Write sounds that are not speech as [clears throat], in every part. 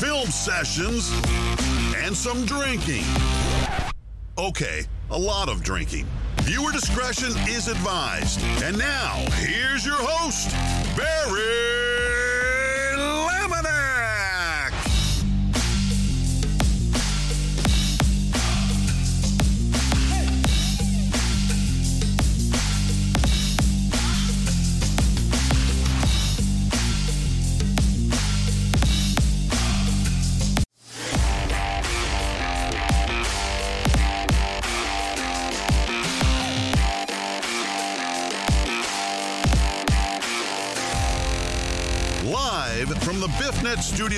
film sessions, and some drinking. Okay, a lot of drinking. Viewer discretion is advised. And now, here's your host, Barry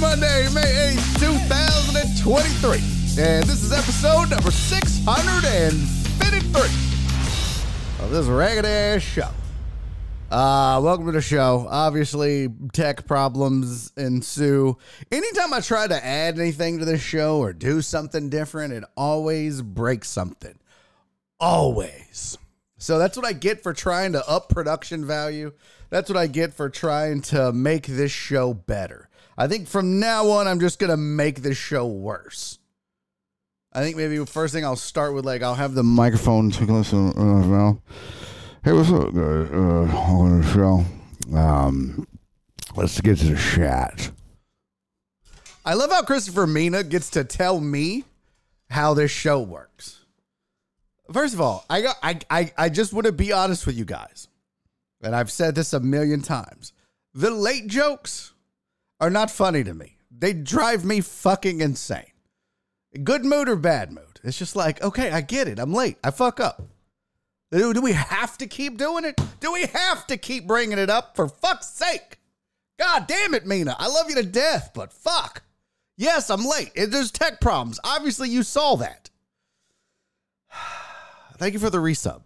Monday, May 8th, 2023. And this is episode number 653 of this ragged ass show. Uh, welcome to the show. Obviously, tech problems ensue. Anytime I try to add anything to this show or do something different, it always breaks something. Always. So that's what I get for trying to up production value. That's what I get for trying to make this show better. I think from now on, I'm just going to make this show worse. I think maybe first thing I'll start with, like, I'll have the microphone a listen. Uh, hey, what's up, guys? Uh, on the show. Um, let's get to the chat. I love how Christopher Mina gets to tell me how this show works. First of all, I got I I, I just want to be honest with you guys. And I've said this a million times. The late jokes are not funny to me. They drive me fucking insane. Good mood or bad mood. It's just like, okay, I get it. I'm late. I fuck up. Do, we have to keep doing it? Do we have to keep bringing it up? For fuck's sake. God damn it, Mina. I love you to death, but fuck. Yes, I'm late. There's tech problems. Obviously, you saw that. [sighs] Thank you for the resub.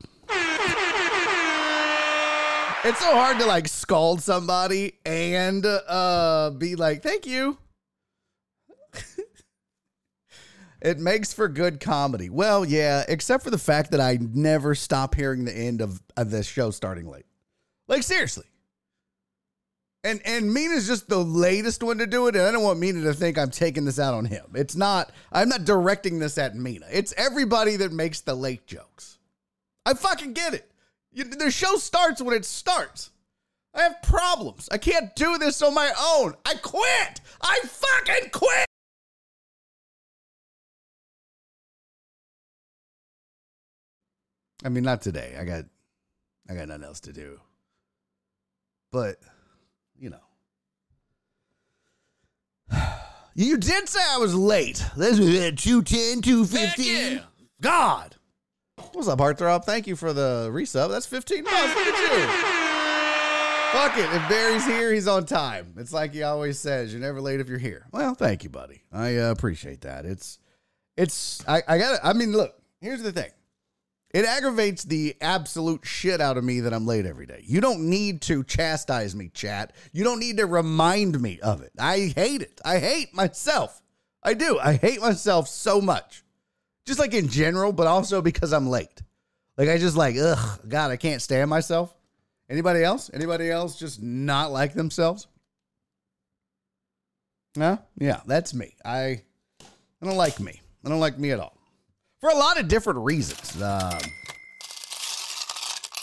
It's so hard to like scald somebody and uh be like, "Thank you." [laughs] it makes for good comedy. Well, yeah, except for the fact that I never stop hearing the end of, of this show starting late. Like seriously. And and Mina's just the latest one to do it, and I don't want Mina to think I'm taking this out on him. It's not. I'm not directing this at Mina. It's everybody that makes the late jokes. I fucking get it. You, the show starts when it starts. I have problems. I can't do this on my own. I quit. I fucking quit. I mean, not today. I got, I got nothing else to do. But, you know. [sighs] You did say I was late. This was at 210, 215. God. What's up, Heartthrob? Thank you for the resub. That's 15 months. Look at you. Fuck it. If Barry's here, he's on time. It's like he always says, you're never late if you're here. Well, thank you, buddy. I uh, appreciate that. It's, it's, I, I got I mean, look, here's the thing. It aggravates the absolute shit out of me that I'm late every day. You don't need to chastise me, chat. You don't need to remind me of it. I hate it. I hate myself. I do. I hate myself so much. Just like in general, but also because I'm late. Like I just like, ugh, God, I can't stand myself. Anybody else? Anybody else just not like themselves? No? Yeah, that's me. I I don't like me. I don't like me at all. For a lot of different reasons. Um,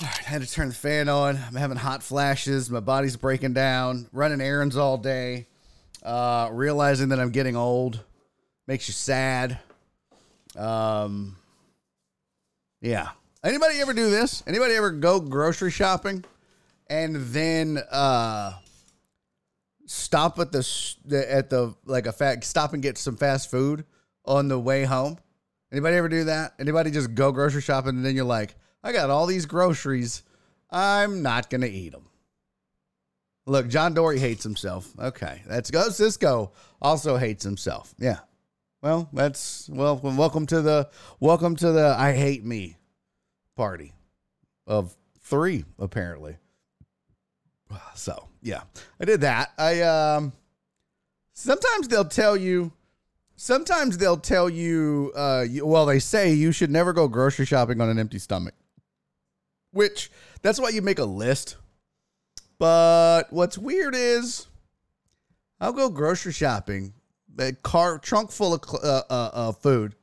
all right, I had to turn the fan on. I'm having hot flashes. My body's breaking down. Running errands all day. Uh, realizing that I'm getting old makes you sad. Um, yeah. Anybody ever do this? Anybody ever go grocery shopping and then uh, stop at the, at the like a fat stop and get some fast food on the way home? Anybody ever do that? Anybody just go grocery shopping and then you're like, I got all these groceries. I'm not gonna eat them. Look, John Dory hates himself. Okay, that's go. Cisco also hates himself. Yeah. Well, that's well. Welcome to the welcome to the I hate me party of three apparently. So yeah, I did that. I um. Sometimes they'll tell you. Sometimes they'll tell you. Uh, you, well, they say you should never go grocery shopping on an empty stomach. Which that's why you make a list. But what's weird is I'll go grocery shopping, a car trunk full of uh, uh, uh, food,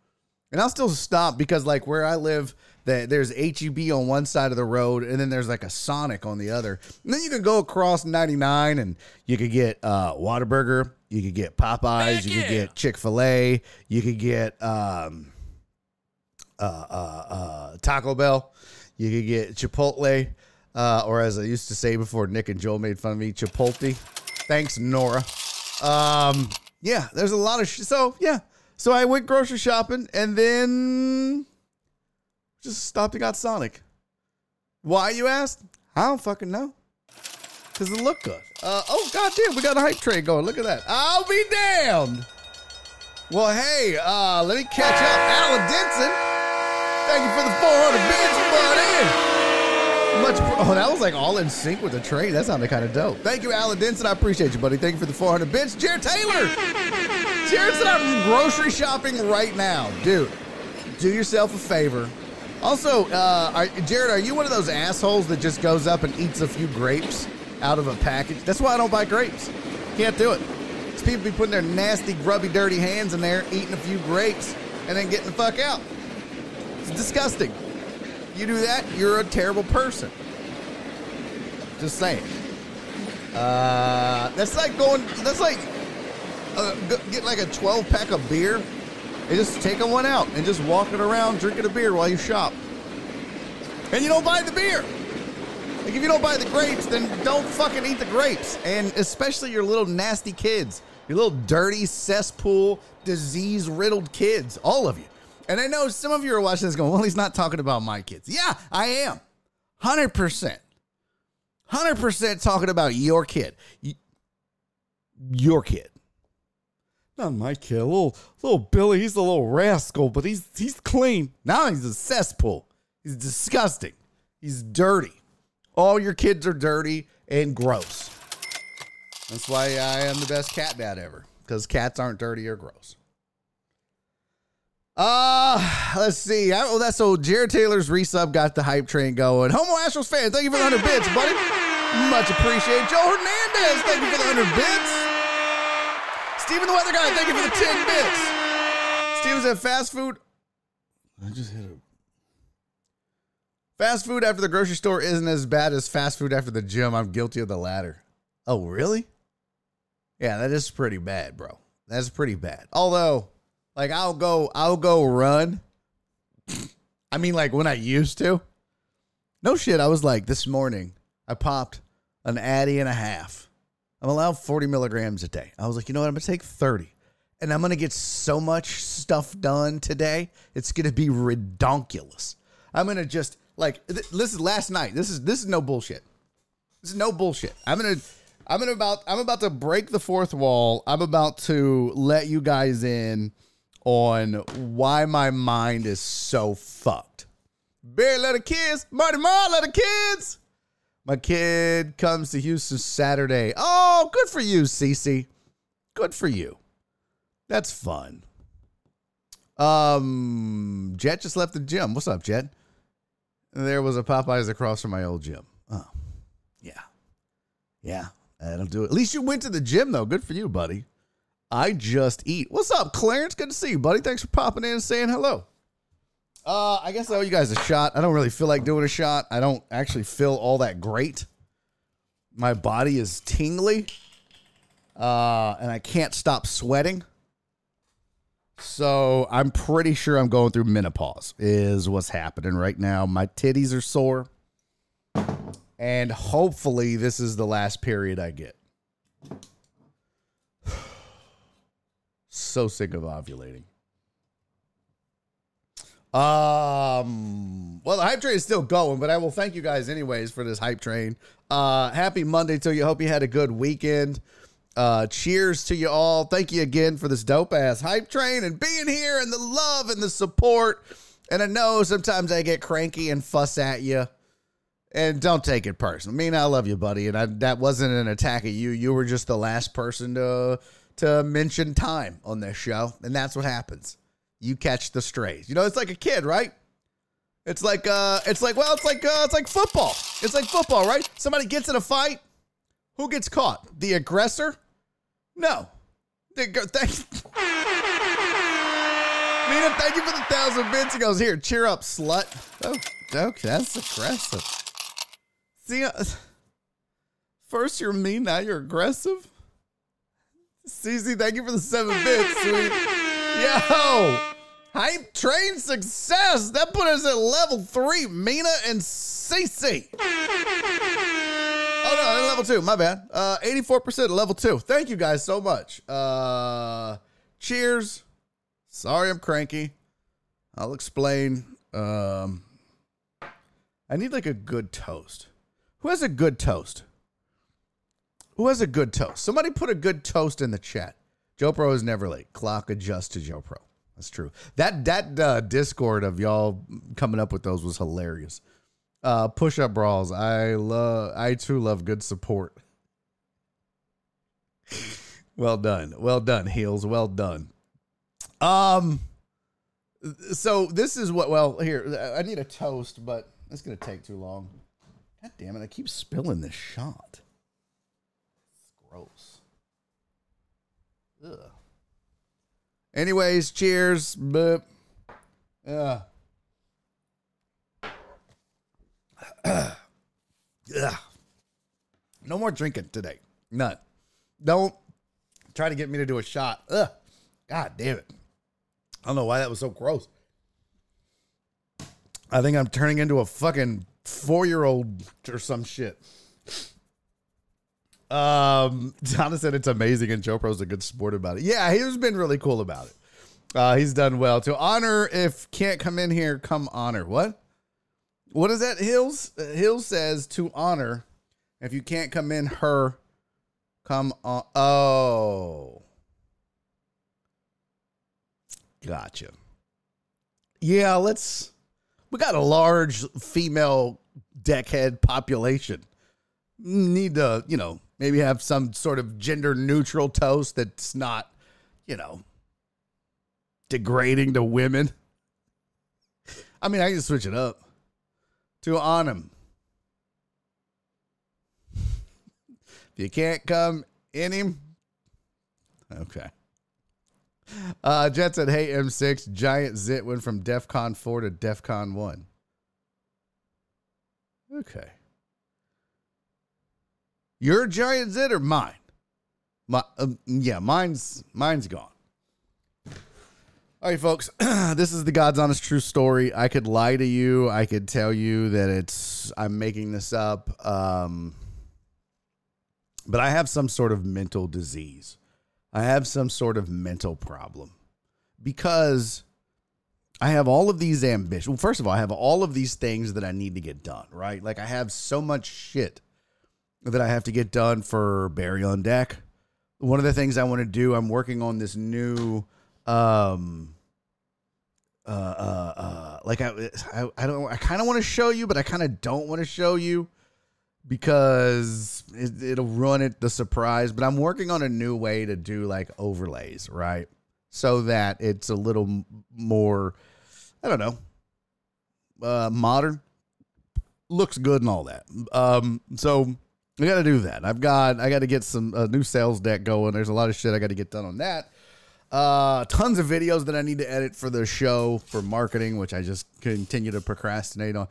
and I'll still stop because like where I live, the, there's HEB on one side of the road, and then there's like a Sonic on the other. And then you can go across 99, and you could get uh, Whataburger, you could get Popeyes, you could get Chick Fil A, you could get um, uh, uh, uh, Taco Bell, you could get Chipotle, uh, or as I used to say before Nick and Joel made fun of me, Chipotle. Thanks, Nora. Um, yeah, there's a lot of sh- so yeah. So I went grocery shopping and then just stopped and got Sonic. Why you asked? I don't fucking know. Cause it looked good. Uh, oh goddamn, we got a hype train going. Look at that. I'll be damned. Well, hey, uh, let me catch up. Alan Denson. Thank you for the 400 bits, buddy. Much. Oh, that was like all in sync with the train. That sounded kind of dope. Thank you, Alan Denson. I appreciate you, buddy. Thank you for the 400 bits. Jared Taylor. Jared said I'm grocery shopping right now, dude. Do yourself a favor. Also, uh, are, Jared, are you one of those assholes that just goes up and eats a few grapes out of a package? That's why I don't buy grapes. Can't do it. These people be putting their nasty, grubby, dirty hands in there, eating a few grapes, and then getting the fuck out. It's disgusting. You do that, you're a terrible person. Just saying. Uh, that's like going. That's like uh, get like a 12 pack of beer and just taking one out and just walking around drinking a beer while you shop. And you don't buy the beer. Like if you don't buy the grapes, then don't fucking eat the grapes. And especially your little nasty kids, your little dirty cesspool, disease riddled kids, all of you. And I know some of you are watching this going, well, he's not talking about my kids. Yeah, I am. 100%. 100% talking about your kid. Your kid. Not my kid. Little little Billy, he's a little rascal, but he's he's clean. Now he's a cesspool. He's disgusting. He's dirty. All your kids are dirty and gross. That's why I am the best cat dad ever. Because cats aren't dirty or gross. Uh, let's see. I, oh, that's so Jared Taylor's resub got the hype train going. Homo Astros fan, thank you for the 100 bits, buddy. Much appreciated. Joe Hernandez, thank you for the 100 bits. Steven the Weather Guy, thank you for the 10 bits. Steven's at fast food. I just hit a. Fast food after the grocery store isn't as bad as fast food after the gym. I'm guilty of the latter. Oh, really? Yeah, that is pretty bad, bro. That's pretty bad. Although, like, I'll go, I'll go run. I mean, like when I used to. No shit. I was like this morning. I popped an Addy and a half. I'm allowed 40 milligrams a day. I was like, you know what? I'm gonna take 30, and I'm gonna get so much stuff done today. It's gonna be redonkulous. I'm gonna just like th- this is last night. This is this is no bullshit. This is no bullshit. I'm gonna I'm gonna about I'm about to break the fourth wall. I'm about to let you guys in on why my mind is so fucked. Barry let a kids, Marty Marr let a kids. My kid comes to Houston Saturday. Oh, good for you, Cece. Good for you. That's fun. Um, Jet just left the gym. What's up, Jet? There was a Popeyes across from my old gym. Oh, yeah, yeah. That'll do it. At least you went to the gym though. Good for you, buddy. I just eat. What's up, Clarence? Good to see you, buddy. Thanks for popping in and saying hello. Uh, I guess I owe you guys a shot. I don't really feel like doing a shot. I don't actually feel all that great. My body is tingly, uh, and I can't stop sweating. So I'm pretty sure I'm going through menopause. Is what's happening right now. My titties are sore, and hopefully this is the last period I get. So sick of ovulating. Um, well, the hype train is still going, but I will thank you guys anyways for this hype train. Uh, happy Monday to you. Hope you had a good weekend. Uh, cheers to you all. Thank you again for this dope ass hype train and being here and the love and the support. And I know sometimes I get cranky and fuss at you. And don't take it personal. I mean, I love you, buddy, and I, that wasn't an attack at you. You were just the last person to to mention time on this show, and that's what happens. You catch the strays. You know, it's like a kid, right? It's like uh, it's like well, it's like uh, it's like football. It's like football, right? Somebody gets in a fight, who gets caught? The aggressor? No. The, [laughs] thank Mina, thank you for the thousand bits. He goes, here, cheer up, slut. Oh, okay, that's aggressive. See, uh, [laughs] first you're mean, now you're aggressive. CZ, thank you for the seven bits, sweet. Yo, hype train success. That put us at level three. Mina and CC. Oh no, level two. My bad. Uh, eighty-four percent level two. Thank you guys so much. Uh, cheers. Sorry, I'm cranky. I'll explain. Um, I need like a good toast. Who has a good toast? Who has a good toast? Somebody put a good toast in the chat. Joe Pro is never late. Clock adjust to Joe Pro. That's true. That that uh, Discord of y'all coming up with those was hilarious. Uh, push up brawls. I love. I too love good support. [laughs] well done. Well done, heels. Well done. Um. So this is what. Well, here I need a toast, but it's gonna take too long. God damn it! I keep spilling this shot. Gross. Ugh. Anyways, cheers. But [clears throat] yeah. no more drinking today. None. Don't try to get me to do a shot. Ugh. God damn it. I don't know why that was so gross. I think I'm turning into a fucking four year old or some shit. Um, [laughs] Donna said it's amazing, and Joe Pro's a good sport about it. Yeah, he's been really cool about it. Uh, he's done well. To honor, if can't come in here, come honor. What? What is that? Hills Hill says to honor. If you can't come in, her come on. Oh, gotcha. Yeah, let's. We got a large female deckhead population. Need to, you know, maybe have some sort of gender neutral toast that's not, you know, degrading to women. I mean, I can switch it up to on him. if you can't come in him, okay. Uh, Jet said, "Hey M6, giant zit went from DefCon four to DefCon one." Okay. Your giant zit or mine? My um, yeah, mine's mine's gone. All right, folks. [clears throat] this is the God's honest true story. I could lie to you. I could tell you that it's I'm making this up. Um, but I have some sort of mental disease. I have some sort of mental problem because I have all of these ambitions. Well, first of all, I have all of these things that I need to get done, right? Like I have so much shit that I have to get done for Barry on Deck. One of the things I want to do, I'm working on this new um uh uh, uh like I I, I don't I kind of want to show you, but I kind of don't want to show you because it, it'll ruin it the surprise. But I'm working on a new way to do like overlays, right? so that it's a little more, I don't know, uh, modern. Looks good and all that. Um, so I got to do that. I've got I got to get some a new sales deck going. There's a lot of shit I got to get done on that. Uh, tons of videos that I need to edit for the show for marketing, which I just continue to procrastinate on.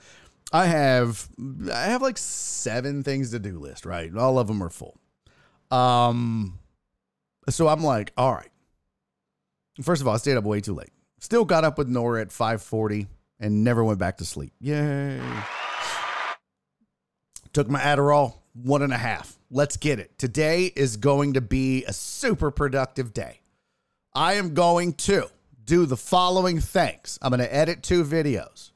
I have I have like seven things to do list, right? All of them are full. Um, so I'm like, all right. First of all, I stayed up way too late. Still got up with Nora at 5:40 and never went back to sleep. Yay! Took my Adderall, one and a half. Let's get it. Today is going to be a super productive day. I am going to do the following things. I'm going to edit two videos.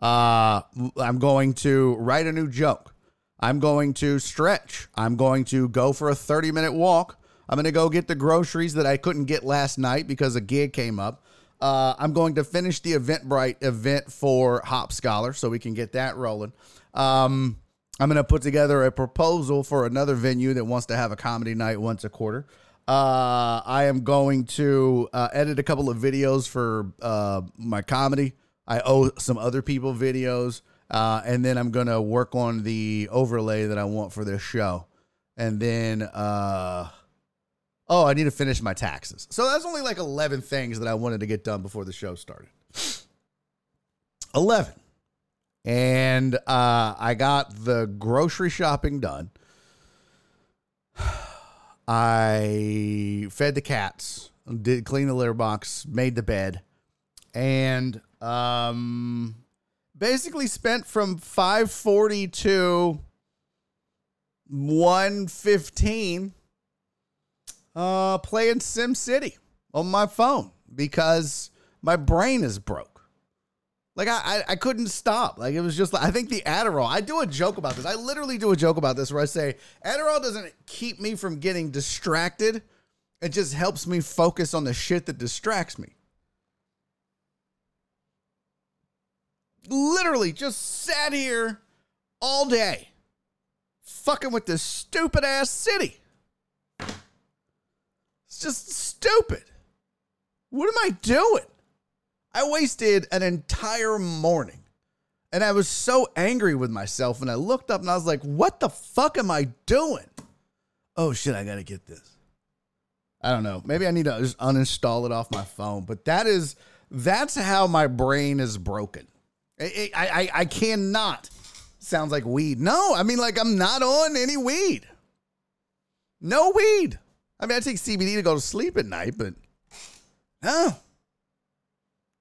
Uh, I'm going to write a new joke. I'm going to stretch. I'm going to go for a 30 minute walk. I'm going to go get the groceries that I couldn't get last night because a gig came up. Uh, I'm going to finish the Eventbrite event for Hop Scholar so we can get that rolling. Um, I'm going to put together a proposal for another venue that wants to have a comedy night once a quarter. Uh, I am going to uh, edit a couple of videos for uh, my comedy. I owe some other people videos. Uh, and then I'm going to work on the overlay that I want for this show. And then, uh, oh, I need to finish my taxes. So that's only like 11 things that I wanted to get done before the show started. 11 and uh, I got the grocery shopping done. [sighs] I fed the cats, did clean the litter box, made the bed, and um, basically spent from five forty to one fifteen uh, playing Sim City on my phone because my brain is broke. Like I, I, I couldn't stop. Like it was just I think the Adderall. I do a joke about this. I literally do a joke about this where I say Adderall doesn't keep me from getting distracted. It just helps me focus on the shit that distracts me. Literally just sat here all day fucking with this stupid ass city. It's just stupid. What am I doing? I wasted an entire morning. And I was so angry with myself. And I looked up and I was like, what the fuck am I doing? Oh shit, I gotta get this. I don't know. Maybe I need to just uninstall it off my phone. But that is that's how my brain is broken. I I, I, cannot. Sounds like weed. No, I mean like I'm not on any weed. No weed. I mean I take CBD to go to sleep at night, but no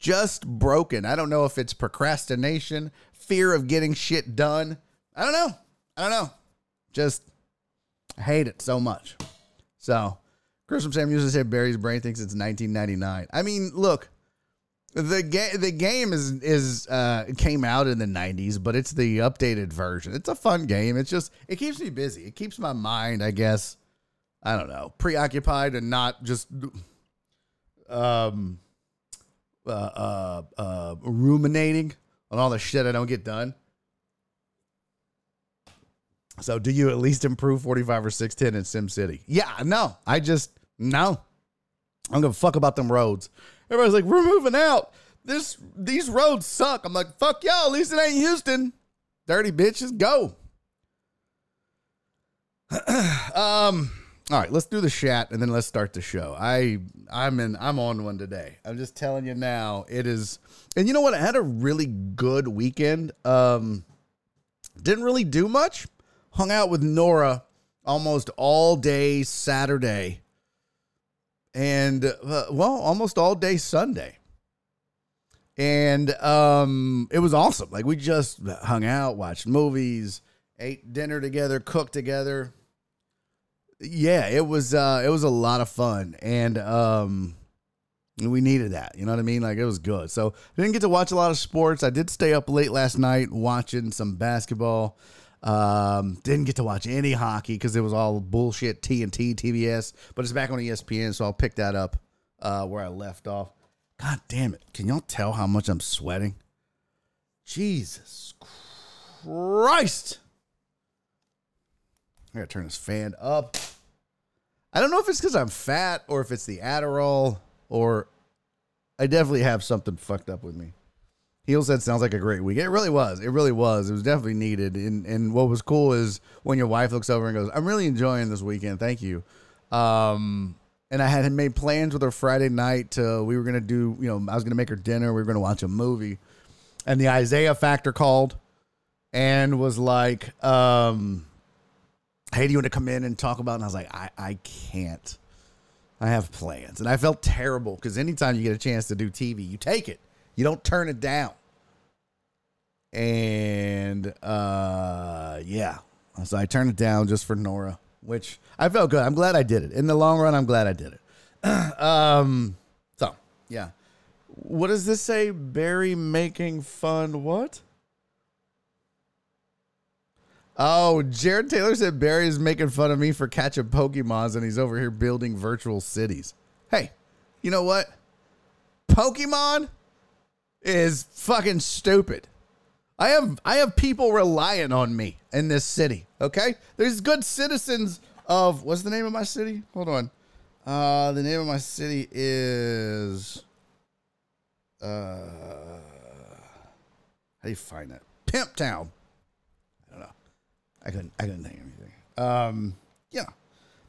just broken. I don't know if it's procrastination, fear of getting shit done. I don't know. I don't know. Just I hate it so much. So, Chris from Sam usually said Barry's brain thinks it's 1999. I mean, look, the game the game is is uh came out in the 90s, but it's the updated version. It's a fun game. It's just it keeps me busy. It keeps my mind, I guess. I don't know, preoccupied and not just um uh, uh, uh, ruminating on all the shit I don't get done. So, do you at least improve 45 or 610 in Sim City? Yeah, no. I just, no. I'm going to fuck about them roads. Everybody's like, we're moving out. This These roads suck. I'm like, fuck y'all. At least it ain't Houston. Dirty bitches, go. [clears throat] um, all right, let's do the chat and then let's start the show. I I'm in I'm on one today. I'm just telling you now, it is and you know what? I had a really good weekend. Um didn't really do much. Hung out with Nora almost all day Saturday. And uh, well, almost all day Sunday. And um it was awesome. Like we just hung out, watched movies, ate dinner together, cooked together yeah, it was uh it was a lot of fun and um we needed that. You know what I mean? Like it was good. So I didn't get to watch a lot of sports. I did stay up late last night watching some basketball. Um, didn't get to watch any hockey because it was all bullshit TNT, TBS, but it's back on ESPN, so I'll pick that up uh, where I left off. God damn it. Can y'all tell how much I'm sweating? Jesus Christ. I gotta turn this fan up. I don't know if it's because I'm fat or if it's the Adderall or I definitely have something fucked up with me. Heel said sounds like a great week. It really was. It really was. It was definitely needed. And and what was cool is when your wife looks over and goes, "I'm really enjoying this weekend. Thank you." Um, and I had made plans with her Friday night. To, we were gonna do, you know, I was gonna make her dinner. We were gonna watch a movie, and the Isiah Factor called and was like, um, "Hey, do you want to come in and talk about?" it? And I was like, "I I can't. I have plans." And I felt terrible because anytime you get a chance to do TV, you take it. You don't turn it down. And uh, yeah, so I turned it down just for Nora, which I felt good. I'm glad I did it. In the long run, I'm glad I did it. [clears throat] um, so yeah, what does this say? Barry making fun? What? Oh, Jared Taylor said Barry is making fun of me for catching Pokemons and he's over here building virtual cities. Hey, you know what? Pokemon is fucking stupid. I have I have people relying on me in this city. Okay, there's good citizens of what's the name of my city? Hold on. Uh, the name of my city is uh, how do you find that? Pimp Town. I couldn't I couldn't think of anything. Um, yeah,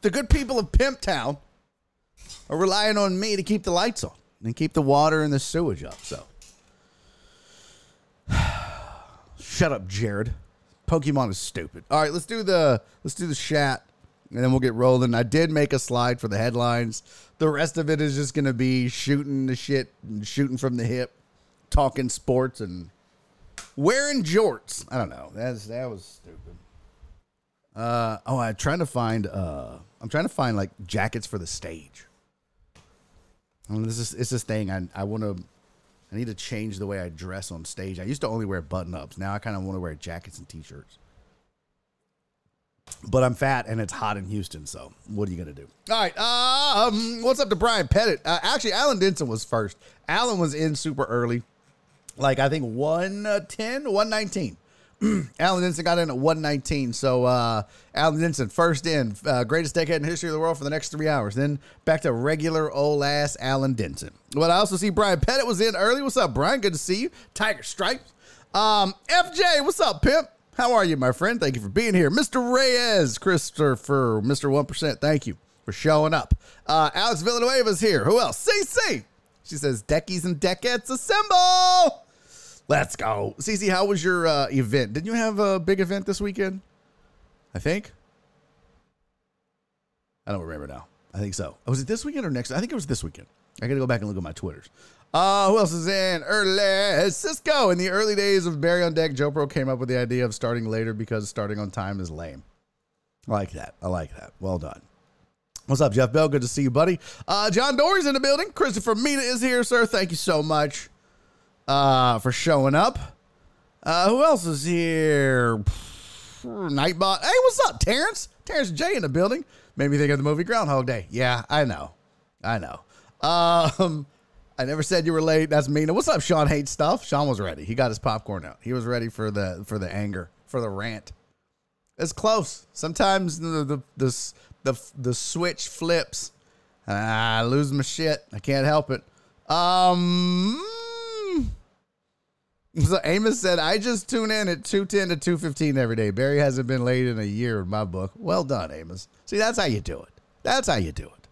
the good people of Pimp Town are relying on me to keep the lights on and keep the water and the sewage up. So. [sighs] Shut up, Jared. Pokemon is stupid. All right, let's do the let's do the chat, and then we'll get rolling. I did make a slide for the headlines. The rest of it is just gonna be shooting the shit, and shooting from the hip, talking sports, and wearing jorts. I don't know. That's that was stupid. Uh oh, I'm trying to find. Uh, I'm trying to find like jackets for the stage. Mean, this is it's this thing. I I want to I need to change the way I dress on stage. I used to only wear button ups. Now I kind of want to wear jackets and t shirts. But I'm fat and it's hot in Houston, so what are you gonna do? All right, um, what's up to Brian Pettit? Uh, actually, Alan Denson was first. Alan was in super early, like I think 110, 119. [clears throat] Alan Denson got in at 119. So uh, Alan Denson first in, uh, greatest decade in history of the world for the next three hours. Then back to regular old ass Alan Denson. But I also see Brian Pettit was in early. What's up, Brian? Good to see you. Tiger Stripes. Um, FJ, what's up, pimp? How are you, my friend? Thank you for being here. Mr. Reyes, Christopher, Mr. 1%, thank you for showing up. Uh, Alex Villanueva's here. Who else? CC. She says, Deckies and Deckettes assemble. Let's go. Cece, how was your uh, event? Didn't you have a big event this weekend? I think. I don't remember now. I think so. Was it this weekend or next? I think it was this weekend. I got to go back and look at my Twitters. Uh, who else is in early? Cisco. In the early days of Barry on Deck, Joe Pro came up with the idea of starting later because starting on time is lame. I like that. I like that. Well done. What's up, Jeff Bell? Good to see you, buddy. Uh, John Dory's in the building. Christopher Mina is here, sir. Thank you so much uh, for showing up. Uh, who else is here? Nightbot. Hey, what's up, Terrence? Terrence J in the building. Made me think of the movie Groundhog Day. Yeah, I know. I know. Um, I never said you were late. That's mean. What's up, Sean? Hates stuff. Sean was ready. He got his popcorn out. He was ready for the for the anger, for the rant. It's close. Sometimes the the the the, the switch flips. I lose my shit. I can't help it. Um [laughs] so Amos said, I just tune in at 210 to 215 every day. Barry hasn't been late in a year in my book. Well done, Amos. See, that's how you do it. That's how you do it.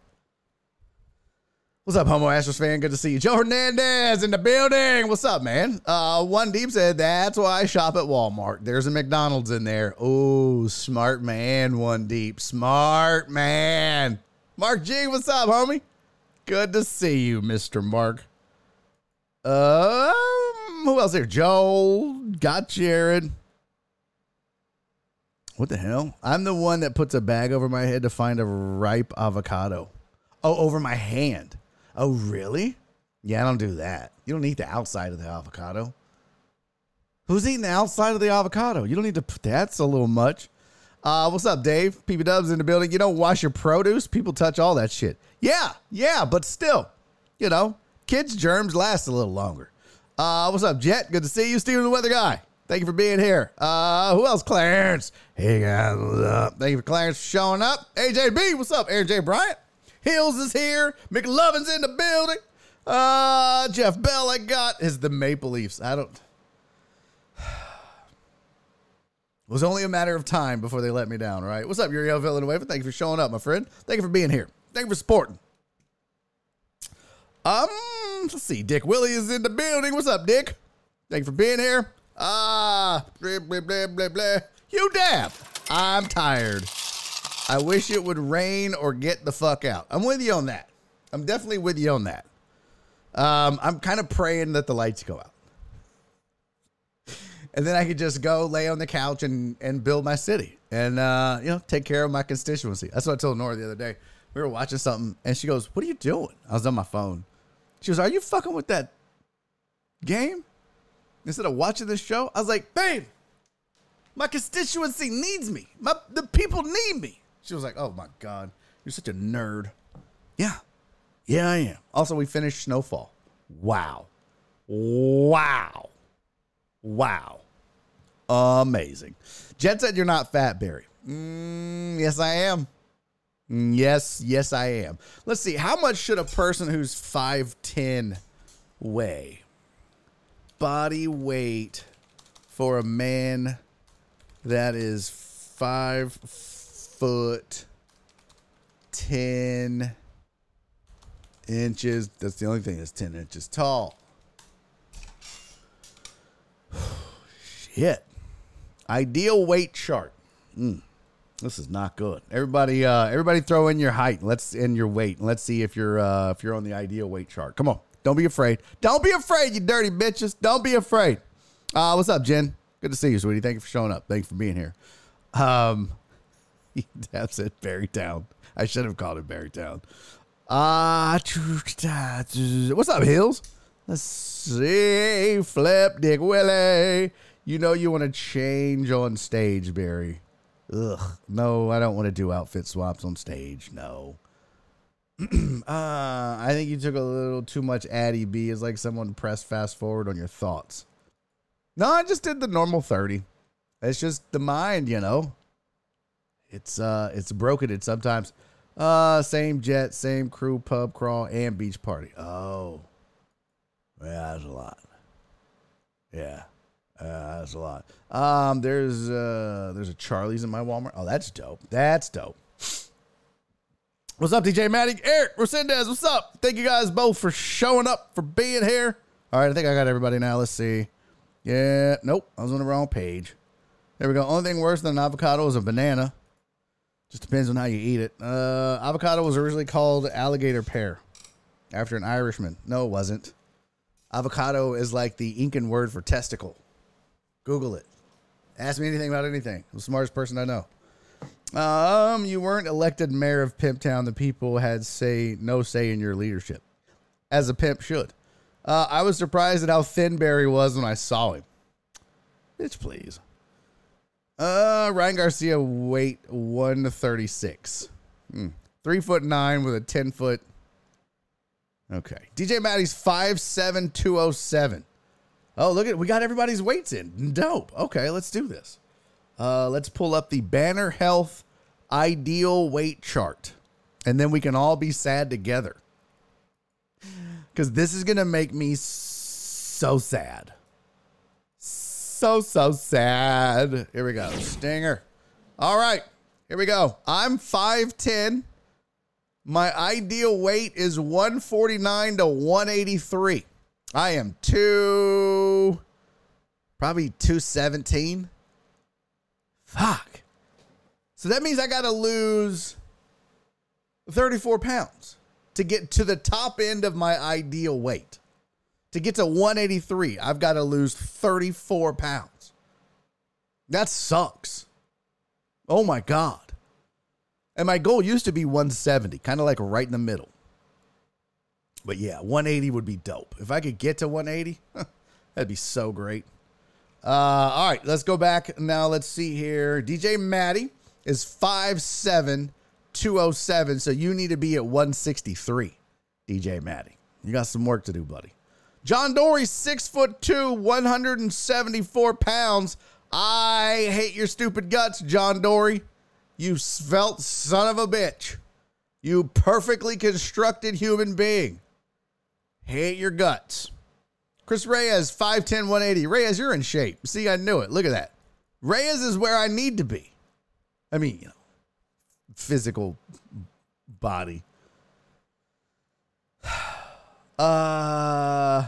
What's up, Homo Astros fan? Good to see you. Joe Hernandez in the building. What's up, man? Uh, One Deep said, that's why I shop at Walmart. There's a McDonald's in there. Oh, smart man, One Deep. Smart man. Mark G, what's up, homie? Good to see you, Mr. Mark. Um, who else here? Joel, got Jared. What the hell? I'm the one that puts a bag over my head to find a ripe avocado. Oh, over my hand. Oh, really? Yeah, I don't do that. You don't eat the outside of the avocado. Who's eating the outside of the avocado? You don't need to put that's a little much. Uh, what's up, Dave? PB Dubs in the building. You don't wash your produce. People touch all that shit. Yeah, yeah, but still, you know, kids' germs last a little longer. Uh, what's up, Jet? Good to see you, Steven the Weather Guy. Thank you for being here. Uh, who else? Clarence. Hey guys, what's up? Thank you for Clarence for showing up. AJB, what's up? Aaron J. Bryant. Hills is here. McLovin's in the building. Uh, Jeff Bell, I got is the Maple Leafs. I don't. [sighs] It was only a matter of time before they let me down, right? What's up, Uriel Villanueva? Thank you for showing up, my friend. Thank you for being here. Thank you for supporting. Um, let's see. Dick Willie is in the building. What's up, Dick? Thank you for being here. Ah, blah, blah, blah, blah, blah. You dab. I'm tired. I wish it would rain or get the fuck out. I'm with you on that. I'm definitely with you on that. Um, I'm kind of praying that the lights go out. And then I could just go lay on the couch and, and build my city and, uh, you know, take care of my constituency. That's what I told Nora the other day. We were watching something and she goes, What are you doing? I was on my phone. She goes, Are you fucking with that game? Instead of watching this show, I was like, Babe, my constituency needs me. My, the people need me. She was like, Oh my God, you're such a nerd. Yeah. Yeah, I am. Also, we finished Snowfall. Wow. Wow. Wow. Amazing. Jet said you're not fat, Barry. Mm, yes, I am. Yes, yes, I am. Let's see. How much should a person who's 5'10 weigh? Body weight for a man that is five foot 10 inches. That's the only thing that's 10 inches tall. [sighs] Shit. Ideal weight chart. Mm, this is not good. Everybody, uh, everybody, throw in your height. Let's in your weight. Let's see if you're uh, if you're on the ideal weight chart. Come on, don't be afraid. Don't be afraid, you dirty bitches. Don't be afraid. Uh, what's up, Jen? Good to see you, sweetie. Thank you for showing up. Thank you for being here. Um, Dab said Barrytown. I should have called it Barrytown. Uh, what's up, Hills? Let's see. Flip Dick Willie. You know you want to change on stage, Barry. Ugh. No, I don't want to do outfit swaps on stage. No. [clears throat] uh, I think you took a little too much Addy B. It's like someone pressed fast forward on your thoughts. No, I just did the normal 30. It's just the mind, you know. It's uh it's broken it sometimes. Uh same jet, same crew, pub crawl, and beach party. Oh. Yeah, that's a lot. Yeah. Uh, that's a lot. Um, there's uh there's a Charlie's in my Walmart. Oh, that's dope. That's dope. What's up, DJ Maddie? Eric Resendez, what's up? Thank you guys both for showing up, for being here. All right, I think I got everybody now. Let's see. Yeah, nope, I was on the wrong page. There we go. Only thing worse than an avocado is a banana. Just depends on how you eat it. Uh, avocado was originally called alligator pear after an Irishman. No, it wasn't. Avocado is like the Incan word for testicle. Google it. Ask me anything about anything. I'm the smartest person I know. Um, you weren't elected mayor of Pimp Town. The people had say no say in your leadership, as a pimp should. Uh, I was surprised at how thin Barry was when I saw him. Bitch, please. Uh, Ryan Garcia weight one thirty six, hmm. three foot nine with a ten foot. Okay, DJ Maddie's five seven two oh seven. Oh, look at we got everybody's weights in. Dope. Okay, let's do this. Uh, let's pull up the Banner Health ideal weight chart, and then we can all be sad together. Because this is gonna make me so sad. So so sad. Here we go. Stinger. All right. Here we go. I'm 5'10. My ideal weight is 149 to 183. I am two, probably 217. Fuck. So that means I got to lose 34 pounds to get to the top end of my ideal weight. To get to 183, I've got to lose 34 pounds. That sucks. Oh my God. And my goal used to be 170, kind of like right in the middle. But yeah, 180 would be dope. If I could get to 180, [laughs] that'd be so great. Uh, all right, let's go back now. Let's see here. DJ Maddie is 5'7, 207. So you need to be at 163, DJ Maddie. You got some work to do, buddy. John Dory, six foot two, 174 pounds. I hate your stupid guts, John Dory. You svelte son of a bitch. You perfectly constructed human being. Hate your guts. Chris Reyes, 5'10, 180. Reyes, you're in shape. See, I knew it. Look at that. Reyes is where I need to be. I mean, you know, physical body. [sighs] Uh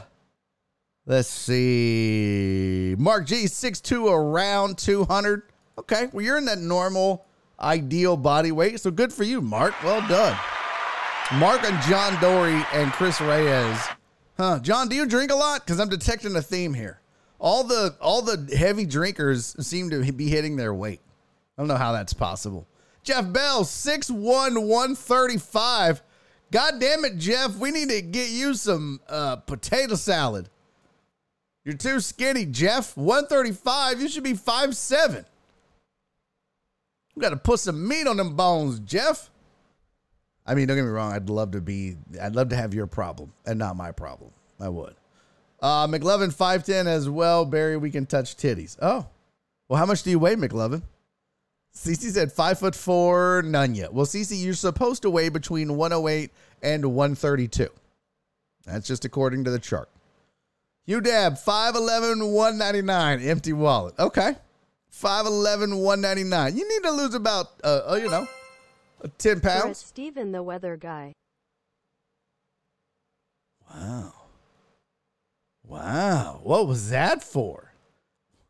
let's see. Mark G, 6'2 around 200. Okay, well, you're in that normal, ideal body weight. So good for you, Mark. Well done. Mark and John Dory and Chris Reyes. Huh. John, do you drink a lot? Because I'm detecting a theme here. All the all the heavy drinkers seem to be hitting their weight. I don't know how that's possible. Jeff Bell, 6'1, 135. God damn it, Jeff. We need to get you some uh, potato salad. You're too skinny, Jeff. 135. You should be 5'7. You got to put some meat on them bones, Jeff. I mean, don't get me wrong. I'd love to be, I'd love to have your problem and not my problem. I would. Uh, McLovin, 5'10 as well. Barry, we can touch titties. Oh, well, how much do you weigh, McLovin? CC said five foot four, none yet. Well, CC, you're supposed to weigh between 108 and 132. That's just according to the chart. UDAB, 5'11, 199, empty wallet. Okay. 5'11, 199. You need to lose about, uh, uh you know, 10 pounds. Steven the weather guy. Wow. Wow. What was that for?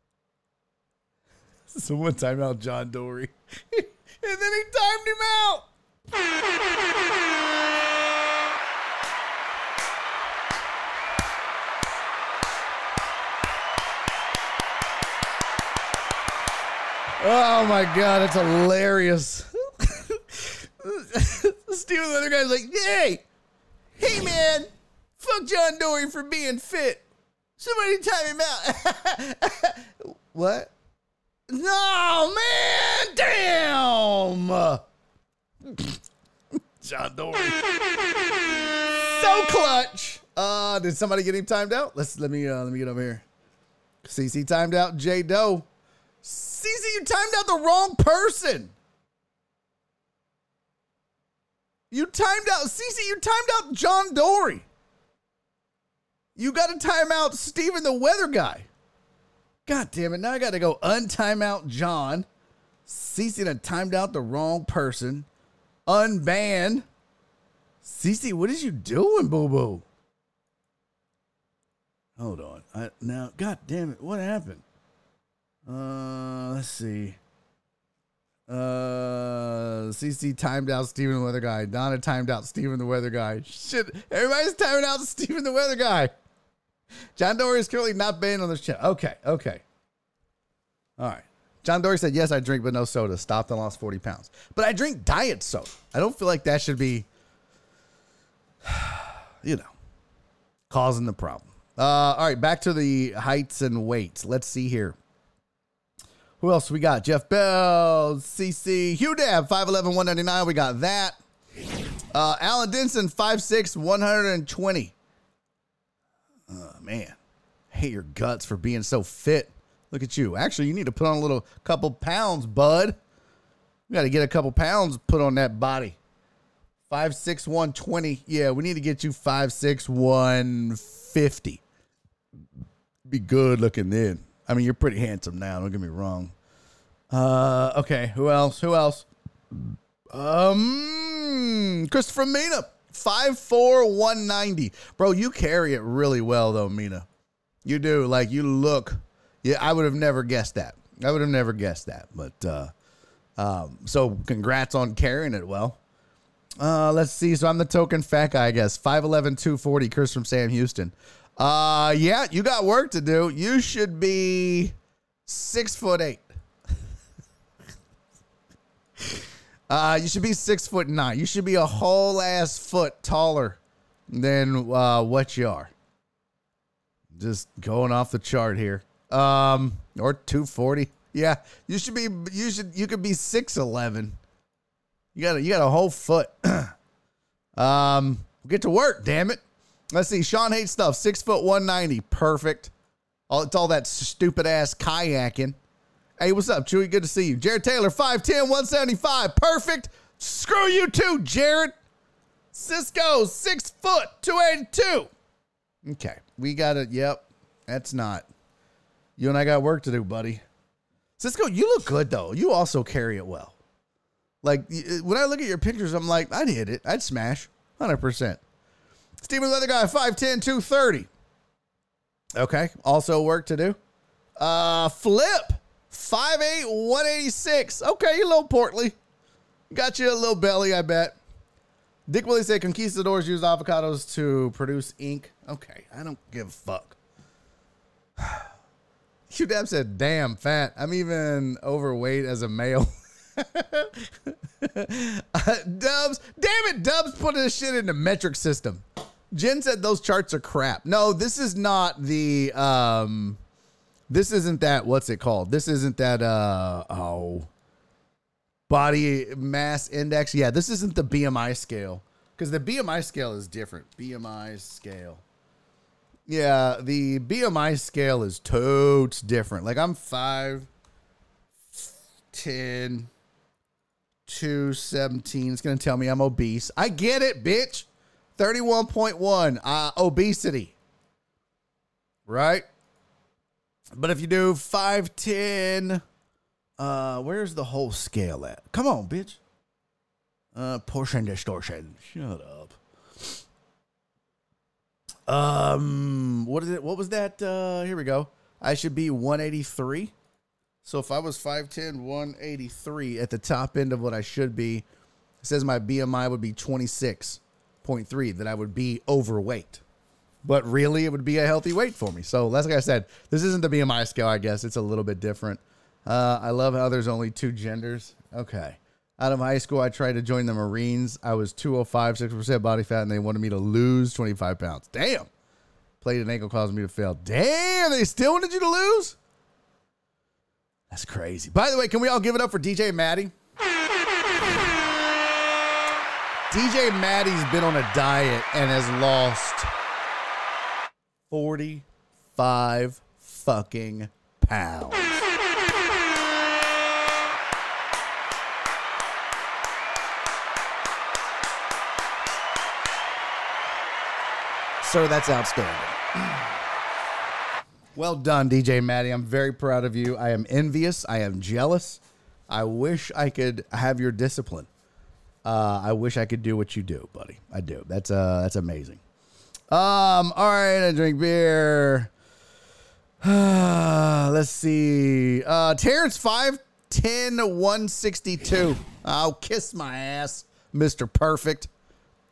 [laughs] Someone timed out John Dory. [laughs] and then he timed him out. Oh my god, that's hilarious. [laughs] Steven the other guy's like, hey, hey man, fuck John Dory for being fit. Somebody time him out. [laughs] what? No, man, damn. [laughs] John Dory. so clutch. Uh, did somebody get him timed out? Let's let me uh, let me get over here. CC timed out J Doe. CC, you timed out the wrong person. You timed out CC, you timed out John Dory. You got to time out Steven the weather guy. God damn it. Now I got to go untime out John. CC done timed out the wrong person. Unban. CC, what is you doing, boo boo? Hold on. I, now, God damn it. What happened? Uh, let's see. Uh, CC timed out Steven the Weather Guy. Donna timed out Steven the Weather Guy. Shit, everybody's timing out [laughs] Steven the Weather Guy. John Dory is currently not banned on this channel. Okay, okay. All right. John Dory said, Yes, I drink, but no soda. Stopped and lost 40 pounds. But I drink diet soda. I don't feel like that should be, [sighs] you know, causing the problem. Uh, all right, back to the heights and weights. Let's see here. Who else we got? Jeff Bell, CC, Hugh Dab, 5'11, 199. We got that. Uh, Alan Denson, 5'6, 120. Oh, man. Hate your guts for being so fit. Look at you. Actually, you need to put on a little couple pounds, bud. You got to get a couple pounds put on that body. 5'6, 120. Yeah, we need to get you 5'6, 150. Be good looking then. I mean, you're pretty handsome now. Don't get me wrong. Uh, okay. Who else? Who else? Um, Christopher Mina, five four one ninety. Bro, you carry it really well though, Mina. You do. Like you look. Yeah, I would have never guessed that. I would have never guessed that. But uh, um, so congrats on carrying it well. Uh, let's see. So I'm the token fat guy, I guess. 5'11, 240, Chris from Sam Houston. Uh, yeah, you got work to do. You should be six foot eight. Uh, you should be six foot nine. You should be a whole ass foot taller than uh, what you are. Just going off the chart here. Um, or 240. Yeah, you should be. You should. You could be six eleven. You got. A, you got a whole foot. [clears throat] um, get to work. Damn it. Let's see. Sean hates stuff. Six foot one ninety. Perfect. All it's all that stupid ass kayaking. Hey, what's up, Chewy? Good to see you. Jared Taylor, 5'10, 175. Perfect. Screw you too, Jared. Cisco, six foot, 282. Okay, we got it. Yep, that's not. You and I got work to do, buddy. Cisco, you look good though. You also carry it well. Like when I look at your pictures, I'm like, I'd hit it. I'd smash 100%. Steven Leather Guy, 5'10, 230. Okay, also work to do. Uh, Flip, 5'8, 186. Okay, you're a little portly. Got you a little belly, I bet. Dick Willie said conquistadors use avocados to produce ink. Okay, I don't give a fuck. [sighs] Q Dab said, damn, fat. I'm even overweight as a male. [laughs] uh, Dubs, damn it, Dubs put this shit in the metric system. Jen said those charts are crap. No, this is not the um this isn't that what's it called? This isn't that uh oh body mass index. Yeah, this isn't the BMI scale because the BMI scale is different. BMI scale. Yeah, the BMI scale is totes different. Like I'm 5 10 217. It's going to tell me I'm obese. I get it, bitch. 31.1 uh obesity. Right? But if you do 510 uh, where's the whole scale at? Come on, bitch. Uh, portion distortion. Shut up. Um, what is it? What was that? Uh, here we go. I should be 183. So if I was 5'10, 183 at the top end of what I should be, it says my BMI would be 26.3, that I would be overweight. But really, it would be a healthy weight for me. So, that's like I said, this isn't the BMI scale, I guess. It's a little bit different. Uh, I love how there's only two genders. Okay. Out of high school, I tried to join the Marines. I was 205, 6% body fat, and they wanted me to lose 25 pounds. Damn. Played an ankle caused me to fail. Damn, they still wanted you to lose? That's crazy. By the way, can we all give it up for DJ Maddie? DJ Maddie's been on a diet and has lost 45 fucking pounds. Sir, that's outstanding. Well done, DJ Maddie. I'm very proud of you. I am envious. I am jealous. I wish I could have your discipline. Uh, I wish I could do what you do, buddy. I do. That's uh, that's amazing. Um, all right, I drink beer. [sighs] Let's see. Uh, Terrence 5'10, 162. I'll kiss my ass, Mr. Perfect.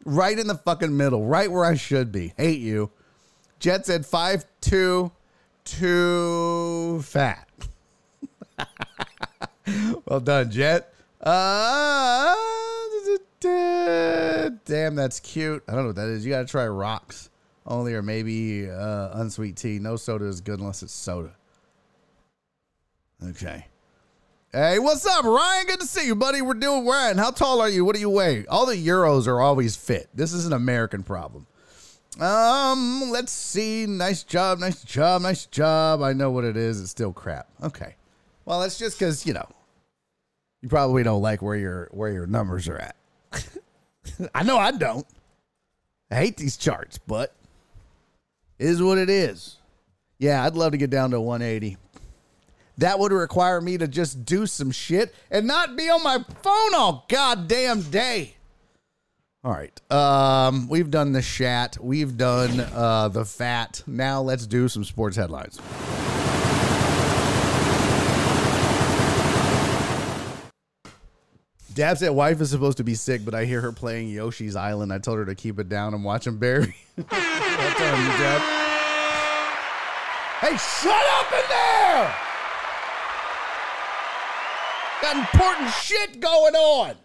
Right in the fucking middle, right where I should be. Hate you. Jet said 5 2 too fat. [laughs] well done, Jet. Uh, damn, that's cute. I don't know what that is. You got to try rocks only, or maybe uh, unsweet tea. No soda is good unless it's soda. Okay. Hey, what's up, Ryan? Good to see you, buddy. We're doing Ryan. How tall are you? What do you weigh? All the Euros are always fit. This is an American problem. Um, let's see. Nice job, nice job, nice job. I know what it is. It's still crap. Okay. Well, that's just because you know you probably don't like where your where your numbers are at. [laughs] I know I don't. I hate these charts, but is what it is. Yeah, I'd love to get down to 180. That would require me to just do some shit and not be on my phone all goddamn day. All right. Um, we've done the chat. We've done uh, the fat. Now let's do some sports headlines. Dab said wife is supposed to be sick, but I hear her playing Yoshi's Island. I told her to keep it down. I'm watching Barry. Hey, shut up in there! Got important shit going on.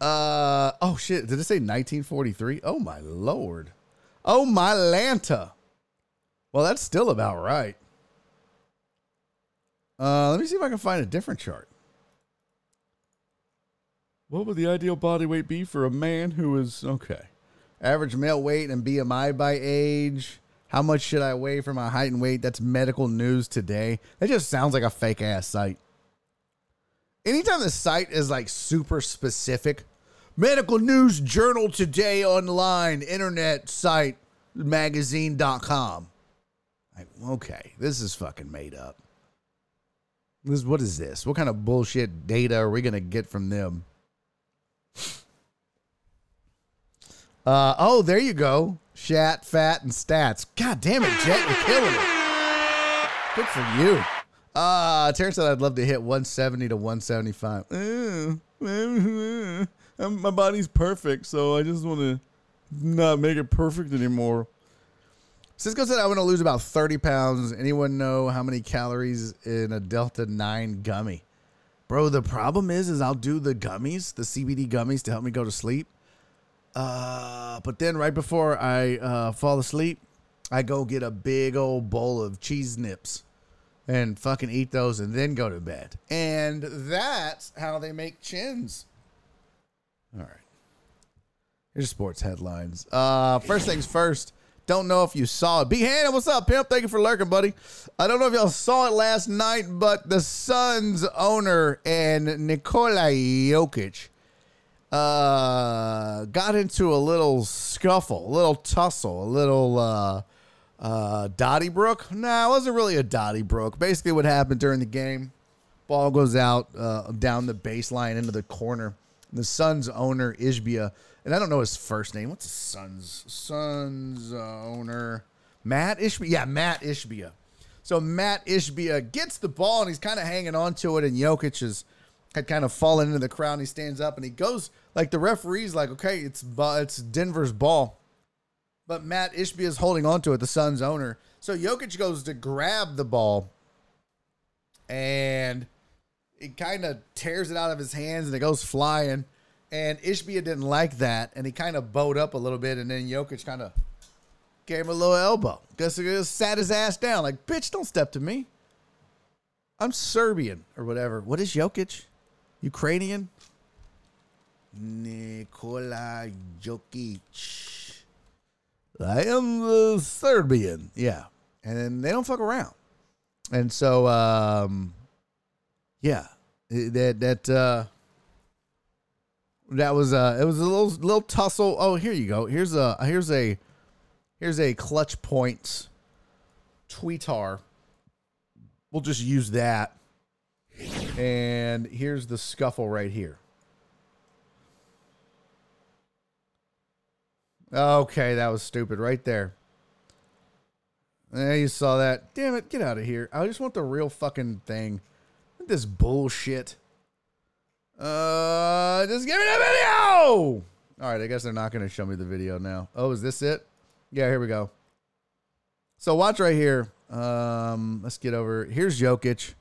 Uh oh shit! Did it say 1943? Oh my lord! Oh my Lanta! Well, that's still about right. Uh, let me see if I can find a different chart. What would the ideal body weight be for a man who is okay? Average male weight and BMI by age. How much should I weigh for my height and weight? That's medical news today. That just sounds like a fake ass site. anytime the site is like super specific, medical news journal today online, internet site, magazine.com. Like, okay, this is fucking made up. This what is this? What kind of bullshit data are we gonna get from them? Uh, oh, there you go. Shat, fat, and stats. God damn it, Jet, you're killing it. Good for you. Uh, Terrence said I'd love to hit 170 to 175. Uh, [laughs] my body's perfect, so I just want to not make it perfect anymore. Cisco said I want to lose about 30 pounds. Anyone know how many calories in a Delta 9 gummy? Bro, the problem is is I'll do the gummies, the CBD gummies to help me go to sleep. Uh, but then right before I uh, fall asleep, I go get a big old bowl of cheese nips and fucking eat those and then go to bed. And that's how they make chins. All right. Here's sports headlines. Uh, first things first. Don't know if you saw it. B Hannah, what's up, pimp? Thank you for lurking, buddy. I don't know if y'all saw it last night, but the Suns owner and Nikola Jokic uh, got into a little scuffle, a little tussle, a little uh, uh, Donnybrook. Nah, it wasn't really a Donnybrook. Basically, what happened during the game, ball goes out uh, down the baseline into the corner. The Suns owner Ishbia and I don't know his first name. What's his son's son's uh, owner? Matt Ishbia. Yeah, Matt Ishbia. So Matt Ishbia gets the ball and he's kind of hanging on to it, and Jokic is had kind of fallen into the crowd. And he stands up and he goes like the referee's like, okay, it's it's Denver's ball, but Matt Ishbia is holding on to it, the Suns owner. So Jokic goes to grab the ball, and it kind of tears it out of his hands and it goes flying. And Ishbia didn't like that, and he kind of bowed up a little bit, and then Jokic kind of gave him a little elbow. He just sat his ass down, like, bitch, don't step to me. I'm Serbian or whatever. What is Jokic? Ukrainian? Nikola Jokic. I am the Serbian. Yeah. And they don't fuck around. And so, um, yeah, that, that, uh, that was uh it was a little little tussle. Oh, here you go. Here's a here's a here's a ClutchPoints tweetar. We'll just use that. And here's the scuffle right here. Okay, that was stupid right there. Yeah, you saw that. Damn it, get out of here. I just want the real fucking thing. This bullshit. Uh, just give me the video. All right, I guess they're not going to show me the video now. Oh, is this it? Yeah, here we go. So watch right here. Um, let's get over. Here's Jokic,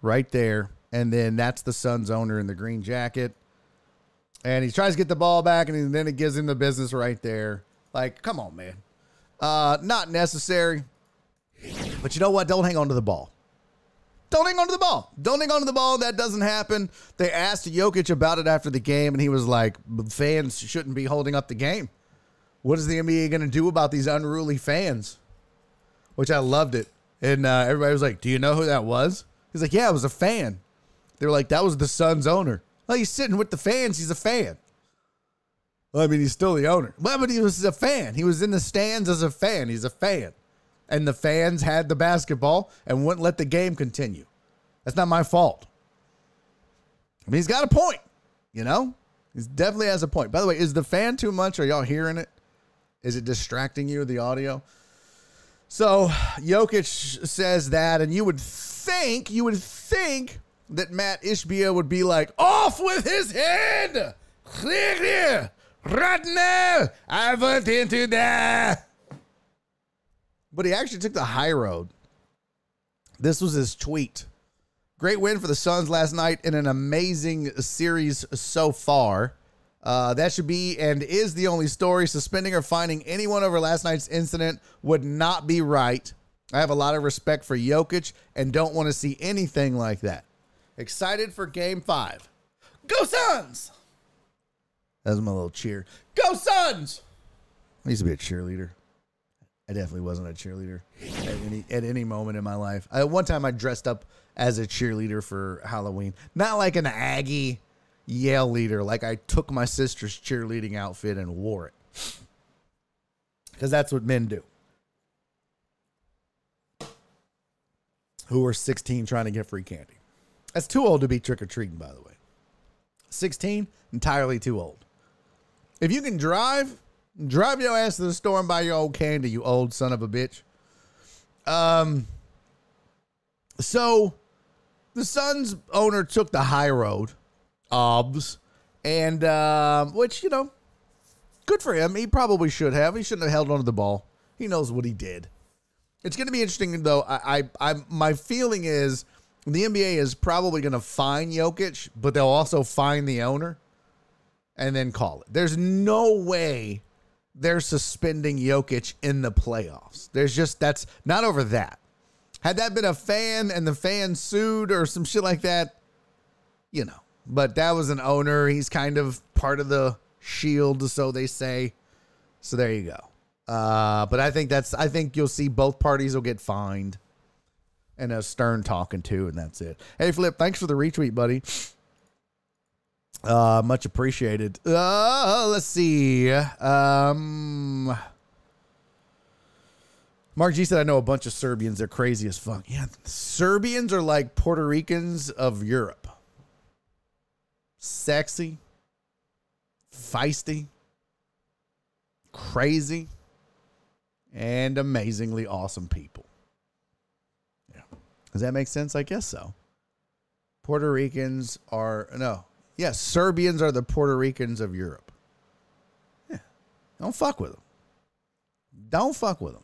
right there, and then that's the Suns owner in the green jacket, and he tries to get the ball back, and then it gives him the business right there. Like, come on, man. Uh, not necessary. But you know what? Don't hang on to the ball. Don't hang on to the ball. Don't hang on to the ball. That doesn't happen. They asked Jokic about it after the game, and he was like, fans shouldn't be holding up the game. What is the NBA going to do about these unruly fans? Which I loved it. And uh, everybody was like, Do you know who that was? He's like, Yeah, it was a fan. They were like, That was the Suns owner. Well, he's sitting with the fans. He's a fan. Well, I mean, he's still the owner. Well, but he was a fan. He was in the stands as a fan. He's a fan and the fans had the basketball and wouldn't let the game continue. That's not my fault. I mean, he's got a point, you know? He definitely has a point. By the way, is the fan too much? Are y'all hearing it? Is it distracting you, the audio? So Jokic says that, and you would think, you would think that Matt Ishbia would be like, off with his head! Right now! I want into that! But he actually took the high road. This was his tweet. Great win for the Suns last night in an amazing series so far. Uh, that should be and is the only story. Suspending or finding anyone over last night's incident would not be right. I have a lot of respect for Jokic and don't want to see anything like that. Excited for game five. Go Suns! That was my little cheer. Go Suns! I used to be a cheerleader. I definitely wasn't a cheerleader at any at any moment in my life. I, one time I dressed up as a cheerleader for Halloween, not like an Aggie yell leader. Like I took my sister's cheerleading outfit and wore it because that's what men do. Who are 16 trying to get free candy. That's too old to be trick or treating, by the way. 16, entirely too old. If you can drive, drive your ass to the store and buy your old candy, you old son of a bitch. Um, so the Suns owner took the high road, obs, and um, which you know, good for him. He probably should have. He shouldn't have held onto the ball. He knows what he did. It's going to be interesting though. I, I, I, my feeling is the NBA is probably going to fine Jokic, but they'll also fine the owner, and then call it. There's no way they're suspending Jokic in the playoffs. There's just that's not over that. Had that been a fan and the fan sued or some shit like that, you know. But that was an owner. He's kind of part of the shield, so they say. So there you go. Uh, but I think that's I think you'll see both parties will get fined. And a stern talking to, and that's it. Hey Flip, thanks for the retweet, buddy. Uh, much appreciated. Uh, let's see. Um, Mark G said, I know a bunch of Serbians. They're crazy as fuck. Yeah, Serbians are like Puerto Ricans of Europe. Sexy, feisty, crazy, and amazingly awesome people. Yeah. Does that make sense? I guess so. Puerto Ricans are, no, yes, Serbians are the Puerto Ricans of Europe. Yeah. Don't fuck with them. Don't fuck with them.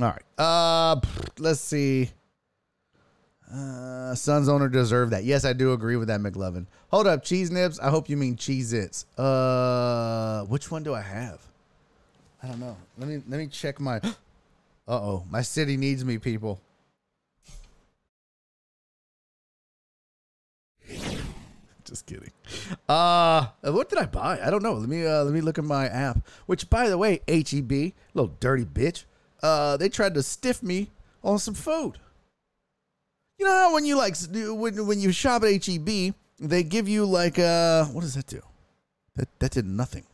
All right. Uh, let's see. Uh, Suns owner deserve that. Yes, I do agree with that, McLovin. Hold up, cheese nips. I hope you mean cheese its. Uh, which one do I have? I don't know. Let me let me check my. [gasps] Uh oh, my city needs me, people. Just kidding. Uh, what did I buy? I don't know. Let me uh, let me look at my app. Which, by the way, HEB, little dirty bitch uh, they tried to stiff me on some food. You know how when you like when when you shop at HEB, they give you like uh what does that do? That that did nothing.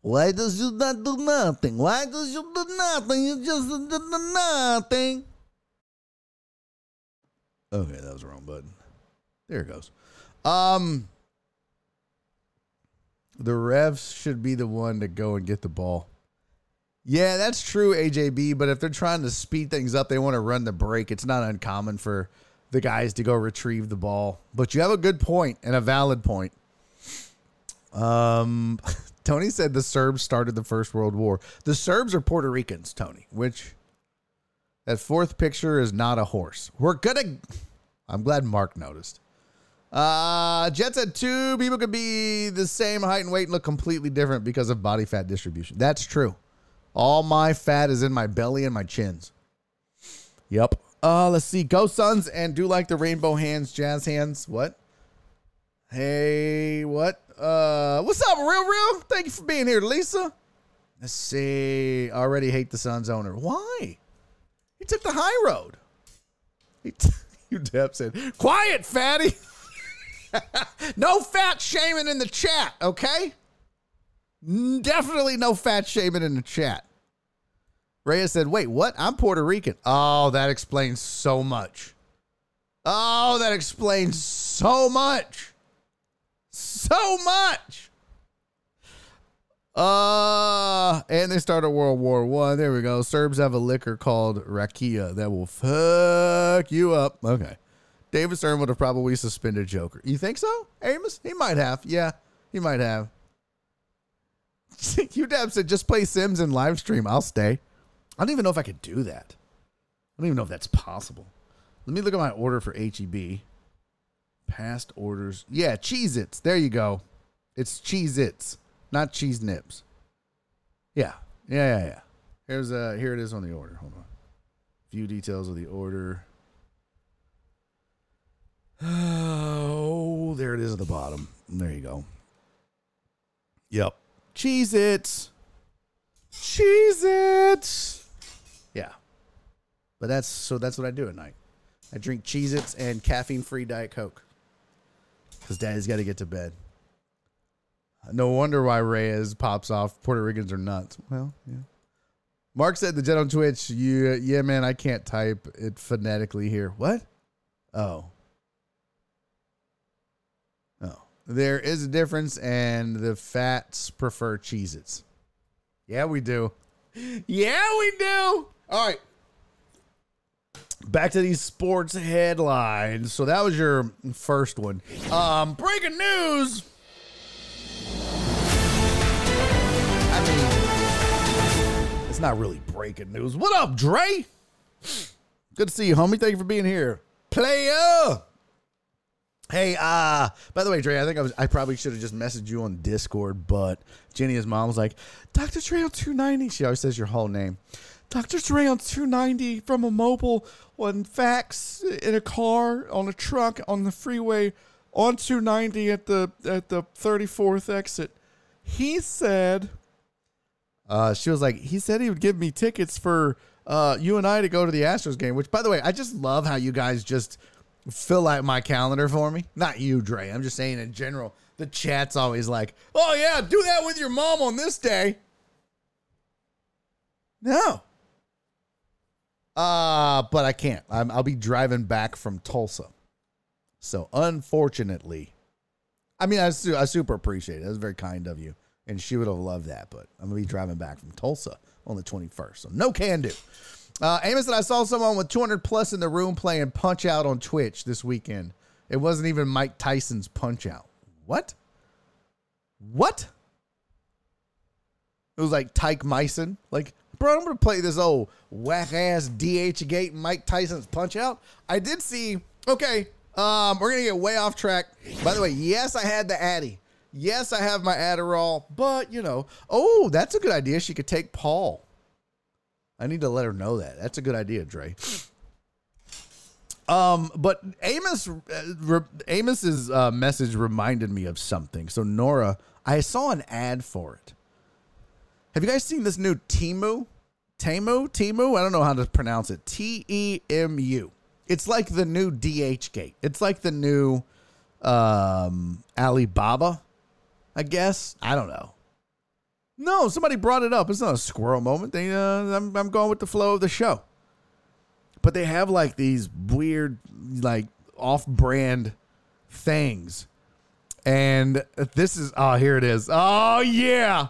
Why does you not do nothing? Why does you do nothing? You just do nothing. Okay, that was the wrong button. There it goes. Um, the refs should be the one to go and get the ball. Yeah, that's true, AJB. But if they're trying to speed things up, they want to run the break. It's not uncommon for the guys to go retrieve the ball. But you have a good point and a valid point. Um, [laughs] Tony said the Serbs started the First World War. The Serbs are Puerto Ricans, Tony, which that fourth picture is not a horse. We're gonna. I'm glad Mark noticed. Uh, Jet said two people could be the same height and weight and look completely different because of body fat distribution. That's true. All my fat is in my belly and my chins. Yep. Uh, let's see. Go Suns and do like the rainbow hands, jazz hands. What? Hey, what? Uh, what's up, real real? Thank you for being here, Lisa. Let's see. Already hate the Suns owner. Why? He took the high road. He t- [laughs] you Deb said, "Quiet, fatty." [laughs] [laughs] no fat shaming in the chat, okay? Definitely no fat shaming in the chat. Reyes said, wait, what? I'm Puerto Rican. Oh, that explains so much. Oh, that explains so much. So much. Uh, and they started World War One. There we go. Serbs have a liquor called rakia that will fuck you up. Okay. David Stern would have probably suspended Joker. You think so, Amos? He might have. Yeah, he might have. [laughs] UDAB said, just play Sims and live stream. I'll stay. I don't even know if I could do that. I don't even know if that's possible. Let me look at my order for HEB. Past orders. Yeah, Cheez Its. There you go. It's Cheez Its, not Cheese Nips. Yeah. Yeah, yeah, yeah. Here's uh here it is on the order. Hold on. View details of the order. [sighs] Oh, there it is at the bottom. There you go. Yep. Cheese it. Cheese it. Yeah. But that's so that's what I do at night. I drink Cheez Its and caffeine free Diet Coke. Because daddy's got to get to bed. No wonder why Reyes pops off. Puerto Ricans are nuts. Well, yeah. Mark said the jet on Twitch. You, yeah, man, I can't type it phonetically here. What? Oh. Oh. There is a difference, and the fats prefer Cheez Its. Yeah, we do. Yeah, we do. All right. Back to these sports headlines. So that was your first one. Um, breaking news. I mean, it's not really breaking news. What up, Dre? Good to see you, homie. Thank you for being here. Player. Hey, uh, by the way, Dre, I think I was I probably should have just messaged you on Discord, but Jenny, his mom, was like, Dr. Dre on 290. She always says your whole name. Dr. Dre on 290 from a mobile on fax in a car, on a truck, on the freeway, on 290 at the at the 34th exit. He said uh, she was like, he said he would give me tickets for uh, you and I to go to the Astros game, which by the way, I just love how you guys just fill out my calendar for me. Not you, Dre. I'm just saying in general. The chat's always like, oh, yeah, do that with your mom on this day. No. Uh, but I can't. I'm, I'll be driving back from Tulsa. So unfortunately, I mean, I, su- I super appreciate it. That was very kind of you. And she would have loved that. But I'm going to be driving back from Tulsa on the 21st. So no can do. Uh, Amos said, I saw someone with 200 plus in the room playing Punch Out on Twitch this weekend. It wasn't even Mike Tyson's Punch Out. What? What? It was like Tyke Myson. Like, bro, I'm going to play this old whack ass DHgate Mike Tyson's Punch Out. I did see, okay, um, we're going to get way off track. By the way, yes, I had the Addy. Yes, I have my Adderall, but you know, oh, that's a good idea. She could take Paul. I need to let her know that. That's a good idea, Dre. Um, but Amos, uh, re, Amos's uh, message reminded me of something. So Nora, I saw an ad for it. Have you guys seen this new Temu? Temu? Temu? I don't know how to pronounce it. T E M U. It's like the new DHgate. It's like the new um, Alibaba, I guess. I don't know. No, somebody brought it up. It's not a squirrel moment. They, uh, I'm, I'm going with the flow of the show. But they have like these weird, like off-brand things, and this is oh here it is. Oh yeah.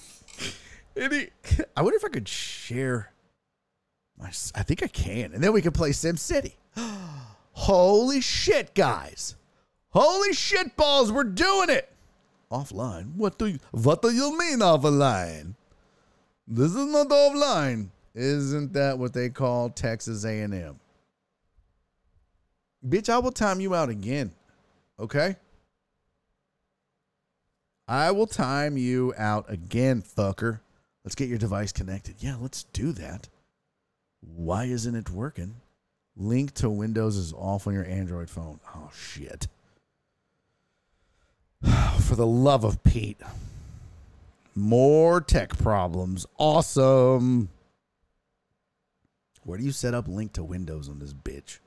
[laughs] Any, I wonder if I could share. My, I think I can, and then we can play Sim City. [gasps] Holy shit, guys! Holy shit balls, we're doing it offline. What do you what do you mean offline? This is not offline. Isn't that what they call Texas A&M? Bitch, I will time you out again. Okay? I will time you out again, fucker. Let's get your device connected. Yeah, let's do that. Why isn't it working? Link to Windows is off on your Android phone. Oh, shit. [sighs] For the love of Pete. More tech problems. Awesome. Where do you set up link to Windows on this bitch?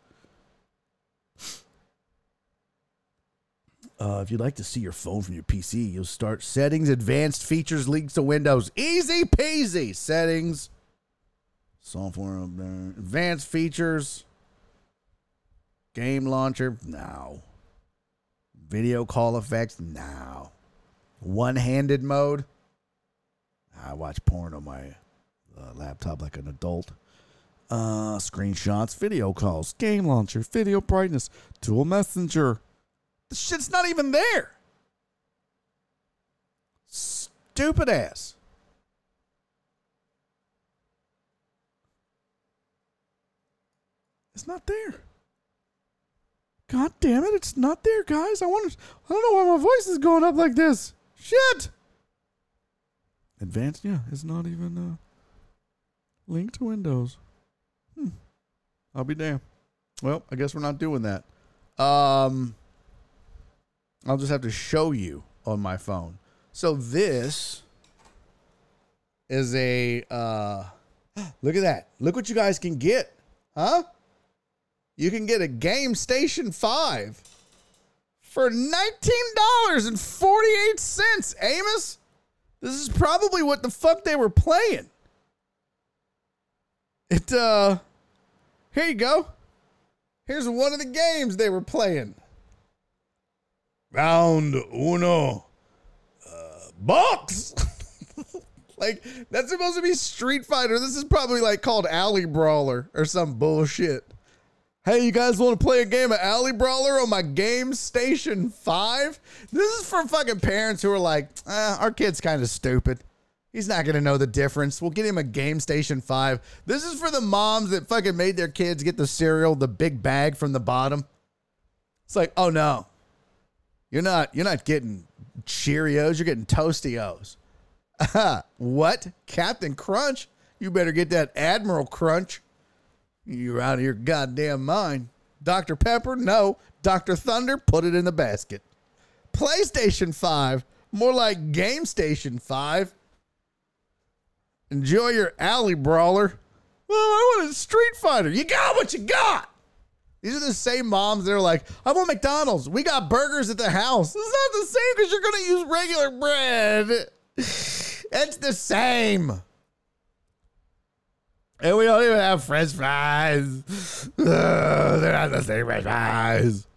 Uh, if you'd like to see your phone from your PC, you'll start settings, advanced features, links to Windows. Easy peasy. Settings, software advanced features, game launcher. Now. Video call effects? No. One handed mode? I watch porn on my uh, laptop like an adult. Uh, screenshots, video calls, game launcher, video brightness, dual messenger. The shit's not even there. Stupid ass. It's not there. God damn it, it's not there, guys. I want to, I don't know why my voice is going up like this. Shit. Advanced, yeah, it's not even uh link to Windows. Hmm. I'll be damned. Well, I guess we're not doing that. Um I'll just have to show you on my phone. So this is a uh [gasps] look at that. Look what you guys can get. Huh? You can get a Game Station 5 for $19.48. Amos, this is probably what the fuck they were playing. It uh here you go. Here's one of the games they were playing. Round uno. Uh, box. [laughs] like that's supposed to be Street Fighter. This is probably like called Alley Brawler or some bullshit. Hey, you guys want to play a game of Alley Brawler on my Game Station 5? This is for fucking parents who are like, eh, our kid's kind of stupid. He's not going to know the difference. We'll get him a Game Station 5. This is for the moms that fucking made their kids get the cereal, the big bag from the bottom. It's like, oh no. You're not you're not getting Cheerios, you're getting Toastios. [laughs] what? Captain Crunch? You better get that Admiral Crunch. You're out of your goddamn mind. Dr. Pepper? No. Dr. Thunder? Put it in the basket. PlayStation 5? More like Game Station 5. Enjoy your alley brawler. Well, I want a Street Fighter. You got what you got. These are the same moms that are like, I want McDonald's. We got burgers at the house. It's not the same because you're going to use regular bread. [laughs] it's the same. And we don't even have french fries. They're not the same french fries.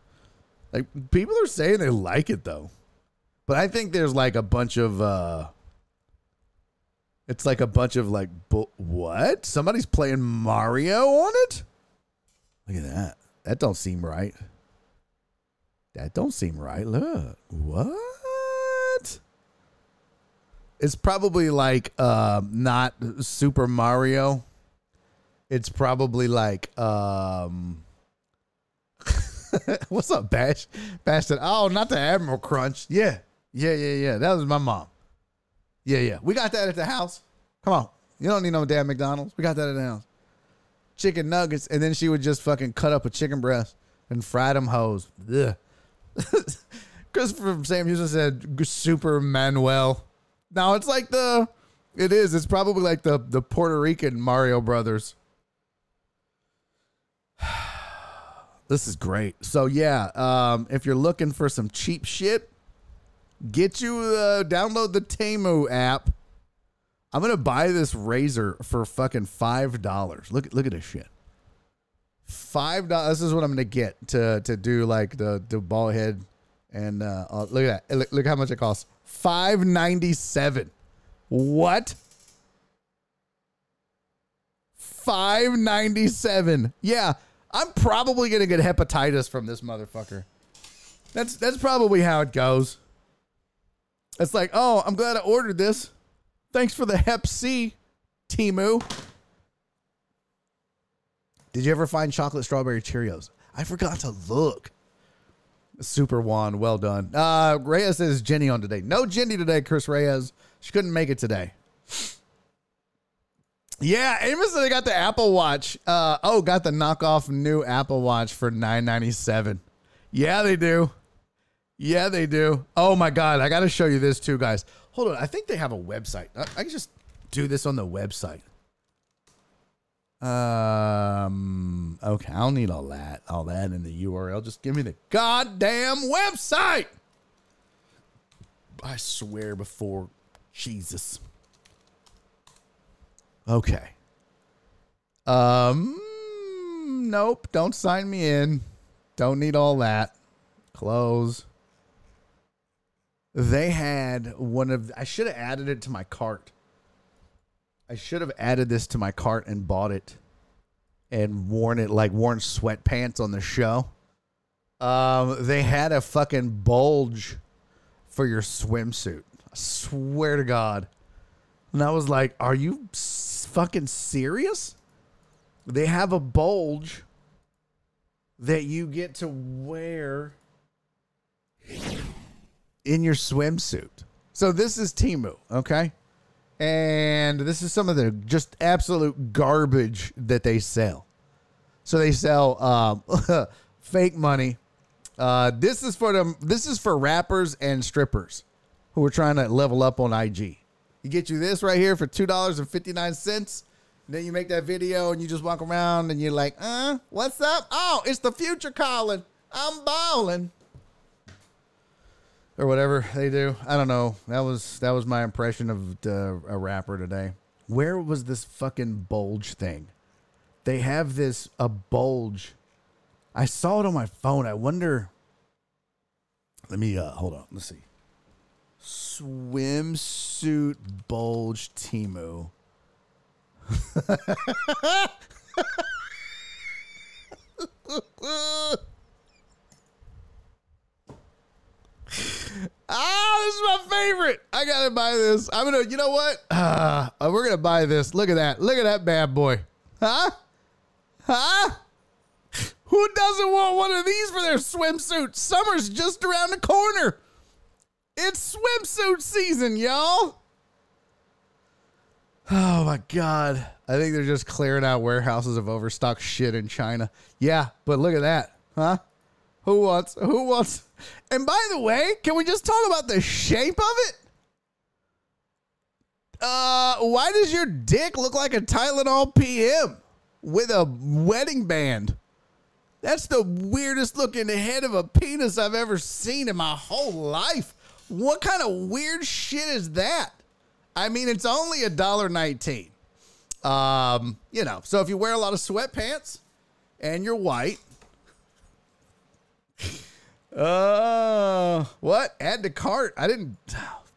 Like, people are saying they like it, though. But I think there's like a bunch of, uh, it's like a bunch of like, what? Somebody's playing Mario on it? Look at that. That don't seem right. That don't seem right. Look. What? It's probably like um not Super Mario. It's probably like um [laughs] What's up, Bash? Bash said, Oh, not the Admiral Crunch. Yeah. Yeah, yeah, yeah. That was my mom. Yeah, yeah. We got that at the house. Come on. You don't need no damn McDonald's. We got that at the house chicken nuggets, and then she would just fucking cut up a chicken breast and fry them hoes. Ugh. [laughs] Christopher Sam Houston said Super Manuel. Now it's like the it is. It's probably like the the Puerto Rican Mario Brothers. [sighs] this is great. So yeah, um, if you're looking for some cheap shit, get you uh, download the Temu app I'm gonna buy this razor for fucking five dollars. Look look at this shit. Five dollars. This is what I'm gonna get to to do like the the ball head and uh, uh look at that. Look, look how much it costs. Five ninety seven. What? Five ninety seven. Yeah, I'm probably gonna get hepatitis from this motherfucker. That's that's probably how it goes. It's like, oh, I'm glad I ordered this. Thanks for the Hep C, Temu. Did you ever find chocolate strawberry Cheerios? I forgot to look. Super Juan, well done. Uh, Reyes says Jenny on today. No Jenny today, Chris Reyes. She couldn't make it today. Yeah, Amos said they got the Apple Watch. Uh, oh, got the knockoff new Apple Watch for nine ninety seven. Yeah, they do. Yeah, they do. Oh my god, I got to show you this too, guys. Hold on, I think they have a website. I, I can just do this on the website. Um. Okay, I don't need all that, all that in the URL. Just give me the goddamn website. I swear before Jesus. Okay. Um. Nope. Don't sign me in. Don't need all that. Close they had one of I should have added it to my cart. I should have added this to my cart and bought it and worn it like worn sweatpants on the show. Um, they had a fucking bulge for your swimsuit. I swear to God. And I was like, are you fucking serious? They have a bulge that you get to wear in your swimsuit. So this is Timu, okay? And this is some of the just absolute garbage that they sell. So they sell um, [laughs] fake money. Uh, this is for them. This is for rappers and strippers who are trying to level up on IG. You get you this right here for two dollars and fifty nine cents. Then you make that video and you just walk around and you're like, uh, what's up? Oh, it's the future calling. I'm balling. Or whatever they do. I don't know. That was that was my impression of the, a rapper today. Where was this fucking bulge thing? They have this a bulge. I saw it on my phone. I wonder. Let me uh hold on. Let's see. Swimsuit bulge Temu. Ah, this is my favorite. I gotta buy this. I'm gonna, you know what? [sighs] Uh, we're gonna buy this. Look at that. Look at that bad boy. Huh? Huh? Who doesn't want one of these for their swimsuit? Summer's just around the corner. It's swimsuit season, y'all. Oh my god. I think they're just clearing out warehouses of overstocked shit in China. Yeah, but look at that. Huh? Who wants who wants And by the way, can we just talk about the shape of it? Uh, why does your dick look like a Tylenol PM with a wedding band? That's the weirdest looking head of a penis I've ever seen in my whole life. What kind of weird shit is that? I mean, it's only a dollar nineteen. Um, you know, so if you wear a lot of sweatpants and you're white, uh, what? Add to cart. I didn't.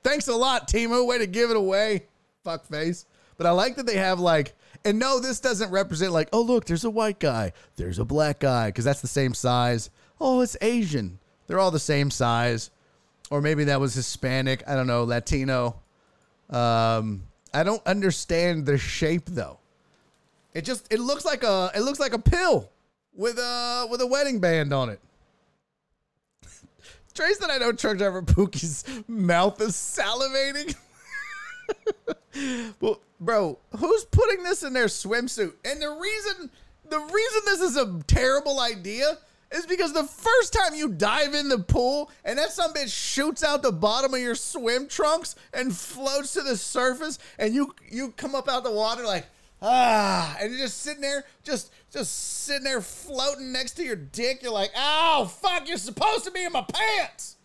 Thanks a lot, Temu. Way to give it away. Fuck face. But I like that they have like, and no, this doesn't represent like, oh, look, there's a white guy, there's a black guy, because that's the same size. Oh, it's Asian. They're all the same size. Or maybe that was Hispanic. I don't know, Latino. Um, I don't understand the shape though. It just it looks like a it looks like a pill with a with a wedding band on it. [laughs] Trace that I know truck driver Pookie's mouth is salivating. [laughs] well, bro, who's putting this in their swimsuit? And the reason the reason this is a terrible idea is because the first time you dive in the pool and that some bitch shoots out the bottom of your swim trunks and floats to the surface and you you come up out the water like ah and you're just sitting there just just sitting there floating next to your dick. You're like oh fuck you're supposed to be in my pants.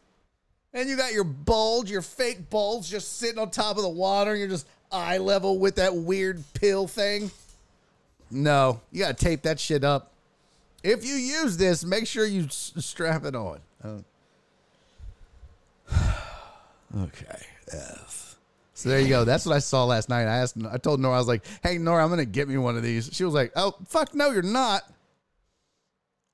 And you got your bulge your fake bulge just sitting on top of the water and you're just eye level with that weird pill thing. No you gotta tape that shit up if you use this, make sure you s- strap it on. Uh, [sighs] okay. F. So there you go. That's what I saw last night. I asked, I told Nora, I was like, "Hey, Nora, I'm gonna get me one of these." She was like, "Oh, fuck, no, you're not."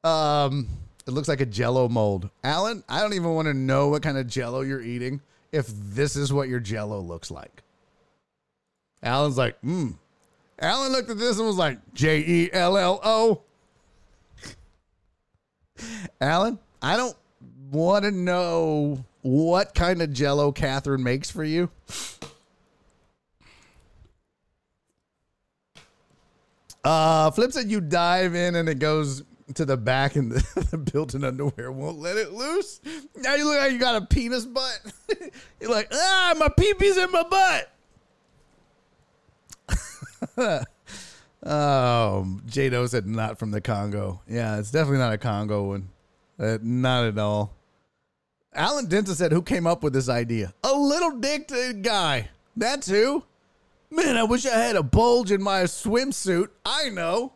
Um, it looks like a Jello mold. Alan, I don't even want to know what kind of Jello you're eating if this is what your Jello looks like. Alan's like, hmm. Alan looked at this and was like, J E L L O. Alan, I don't want to know what kind of jello Catherine makes for you. Uh, Flip said you dive in and it goes to the back and the, [laughs] the built-in underwear won't let it loose. Now you look like you got a penis butt. [laughs] You're like, ah, my pee-pee's in my butt. [laughs] Oh, Jado said not from the Congo. Yeah, it's definitely not a Congo one. Uh, not at all. Alan Denton said, "Who came up with this idea? A little dick guy. That's who. Man, I wish I had a bulge in my swimsuit. I know."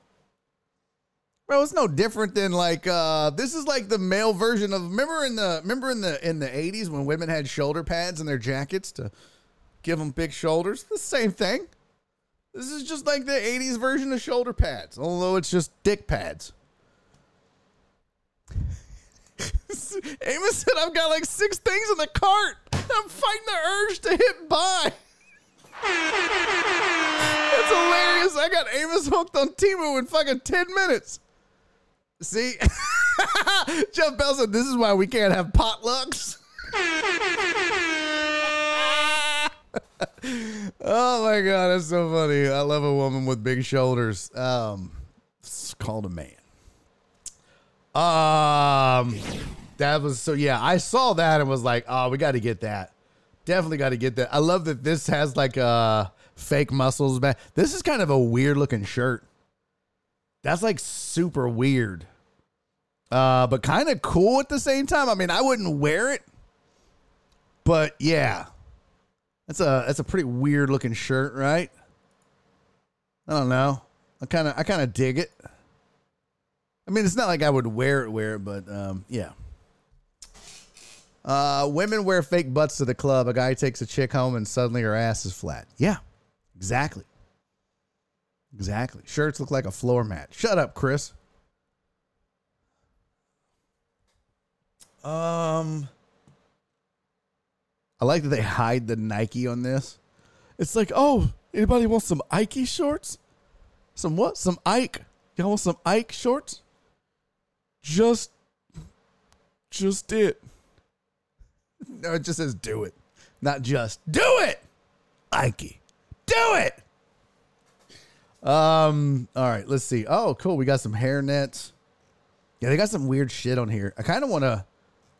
Bro, it's no different than like uh this is like the male version of remember in the remember in the in the 80s when women had shoulder pads in their jackets to give them big shoulders. The same thing. This is just like the 80s version of shoulder pads, although it's just dick pads. [laughs] Amos said, I've got like six things in the cart. I'm fighting the urge to hit buy. [laughs] That's hilarious. I got Amos hooked on Temu in fucking 10 minutes. See? [laughs] Jeff Bell said, This is why we can't have potlucks. Oh my god, that's so funny. I love a woman with big shoulders. Um, it's called a man. Um, that was so yeah. I saw that and was like, oh, we got to get that. Definitely got to get that. I love that this has like uh fake muscles back. This is kind of a weird looking shirt. That's like super weird. Uh but kind of cool at the same time. I mean, I wouldn't wear it. But yeah. That's a that's a pretty weird looking shirt, right? I don't know. I kind of I kind of dig it. I mean, it's not like I would wear it, wear it, but um, yeah. Uh, women wear fake butts to the club. A guy takes a chick home and suddenly her ass is flat. Yeah, exactly. Exactly. Shirts look like a floor mat. Shut up, Chris. Um, I like that they hide the Nike on this. It's like, oh, anybody want some Ike shorts? Some what? Some Ike. Y'all want some Ike shorts? Just, just it. No, it just says do it. Not just. Do it! Ike. Do it! Um, all right, let's see. Oh, cool. We got some hair nets. Yeah, they got some weird shit on here. I kind of want to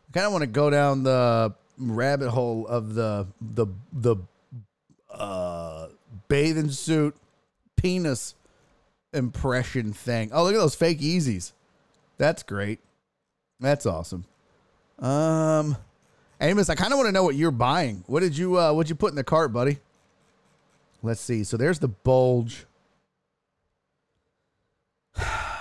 I kind of want to go down the rabbit hole of the the the uh bathing suit penis impression thing. Oh, look at those fake Yeezys. That's great. That's awesome. Um Amos, I kind of want to know what you're buying. What did you uh what'd you put in the cart, buddy? Let's see. So there's the bulge. [sighs]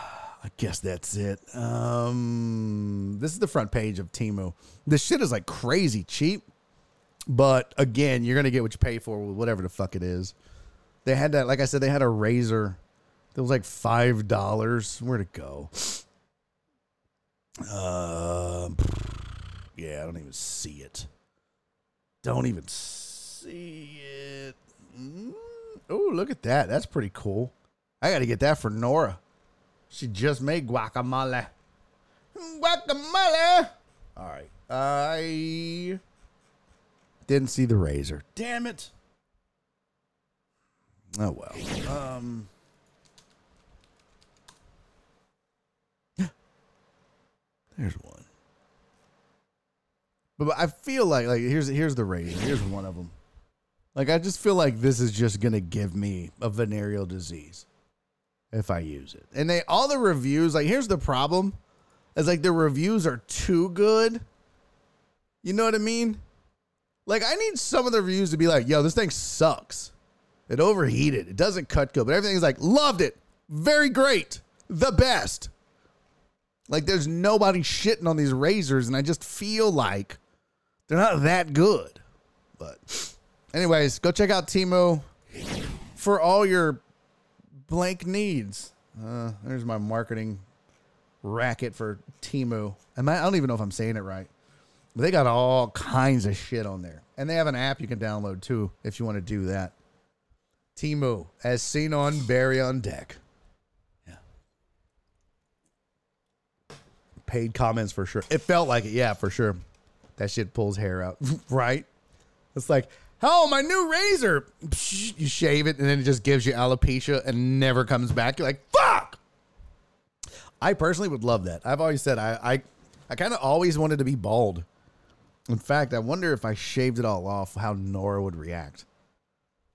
I guess that's it. Um this is the front page of Temu. This shit is like crazy cheap. But again, you're gonna get what you pay for with whatever the fuck it is. They had that, like I said, they had a razor that was like five dollars. Where'd it go? Uh, yeah, I don't even see it. Don't even see it. Oh, look at that. That's pretty cool. I got to get that for Nora. She just made guacamole. Guacamole. All right. I didn't see the razor. Damn it. Oh well. Um [gasps] There's one. But, but I feel like like here's here's the razor. Here's one of them. Like I just feel like this is just gonna give me a venereal disease if I use it. And they all the reviews like here's the problem, is like the reviews are too good. You know what I mean? Like I need some of the reviews to be like, yo, this thing sucks. It overheated. It doesn't cut good, but everything's like, loved it. Very great. The best. Like there's nobody shitting on these razors, and I just feel like they're not that good. But anyways, go check out Temu for all your blank needs. Uh, there's my marketing racket for Temu. I, I don't even know if I'm saying it right. But they got all kinds of shit on there. And they have an app you can download too if you want to do that. Temu, as seen on Barry on Deck. Yeah. Paid comments for sure. It felt like it, yeah, for sure. That shit pulls hair out, [laughs] right? It's like, oh, my new razor. You shave it and then it just gives you alopecia and never comes back. You're like, fuck. I personally would love that. I've always said I I, I kind of always wanted to be bald. In fact, I wonder if I shaved it all off, how Nora would react.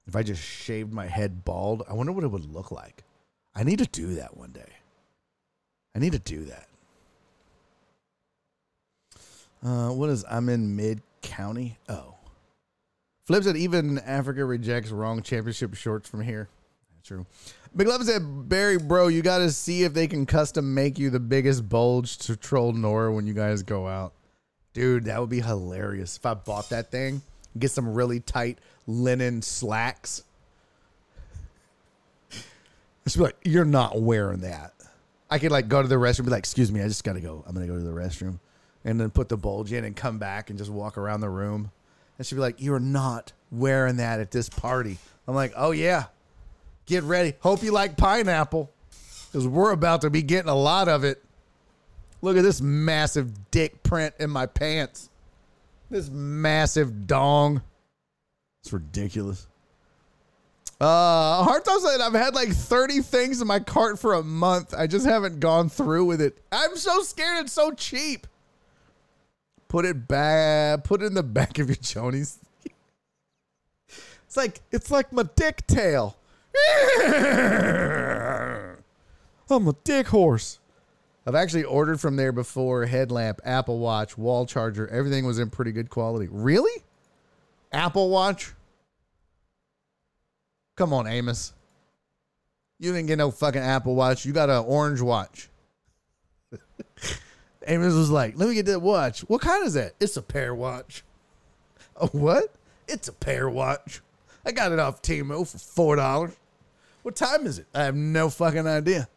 If I just shaved my head bald, I wonder what it would look like. I need to do that one day. I need to do that. Uh, what is I'm in mid county? Oh. Flip said even Africa rejects wrong championship shorts from here. That's true. McLovin said, Barry, bro, you got to see if they can custom make you the biggest bulge to troll Nora when you guys go out. Dude, that would be hilarious if I bought that thing. Get some really tight linen slacks. Just be like, you're not wearing that. I could like go to the restroom, be like, excuse me, I just gotta go. I'm gonna go to the restroom, and then put the bulge in and come back and just walk around the room. And she'd be like, you're not wearing that at this party. I'm like, oh yeah, get ready. Hope you like pineapple, because we're about to be getting a lot of it. Look at this massive dick print in my pants. This massive dong. It's ridiculous. Uh, Harto said I've had like 30 things in my cart for a month. I just haven't gone through with it. I'm so scared it's so cheap. Put it back. Put it in the [laughs] back of your chonies. It's like it's like my dick tail. [laughs] I'm a dick horse. I've actually ordered from there before headlamp, Apple Watch, wall charger. Everything was in pretty good quality. Really? Apple Watch? Come on, Amos. You didn't get no fucking Apple Watch. You got an orange watch. [laughs] Amos was like, let me get that watch. What kind is that? It's a pair watch. A what? It's a pair watch. I got it off Temu for four dollars. What time is it? I have no fucking idea.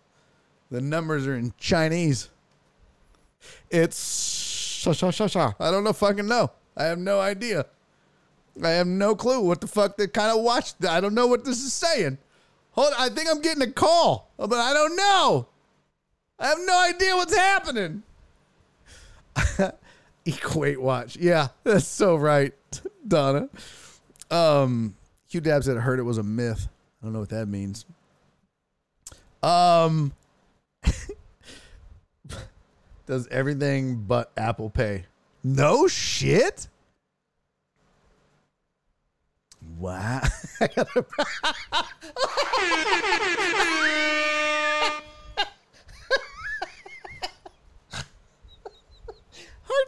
The numbers are in Chinese. It's sha sha sha sha. I don't know fucking know. I have no idea. I have no clue what the fuck that kind of watch. I don't know what this is saying. Hold on, I think I'm getting a call, but I don't know. I have no idea what's happening. [laughs] Equate watch. Yeah, [laughs] that's so right, Donna. Um, Hugh Dab said heard it was a myth. I don't know what that means. Um, [laughs] does everything but Apple Pay. No shit. Wow.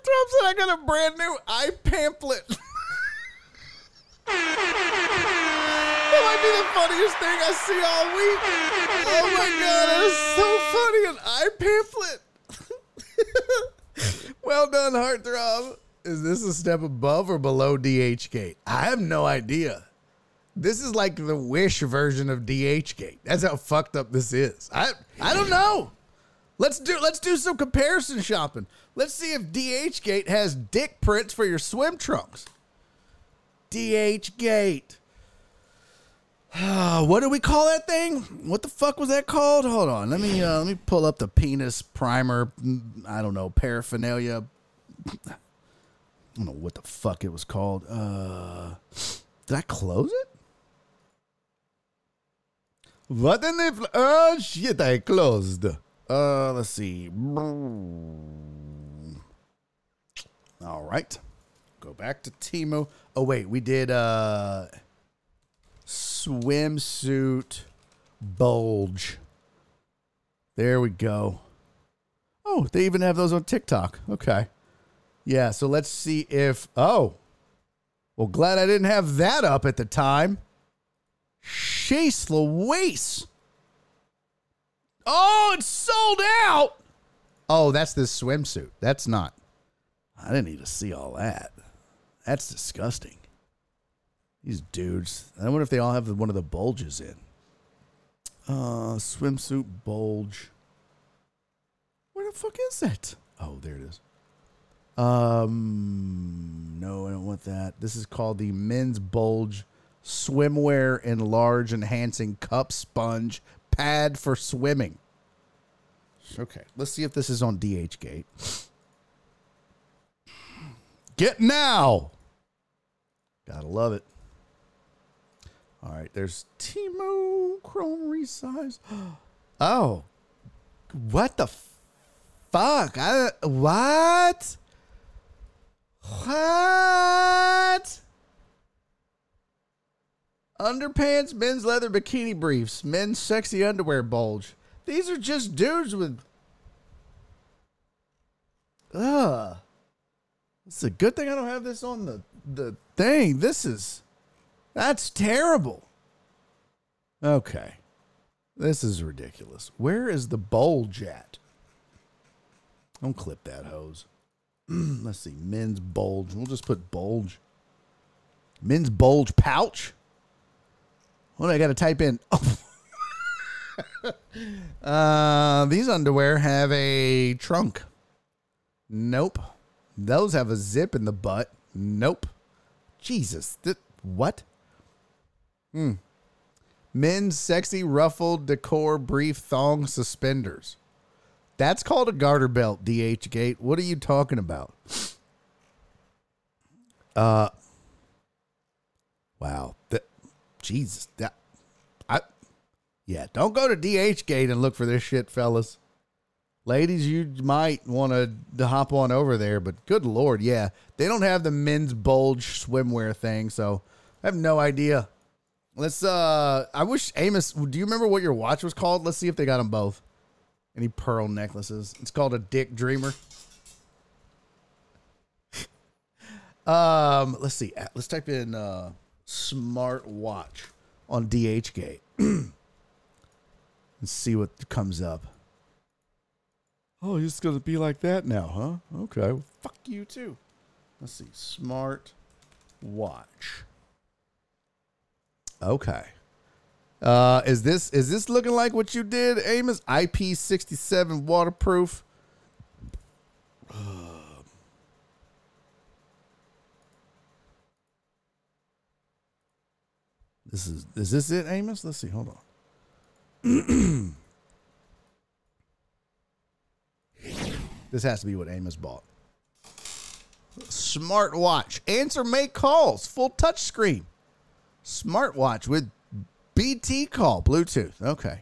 Gotta- said I got a brand new eye pamphlet. [laughs] that might be the funniest thing I see all week. Oh my god, that is so funny. An eye pamphlet. [laughs] well done, Heartthrob. Is this a step above or below DHgate? I have no idea. This is like the Wish version of DHgate. That's how fucked up this is. I I don't know. Let's do let's do some comparison shopping. Let's see if DHgate has dick prints for your swim trunks. DHgate. [sighs] what do we call that thing? What the fuck was that called? Hold on. Let me uh, let me pull up the penis primer. I don't know paraphernalia. I don't know what the fuck it was called. Uh, did I close it? What in the? Oh shit! I closed. Uh, let's see. All right. Go back to Temu. Oh wait, we did uh swimsuit bulge. There we go. Oh, they even have those on TikTok. Okay. Yeah, so let's see if oh. Well, glad I didn't have that up at the time. Chase Louise. Oh, it's sold out. Oh, that's this swimsuit. That's not. I didn't need to see all that. That's disgusting. These dudes. I wonder if they all have one of the bulges in. Uh, swimsuit bulge. Where the fuck is it? Oh, there it is. Um, no, I don't want that. This is called the men's bulge swimwear enlarge enhancing cup sponge pad for swimming. Okay, let's see if this is on DHgate. Get now. Gotta love it. All right, there's Temu Chrome resize. [gasps] Oh, what the fuck? I what? What? Underpants, men's leather bikini briefs, men's sexy underwear bulge. These are just dudes with. Ugh. It's a good thing I don't have this on the the thing. This is that's terrible. Okay. This is ridiculous. Where is the bulge at? Don't clip that hose. [clears throat] Let's see. Men's bulge. We'll just put bulge. Men's bulge pouch. What do I got to type in? [laughs] uh, these underwear have a trunk. Nope. Those have a zip in the butt. Nope. Jesus. Th- what? Hmm. Men's sexy ruffled decor brief thong suspenders. That's called a garter belt, DHgate. What are you talking about? Uh Wow. That Jesus. That I Yeah, don't go to DHgate and look for this shit, fellas. Ladies, you might want to hop on over there, but good lord, yeah. They don't have the men's bulge swimwear thing, so I have no idea. Let's. uh I wish Amos. Do you remember what your watch was called? Let's see if they got them both. Any pearl necklaces? It's called a Dick Dreamer. [laughs] um. Let's see. Let's type in uh smart watch on DHgate [clears throat] and see what comes up. Oh, it's gonna be like that now, huh? Okay. Well, fuck you too. Let's see. Smart watch. Okay. Uh, is this is this looking like what you did, Amos? IP67 waterproof. This is is this it, Amos? Let's see. Hold on. [clears throat] this has to be what Amos bought. Smartwatch. Answer make calls. Full touchscreen. Smartwatch with BT call. Bluetooth. Okay.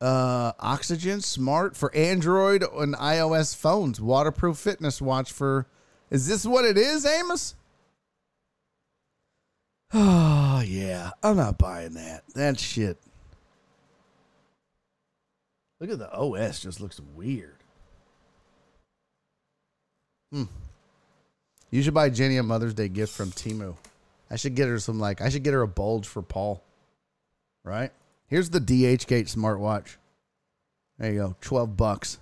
Uh Oxygen Smart for Android and iOS phones. Waterproof fitness watch for Is this what it is, Amos? [sighs] Oh, yeah. I'm not buying that. That shit. Look at the OS, just looks weird. Hmm. You should buy Jenny a Mother's Day gift from Temu. I should get her some, like, I should get her a bulge for Paul. Right? Here's the DHgate smartwatch. There you go. 12 bucks.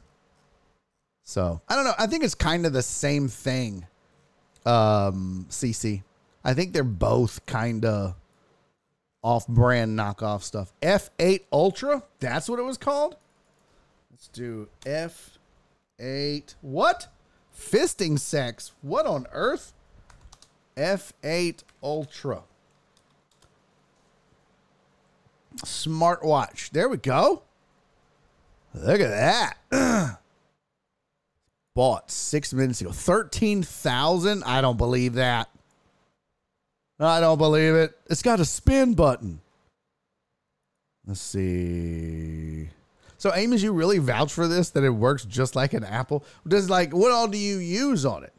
So, I don't know. I think it's kind of the same thing. Um, CC. I think they're both kind of off-brand knockoff stuff. F8 Ultra, that's what it was called. Let's do F8. What? Fisting sex. What on earth? F8 Ultra. Smartwatch. There we go. Look at that. [clears throat] Bought six minutes ago. 13,000? I don't believe that. I don't believe it. It's got a spin button. Let's see. So, Amos, you really vouch for this that it works just like an Apple? Does like what all do you use on it?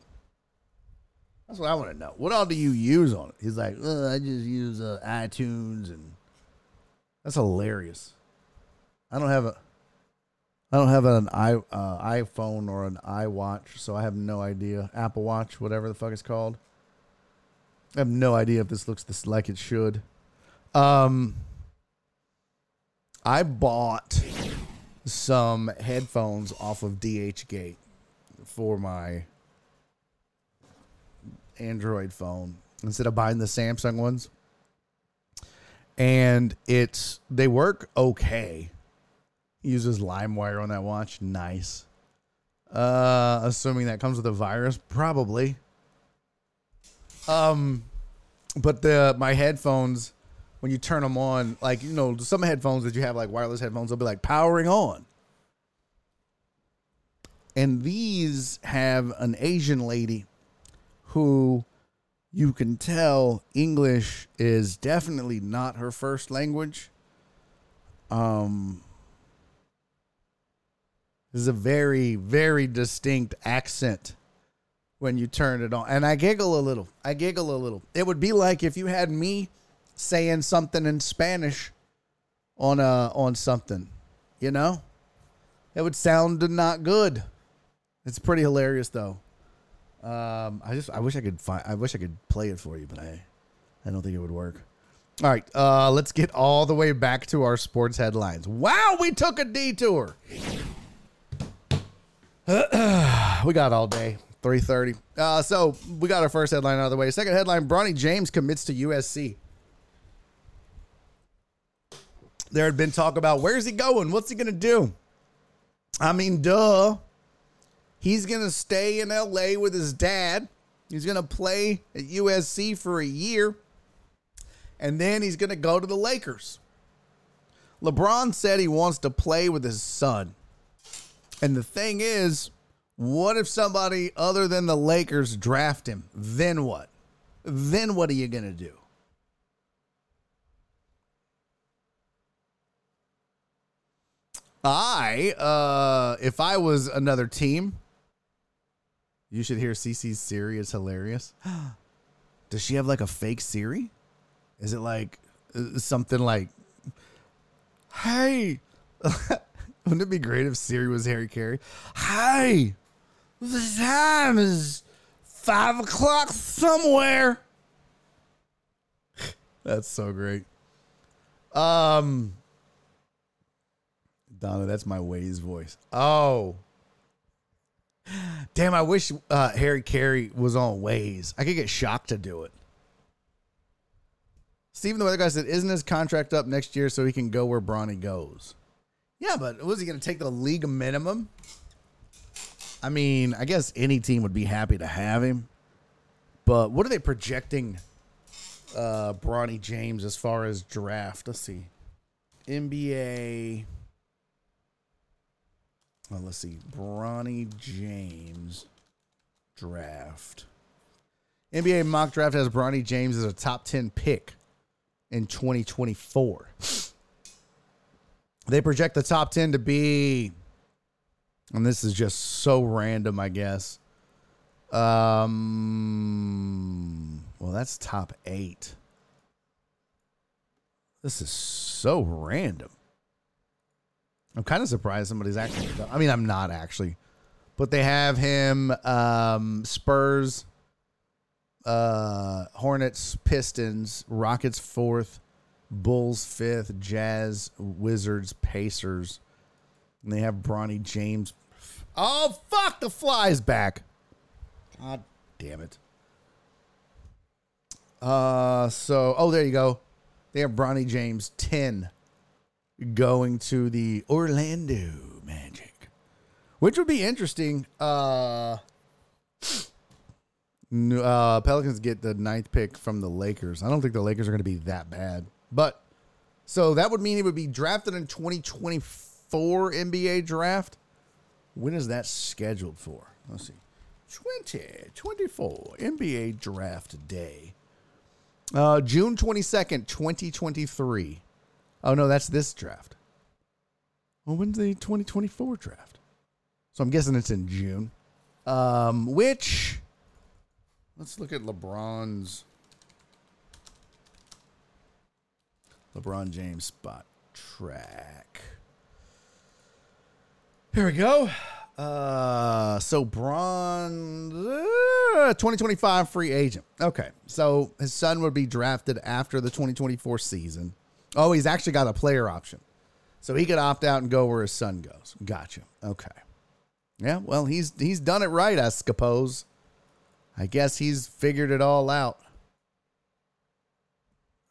That's what I want to know. What all do you use on it? He's like, I just use uh, iTunes, and that's hilarious. I don't have a, I don't have an i uh, iPhone or an iWatch, so I have no idea. Apple Watch, whatever the fuck it's called. I have no idea if this looks this like it should. Um, I bought some headphones off of DHgate for my Android phone instead of buying the Samsung ones. And it's they work okay. Uses LimeWire on that watch. Nice. Uh assuming that comes with a virus, probably. Um, but the my headphones, when you turn them on, like you know, some headphones that you have like wireless headphones, they'll be like powering on. And these have an Asian lady who you can tell English is definitely not her first language. Um, this is a very, very distinct accent when you turn it on. And I giggle a little. I giggle a little. It would be like if you had me saying something in Spanish on uh on something, you know? It would sound not good. It's pretty hilarious though. Um I just I wish I could find I wish I could play it for you, but I I don't think it would work. All right, uh let's get all the way back to our sports headlines. Wow, we took a detour. [clears throat] we got all day. 3.30. Uh, so we got our first headline out of the way. Second headline, Bronny James commits to USC. There had been talk about where's he going? What's he going to do? I mean, duh. He's going to stay in LA with his dad. He's going to play at USC for a year. And then he's going to go to the Lakers. LeBron said he wants to play with his son. And the thing is, what if somebody other than the Lakers draft him? Then what? Then what are you going to do? I, uh, if I was another team, you should hear CC's Siri is hilarious. [gasps] Does she have like a fake Siri? Is it like uh, something like, "Hey"? [laughs] Wouldn't it be great if Siri was Harry Carey? Hey, the time is five o'clock somewhere. [laughs] That's so great. Um, Donna, that's my Waze voice. Oh, damn! I wish uh, Harry Carey was on Waze. I could get shocked to do it. Stephen, the weather guy said, "Isn't his contract up next year so he can go where Bronny goes?" Yeah, but was he going to take the league minimum? I mean, I guess any team would be happy to have him. But what are they projecting uh Bronny James as far as draft? Let's see. NBA well, let's see. Bronny James draft. NBA mock draft has Bronny James as a top 10 pick in 2024. They project the top 10 to be, and this is just so random, I guess. Um, well, that's top eight. This is so random. I'm kind of surprised somebody's actually. I mean, I'm not actually, but they have him. Um, Spurs, uh, Hornets, Pistons, Rockets fourth, Bulls fifth, Jazz, Wizards, Pacers, and they have Bronny James. Oh fuck! The fly's back. God damn it. Uh, so oh, there you go. They have Bronny James ten going to the Orlando Magic, which would be interesting. Uh, uh, Pelicans get the ninth pick from the Lakers. I don't think the Lakers are going to be that bad, but so that would mean he would be drafted in 2024 NBA draft. When is that scheduled for? Let's see. 2024 NBA draft day. Uh, June 22nd, 2023. Oh no, that's this draft. Well, when's the 2024 draft? So I'm guessing it's in June. Um, which let's look at LeBron's LeBron James spot track. Here we go. Uh, so Braun, uh, 2025 free agent. Okay, so his son would be drafted after the 2024 season. Oh, he's actually got a player option. So he could opt out and go where his son goes. Gotcha. Okay. Yeah, well, he's he's done it right, I suppose. I guess he's figured it all out.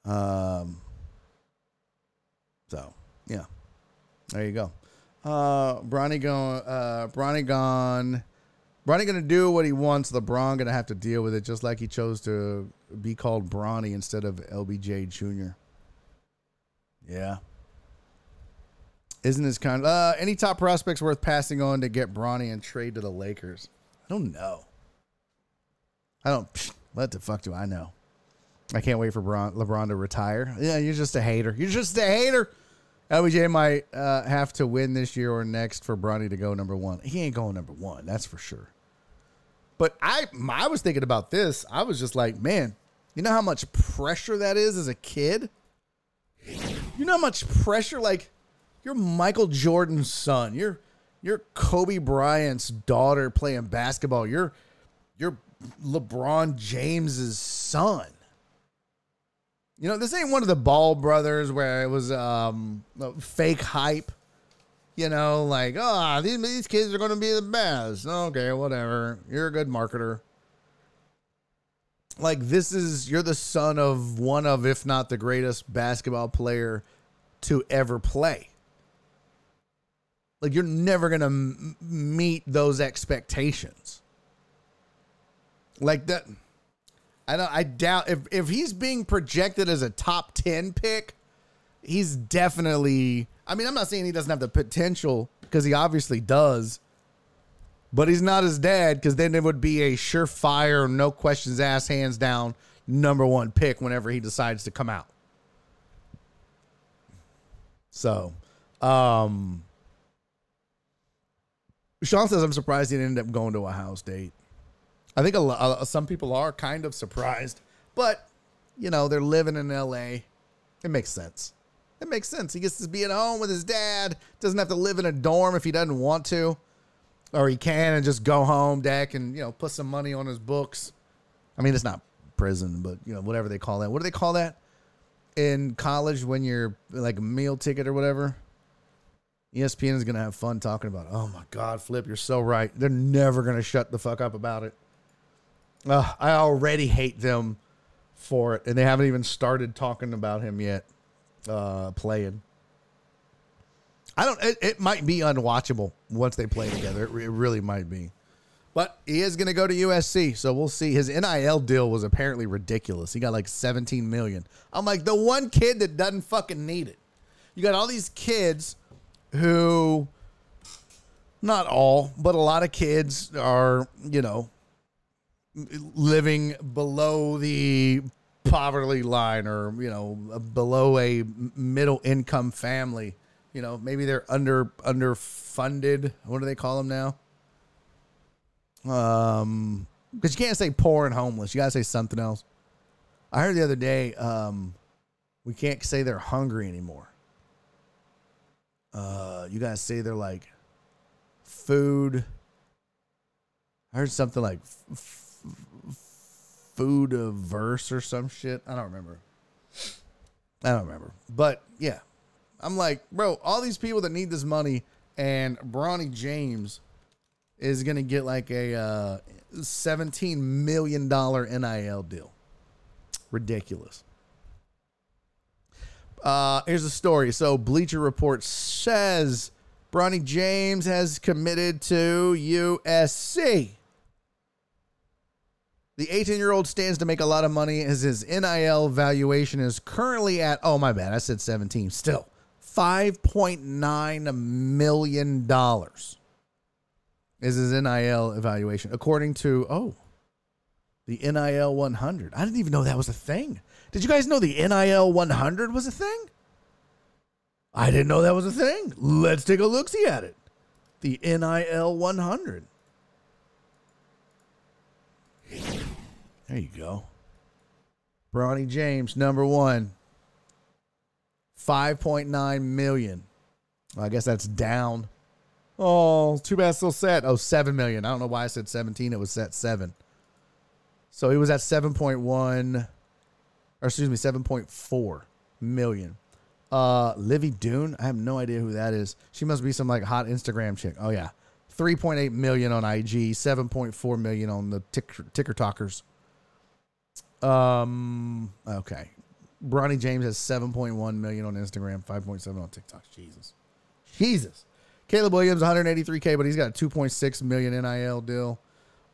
Um so, yeah. There you go. Uh Bronny going uh Bronny gone. Bronny gonna do what he wants. LeBron gonna have to deal with it just like he chose to be called Bronny instead of LBJ Jr. Yeah. Isn't this kind of uh, any top prospects worth passing on to get Bronny and trade to the Lakers? I don't know. I don't. Psh, what the fuck do I know? I can't wait for Bron, LeBron to retire. Yeah, you're just a hater. You're just a hater. LBJ might uh, have to win this year or next for Bronny to go number one. He ain't going number one, that's for sure. But I, I was thinking about this. I was just like, man, you know how much pressure that is as a kid you know how much pressure? Like, you're Michael Jordan's son. You're you're Kobe Bryant's daughter playing basketball. You're you're LeBron James's son. You know, this ain't one of the Ball brothers where it was um, fake hype. You know, like, oh, these, these kids are going to be the best. Okay, whatever. You're a good marketer like this is you're the son of one of if not the greatest basketball player to ever play. Like you're never to m- meet those expectations. Like that i don't i doubt if if he's being projected as a top 10 pick he's definitely i mean i'm not saying he doesn't have the potential because he obviously does but he's not his dad because then it would be a surefire, no questions asked, hands down, number one pick whenever he decides to come out. So, um, Sean says, I'm surprised he ended up going to a house date. I think a lot, uh, some people are kind of surprised. But, you know, they're living in LA. It makes sense. It makes sense. He gets to be at home with his dad. Doesn't have to live in a dorm if he doesn't want to. Or he can and just go home, dad and you know, put some money on his books. I mean, it's not prison, but you know, whatever they call that. What do they call that in college when you're like a meal ticket or whatever? ESPN is gonna have fun talking about. Oh my God, Flip, you're so right. They're never gonna shut the fuck up about it. Uh, I already hate them for it, and they haven't even started talking about him yet. Uh, playing. I don't. It, it might be unwatchable once they play together. It, it really might be. But he is going to go to USC, so we'll see. His NIL deal was apparently ridiculous. He got like 17 million. I'm like the one kid that doesn't fucking need it. You got all these kids who not all, but a lot of kids are, you know, living below the poverty line or, you know, below a middle income family. You know, maybe they're under underfunded. What do they call them now? Um, because you can't say poor and homeless. You gotta say something else. I heard the other day, um, we can't say they're hungry anymore. Uh, you gotta say they're like food. I heard something like f- f- food averse or some shit. I don't remember. I don't remember. But yeah, I'm like, bro, all these people that need this money, and Bronny James is gonna get like a uh, 17 million dollar NIL deal. Ridiculous. Uh, here's a story. So Bleacher Report says Bronny James has committed to USC. The 18 year old stands to make a lot of money as his NIL valuation is currently at, oh, my bad. I said 17. Still, $5.9 million is his NIL evaluation, according to, oh, the NIL 100. I didn't even know that was a thing. Did you guys know the NIL 100 was a thing? I didn't know that was a thing. Let's take a look see at it. The NIL 100. There you go. Bronny James, number one. 5.9 million. Well, I guess that's down. Oh, too bad still set. Oh, 7 million. I don't know why I said 17. It was set 7. So he was at 7.1 or excuse me, 7.4 million. Uh Livvy Dunne, I have no idea who that is. She must be some like hot Instagram chick. Oh yeah. 3.8 million on IG, 7.4 million on the ticker, ticker talkers. Um okay. Bronny James has 7.1 million on Instagram, 5.7 on TikTok. Jesus. Jesus. Caleb Williams 183k, but he's got a 2.6 million NIL deal.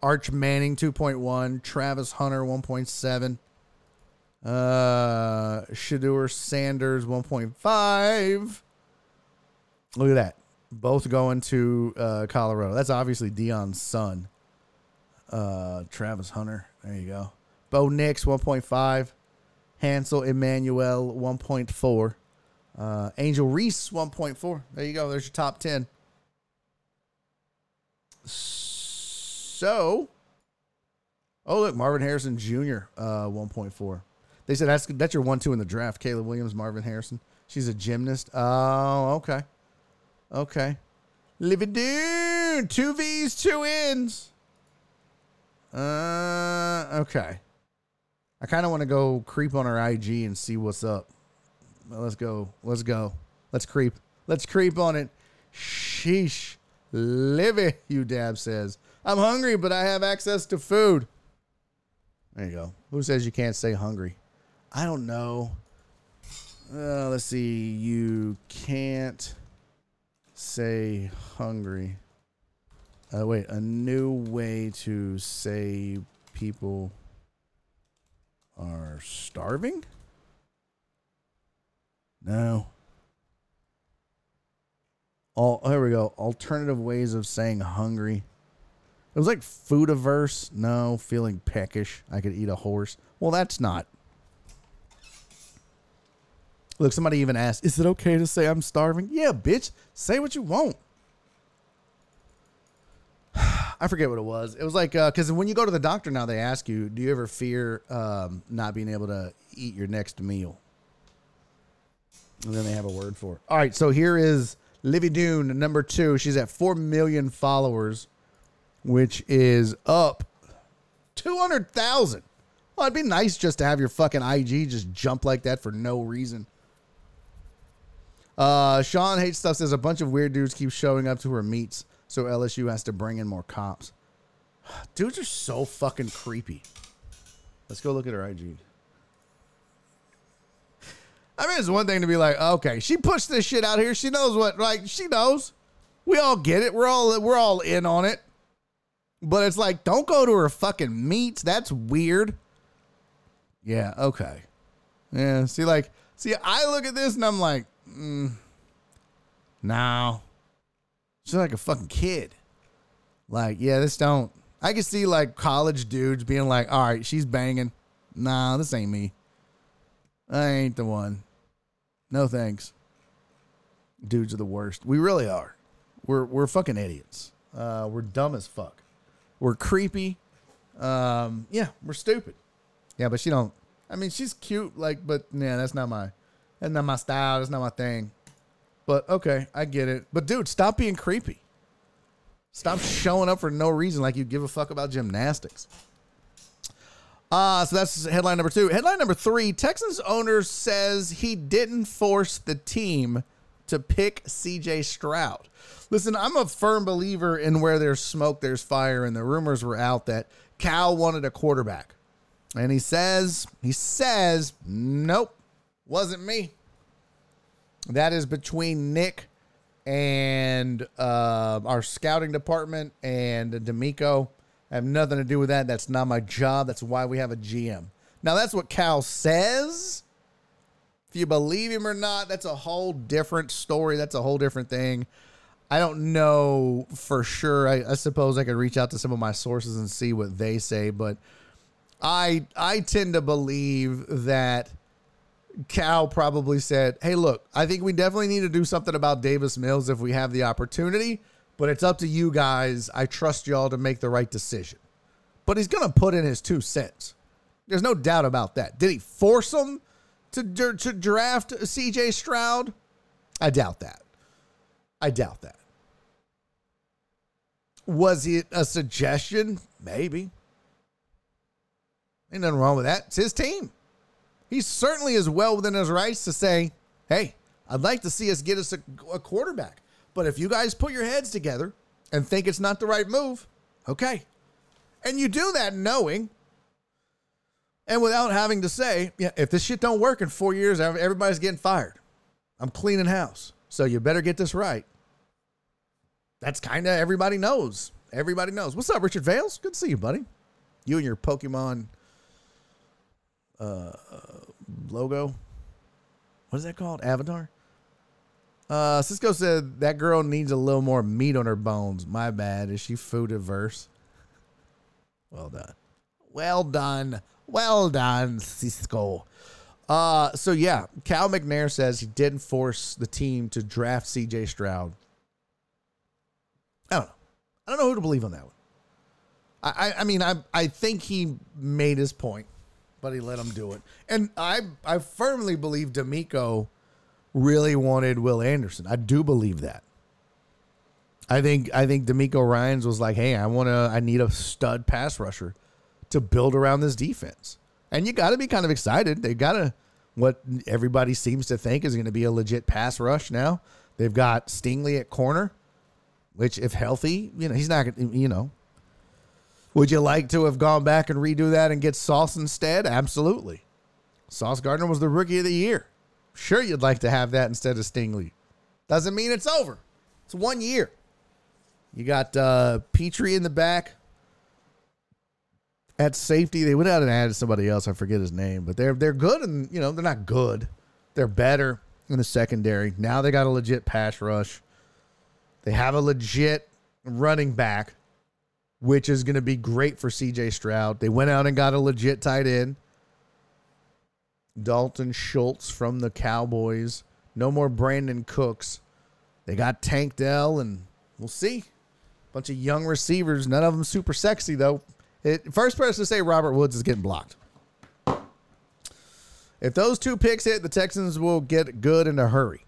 Arch Manning 2.1, Travis Hunter 1.7, uh, Shedeur Sanders 1.5. Look at that, both going to uh, Colorado. That's obviously Deion's son. Uh, Travis Hunter, there you go. Bo Nix 1.5, Hansel Emmanuel 1.4. Uh, Angel Reese 1.4. There you go. There's your top 10. So, oh look, Marvin Harrison Jr. Uh, 1.4. They said that's that's your one two in the draft. Caleb Williams, Marvin Harrison. She's a gymnast. Oh, okay, okay. Live it dude. Two V's, two N's. Uh, okay. I kind of want to go creep on her IG and see what's up. Let's go. Let's go. Let's creep. Let's creep on it. Sheesh. Livvy, [laughs] you dab says. I'm hungry, but I have access to food. There you go. Who says you can't say hungry? I don't know. Uh, let's see. You can't say hungry. Uh, wait, a new way to say people are starving? No. All oh, here we go. Alternative ways of saying hungry. It was like food averse. No, feeling peckish. I could eat a horse. Well, that's not. Look, somebody even asked, "Is it okay to say I'm starving?" Yeah, bitch. Say what you want. [sighs] I forget what it was. It was like because when you go to the doctor now, they ask you, "Do you ever fear um, not being able to eat your next meal?" And then they have a word for it. All right, so here is Livvy Dunne, number two. She's at four million followers, which is up two hundred thousand. Well, it'd be nice just to have your fucking IG just jump like that for no reason. Uh, Sean hates stuff says a bunch of weird dudes keep showing up to her meets, so LSU has to bring in more cops. [sighs] Dudes are so fucking creepy. Let's go look at her IG. I mean, it's one thing to be like, okay, she pushed this shit out here. She knows what, like, she knows. We all get it. We're all we're all in on it. But it's like, don't go to her fucking meets. That's weird. Yeah, okay. Yeah, see, like, see, I look at this and I'm like, mm, no. She's like a fucking kid. Like, yeah, this don't. I can see like college dudes being like, all right, she's banging. Nah, this ain't me. I ain't the one. No thanks. Dudes are the worst. We really are. We're we're fucking idiots. Uh, we're dumb as fuck. We're creepy. Um, yeah, we're stupid. Yeah, but she don't. I mean, she's cute. Like, but yeah, that's not my. That's not my style. That's not my thing. But okay, I get it. But dude, stop being creepy. Stop showing up for no reason like you give a fuck about gymnastics. Uh, so that's headline number two. Headline number three Texans owner says he didn't force the team to pick CJ Stroud. Listen, I'm a firm believer in where there's smoke, there's fire, and the rumors were out that Cal wanted a quarterback. And he says, he says, nope, wasn't me. That is between Nick and uh, our scouting department and DeMeco. I have nothing to do with that. That's not my job. That's why we have a GM. Now, that's what Cal says. If you believe him or not, that's a whole different story. That's a whole different thing. I don't know for sure. I, I suppose I could reach out to some of my sources and see what they say, but I I tend to believe that Cal probably said, "Hey, look, I think we definitely need to do something about Davis Mills if we have the opportunity, but it's up to you guys. I trust y'all to make the right decision." But he's going to put in his two cents. There's no doubt about that. Did he force him to to draft C.J. Stroud? I doubt that. I doubt that. Was it a suggestion? Maybe. Ain't nothing wrong with that. It's his team. He certainly is well within his rights to say, hey, I'd like to see us get us a, a quarterback. But if you guys put your heads together and think it's not the right move, okay. And you do that knowing and without having to say, yeah, if this shit don't work in four years, everybody's getting fired. I'm cleaning house. So you better get this right. That's kind of everybody knows. Everybody knows. What's up, Richard Vales? Good to see you, buddy. You and your Pokemon uh, logo. What is that called? Avatar? Uh, Cisco said that girl needs a little more meat on her bones. My bad. Is she food averse? Well done. Well done. Well done, Cisco. Uh, so yeah, Cal McNair says he didn't force the team to draft CJ Stroud. I don't know. I don't know who to believe on that one. I, I, I mean, I, I think he made his point but he let him do it. And I I firmly believe DeMeco really wanted Will Anderson. I do believe that. I think I think DeMeco Ryans was like, "Hey, I want to I need a stud pass rusher to build around this defense." And you got to be kind of excited. They got to what everybody seems to think is going to be a legit pass rush now. They've got Stingley at corner, which if healthy, you know, he's not gonna, you know, would you like to have gone back and redo that and get Sauce instead? Absolutely. Sauce Gardner was the rookie of the year. Sure, you'd like to have that instead of Stingley. Doesn't mean it's over. It's one year. You got uh, Pitre in the back. At safety, they went out and added somebody else. I forget his name, but they're they're good, and you know they're not good. They're better in the secondary. Now they got a legit pass rush. They have a legit running back which is going to be great for CJ Stroud. They went out and got a legit tight end. Dalton Schultz from the Cowboys. No more Brandin Cooks. They got Tank Dell, and we'll see. Bunch of young receivers, none of them super sexy though. It, first person to say Robert Woods is getting blocked. If those two picks hit, the Texans will get good in a hurry.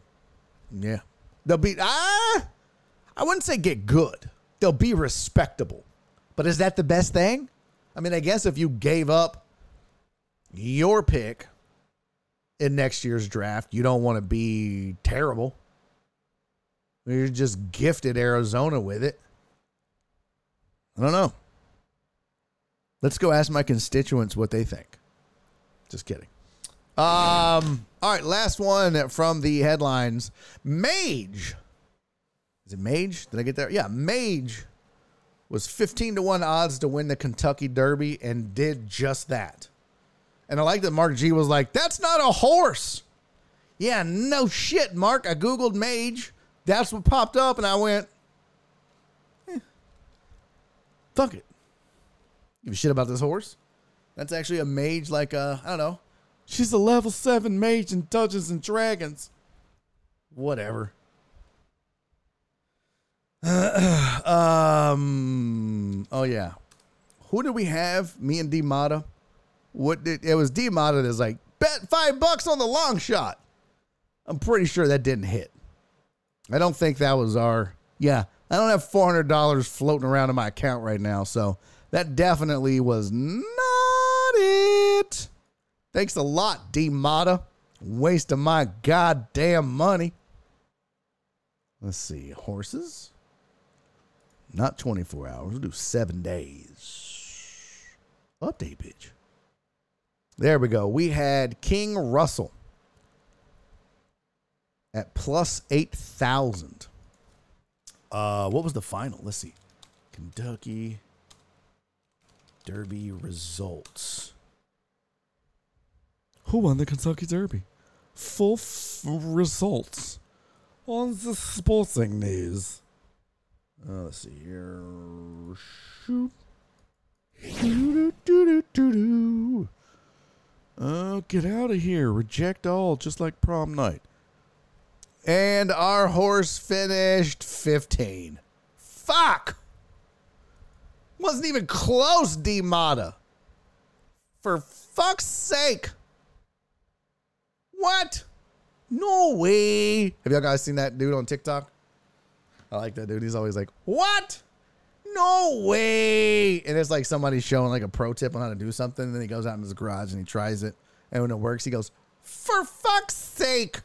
Yeah. They'll be ah I wouldn't say get good. They'll be respectable. But is that the best thing? I mean, I guess if you gave up your pick in next year's draft, you don't want to be terrible. You're just gifted Arizona with it. I don't know. Let's go ask my constituents what they think. Just kidding. Um, all right, last one from the headlines. Mage. Is it Mage? Did I get there? Yeah, Mage was 15 to 1 odds to win the Kentucky Derby and did just that. And I like that Mark G was like, that's not a horse. Yeah, no shit, Mark. I Googled Mage. That's what popped up, and I went, eh, fuck it. Give a shit about this horse. That's actually a mage, like, uh, I don't know. She's a level 7 mage in Dungeons and Dragons. Whatever. [clears throat] um. Oh yeah. Who did we have? Me and D Mata. What did it was D Mata that's like bet five bucks on the long shot. I'm pretty sure that didn't hit. I don't think that was our. Yeah, I don't have four hundred dollars floating around in my account right now, so that definitely was not it. Thanks a lot, D Mata. Waste of my goddamn money. Let's see, horses. Not 24 hours. We'll do seven days. Update, bitch. There we go. We had King Russell at plus 8,000. Uh, what was the final? Let's see. Kentucky Derby results. Who won the Kentucky Derby? Full f- results on the sporting news. Uh, let's see here. Doo-doo-doo-doo-doo. Uh, get out of here. Reject all, just like prom night. And our horse finished 15. Fuck! Wasn't even close, D Mata. For fuck's sake. What? No way. Have y'all guys seen that dude on TikTok? I like that dude. He's always like, "What? No way!" And it's like somebody showing like a pro tip on how to do something. And then he goes out in his garage and he tries it, and when it works, he goes, "For fuck's sake!"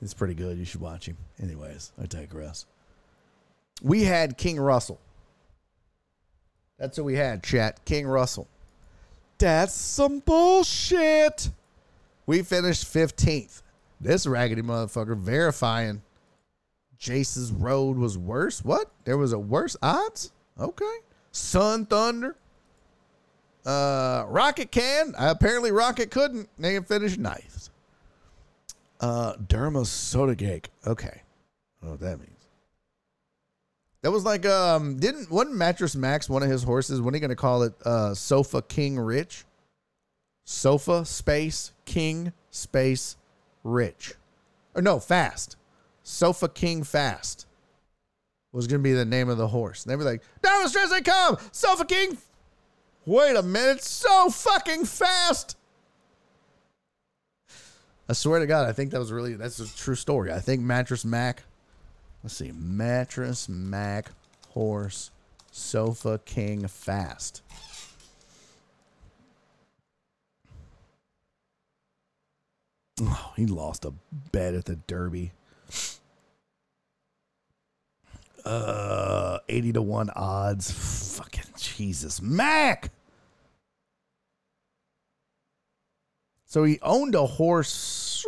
It's pretty good. You should watch him. Anyways, I digress. We had King Russell. That's what we had, chat. King Russell. That's some bullshit. We finished 15th. This raggedy motherfucker verifying Jace's Road was worse. What? There was a worse odds? Okay. Sun Thunder. Uh, Rocket can. Apparently, Rocket couldn't. They finished ninth. Uh, Derma Sotogake. Okay. I don't know what that means. That was like um didn't wasn't Mattress Mack's one of his horses? When are you gonna call it uh Sofa King Rich? Sofa space King space Rich. Or no, fast. Sofa King Fast was going to be the name of the horse. And they'd be like, down the stretch they come, Sofa King. Wait a minute, so fucking fast. I swear to God, I think that was really, that's a true story. I think Mattress Mack, let's see, Mattress Mack horse, Sofa King Fast. Oh, he lost a bet at the Derby. Uh, 80 to 1 odds. Fucking Jesus. Mack! So he owned a horse.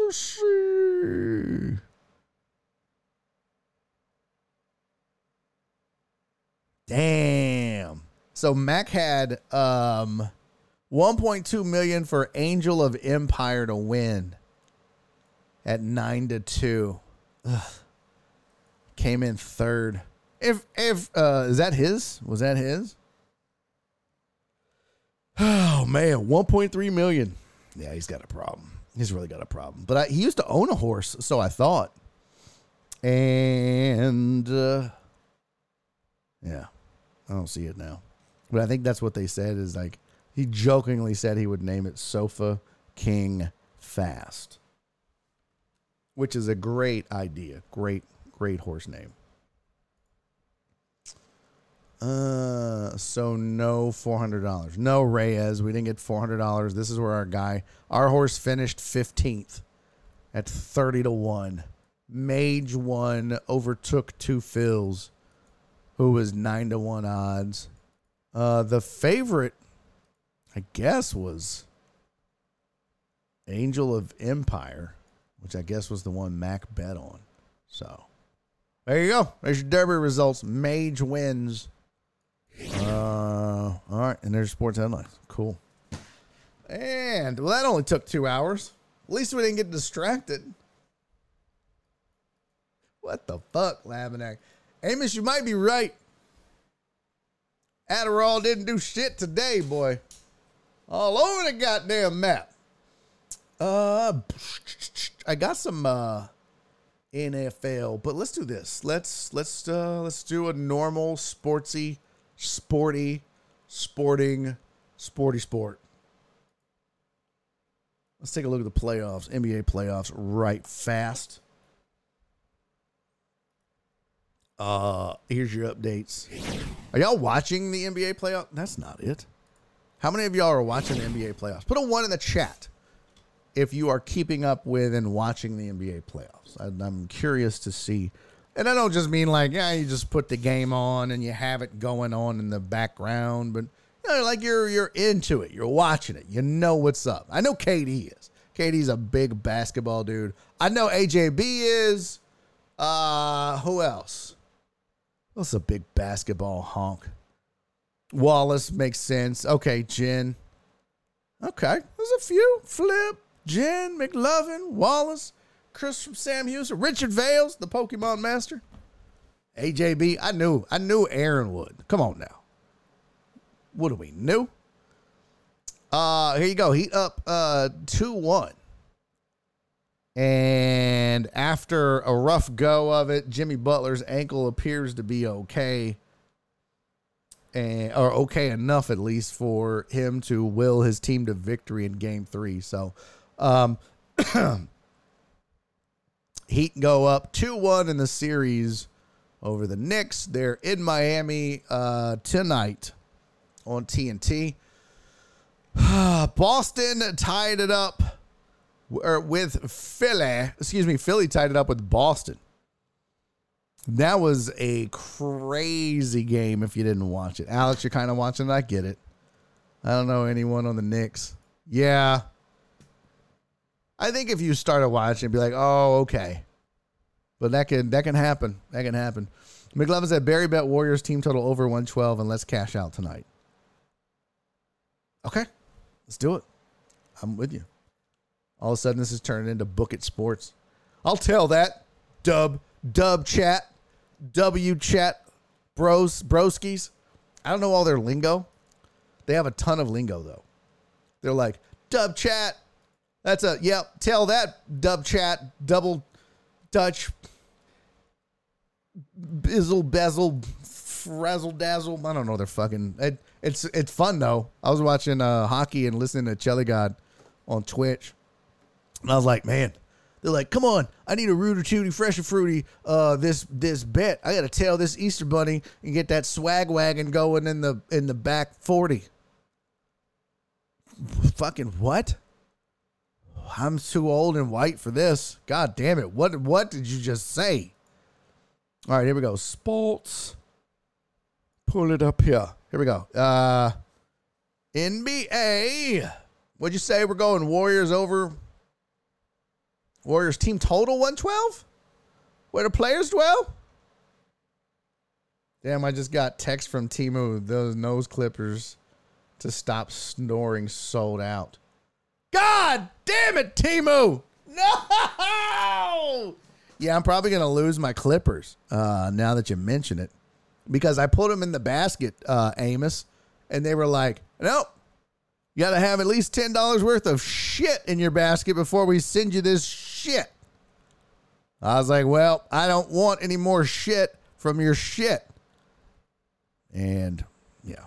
Damn. So Mack had um 1.2 million for Angel of Empire to win at 9 to 2. Ugh came in third. If if uh is that his? Was that his? Oh man, 1.3 million. Yeah, he's got a problem. He's really got a problem. But I, he used to own a horse, so I thought. And uh Yeah, I don't see it now, but I think that's what they said. Is like he jokingly said he would name it Sofa King Fast, which is a great idea. Great, great horse name. Uh, so no four hundred dollars. No Reyes. We didn't get four hundred dollars. This is where our guy, our horse finished fifteenth at thirty to one. Mage one overtook Two Phils, who was nine to one odds. Uh, the favorite, I guess, was Angel of Empire, which I guess was the one Mack bet on. So there you go. There's your Derby results. Mage wins. Uh, all right, and there's sports headlines. Cool. And well, that only took two hours. At least we didn't get distracted. What the fuck, Laminack? Amos, you might be right. Adderall didn't do shit today, boy. All over the goddamn map. Uh, I got some uh NFL, but let's do this. Let's let's uh let's do a normal sportsy sporty, sporting, sporty sport. Let's take a look at the playoffs, NBA playoffs, right fast. Uh, here's your updates. Are y'all watching the NBA playoff? That's not it. How many of y'all are watching the NBA playoffs? Put a one in the chat if you are keeping up with and watching the NBA playoffs. I'm curious to see and I don't just mean like, yeah, you just put the game on and you have it going on in the background, but you know, like you're you're into it, you're watching it, you know what's up. I know KD is. KD's a big basketball dude. I know AJB is. Uh, who else? What's a big basketball honk? Wallace makes sense. Okay, Jen. Okay, there's a few. Flip, Jen, McLovin, Wallace. Chris from Sam Houston, Richard Vales, the Pokemon Master, AJB. I knew, I knew Aaron would. Come on now. What do we knew? Uh, here you go. Heat up uh two one. And after a rough go of it, Jimmy Butler's ankle appears to be okay. And, or okay enough at least for him to will his team to victory in game three. So um [clears throat] Heat go up 2 1 in the series over the Knicks. They're in Miami uh, tonight on TNT. [sighs] Boston tied it up with Philly. Excuse me, Philly tied it up with Boston. That was a crazy game if you didn't watch it. Alex, you're kind of watching it. I get it. I don't know anyone on the Knicks. Yeah, I think if you started watching, be like, oh, okay. But that can that can happen. That can happen. McLovin said Barry bet Warriors team total over 112 and let's cash out tonight. Okay. Let's do it. I'm with you. All of a sudden this is turning into Book It Sports. I'll tell that. Dub, dub chat, W chat, bros, broskies. I don't know all their lingo. They have a ton of lingo though. They're like, dub chat, that's a yep. Tell that dub chat double Dutch bizzle bezel frazzle dazzle. I don't know. They're fucking. It, it's it's fun though. I was watching uh, hockey and listening to Chelly God on Twitch, and I was like, man. They're like, come on, I need a rooter tooty, fresh and fruity. Uh, this this bet, I gotta tell this Easter bunny and get that swag wagon going in the in the back forty. Fucking what? I'm too old and white for this. God damn it. What what did you just say? All right, here we go. Sports. Pull it up here. Here we go. Uh NBA. What'd you say? We're going Warriors over Warriors team total 112? Where the players dwell? Damn, I just got text from Temu. Those nose clippers to stop snoring sold out. God damn it, Temu. No. [laughs] Yeah, I'm probably going to lose my Clippers uh, now that you mention it because I put them in the basket, uh, Amos, and they were like, nope. You got to have at least $10 worth of shit in your basket before we send you this shit. I was like, well, I don't want any more shit from your shit. And yeah,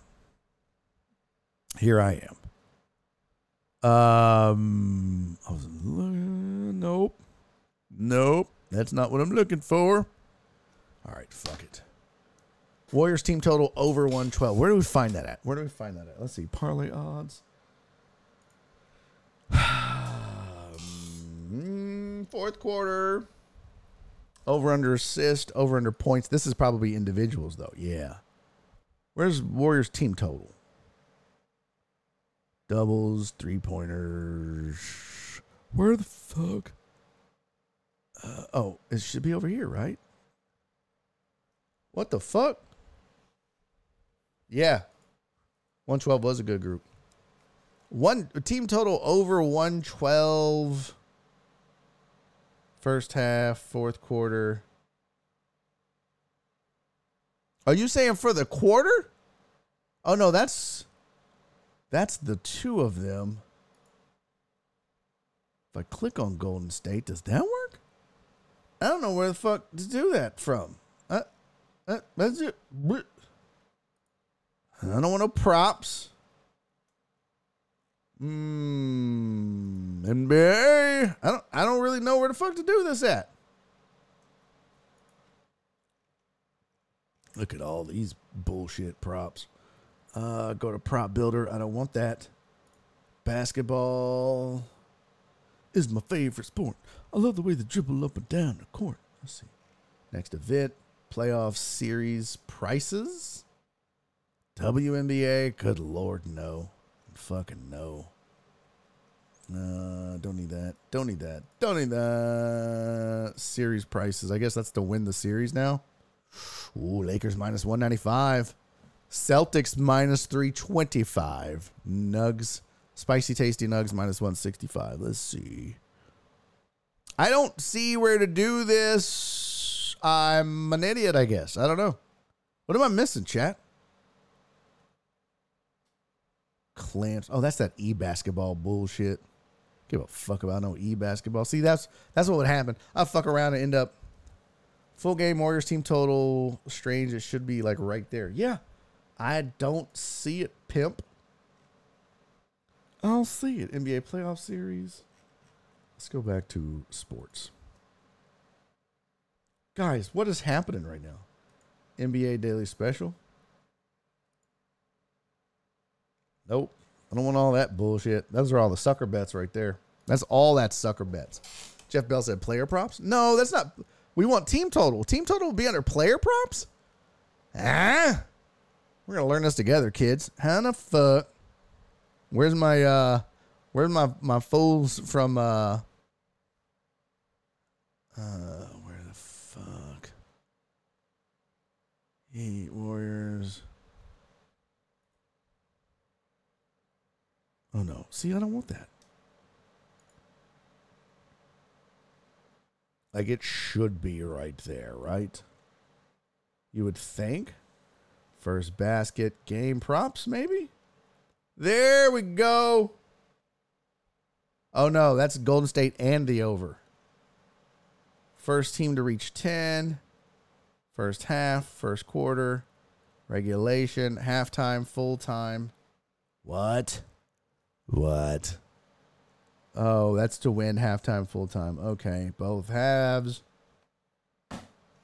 here I am. Um, I was looking, nope, nope. That's not what I'm looking for. All right, fuck it. Warriors team total over 112. Where do we find that at? Where do we find that at? Let's see. Parlay odds. [sighs] Mm, Fourth quarter. Over under assist, over under points. This is probably individuals though. Yeah. Where's Warriors team total? Doubles, three pointers. Where the fuck? Uh, oh, it should be over here, right? What the fuck? Yeah. 112 was a good group. One team total over 112 first half, fourth quarter. Are you saying for the quarter? Oh no, that's that's the two of them. If I click on Golden State, does that work? I don't know where the fuck to do that from. Uh, uh, that's it. I don't want no props. Mm, NBA. I don't. I don't really know where the fuck to do this at. Look at all these bullshit props. Uh, go to prop builder. I don't want that. Basketball is my favorite sport. I love the way they dribble up and down the court. Let's see. Next event, playoff series prices. WNBA. Good lord, no. Fucking no. Uh, don't need that. Don't need that. Don't need that. Series prices. I guess that's to win the series now. Ooh, Lakers minus 195. Celtics minus 325. Nugs. Spicy tasty nugs minus 165. Let's see. I don't see where to do this. I'm an idiot, I guess. I don't know. What am I missing, chat? Clamps. Oh, that's that e basketball bullshit. Give a fuck about no e basketball. See, that's that's what would happen. I fuck around and end up full game Warriors team total. Strange. It should be like right there. Yeah, I don't see it, pimp. I don't see it. NBA playoff series. Let's go back to sports. Guys, what is happening right now? NBA Daily Special? Nope. I don't want all that bullshit. Those are all the sucker bets right there. That's all that sucker bets. Jeff Bell said player props. No, that's not. We want team total. Team total will be under player props. Ah, we're gonna learn this together, kids. How the fuck? Where's my uh? Where's my my fools from uh? Uh, where the fuck? Heat Warriors. Oh no. See, I don't want that. Like it should be right there, right? You would think. First basket, game props, maybe? There we go. Oh no, that's Golden State and the over. First team to reach 10. First half, first quarter, regulation, halftime, full time. What? What? Oh, that's to win halftime, full time. Okay, both halves. I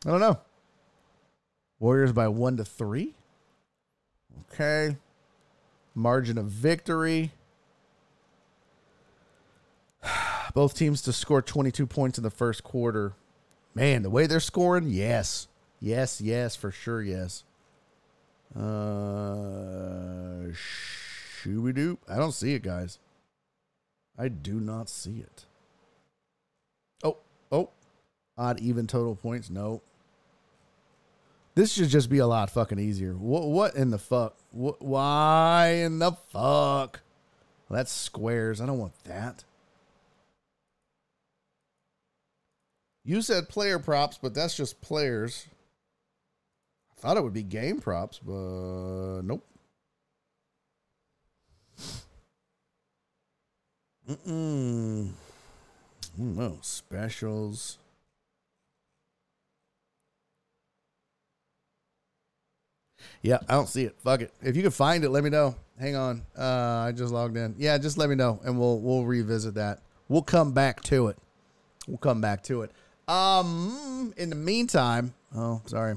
don't know. Warriors by one to three. Okay. Margin of victory. [sighs] Both teams to score 22 points in the first quarter. Man, the way they're scoring, yes. Yes, yes, for sure, yes. Uh, Shooby doop. I don't see it, guys. I do not see it. Oh, oh. Odd even total points. No. This should just be a lot fucking easier. What what in the fuck? What, why in the fuck? Well, that's squares. I don't want that. You said player props, but that's just players. I thought it would be game props, but nope. Mm-mm. No specials. Yeah, I don't see it. Fuck it. If you can find it, let me know. Hang on. Uh, I just logged in. Yeah, just let me know, and we'll we'll revisit that. We'll come back to it. We'll come back to it. Um, in the meantime, oh, sorry.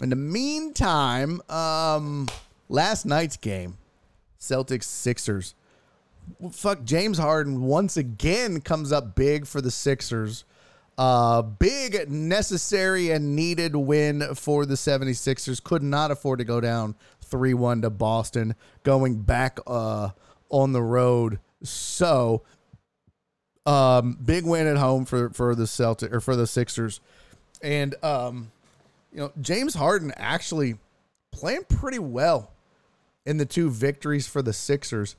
In the meantime, um, last night's game, Celtics Sixers. Well, fuck, James Harden once again comes up big for the Sixers. Uh, big, necessary, and needed win for the 76ers. Could not afford to go down 3 1 to Boston, going back uh, on the road. So, um, big win at home for, for the Celtic or for the Sixers. And, um, you know, James Harden actually playing pretty well in the two victories for the Sixers.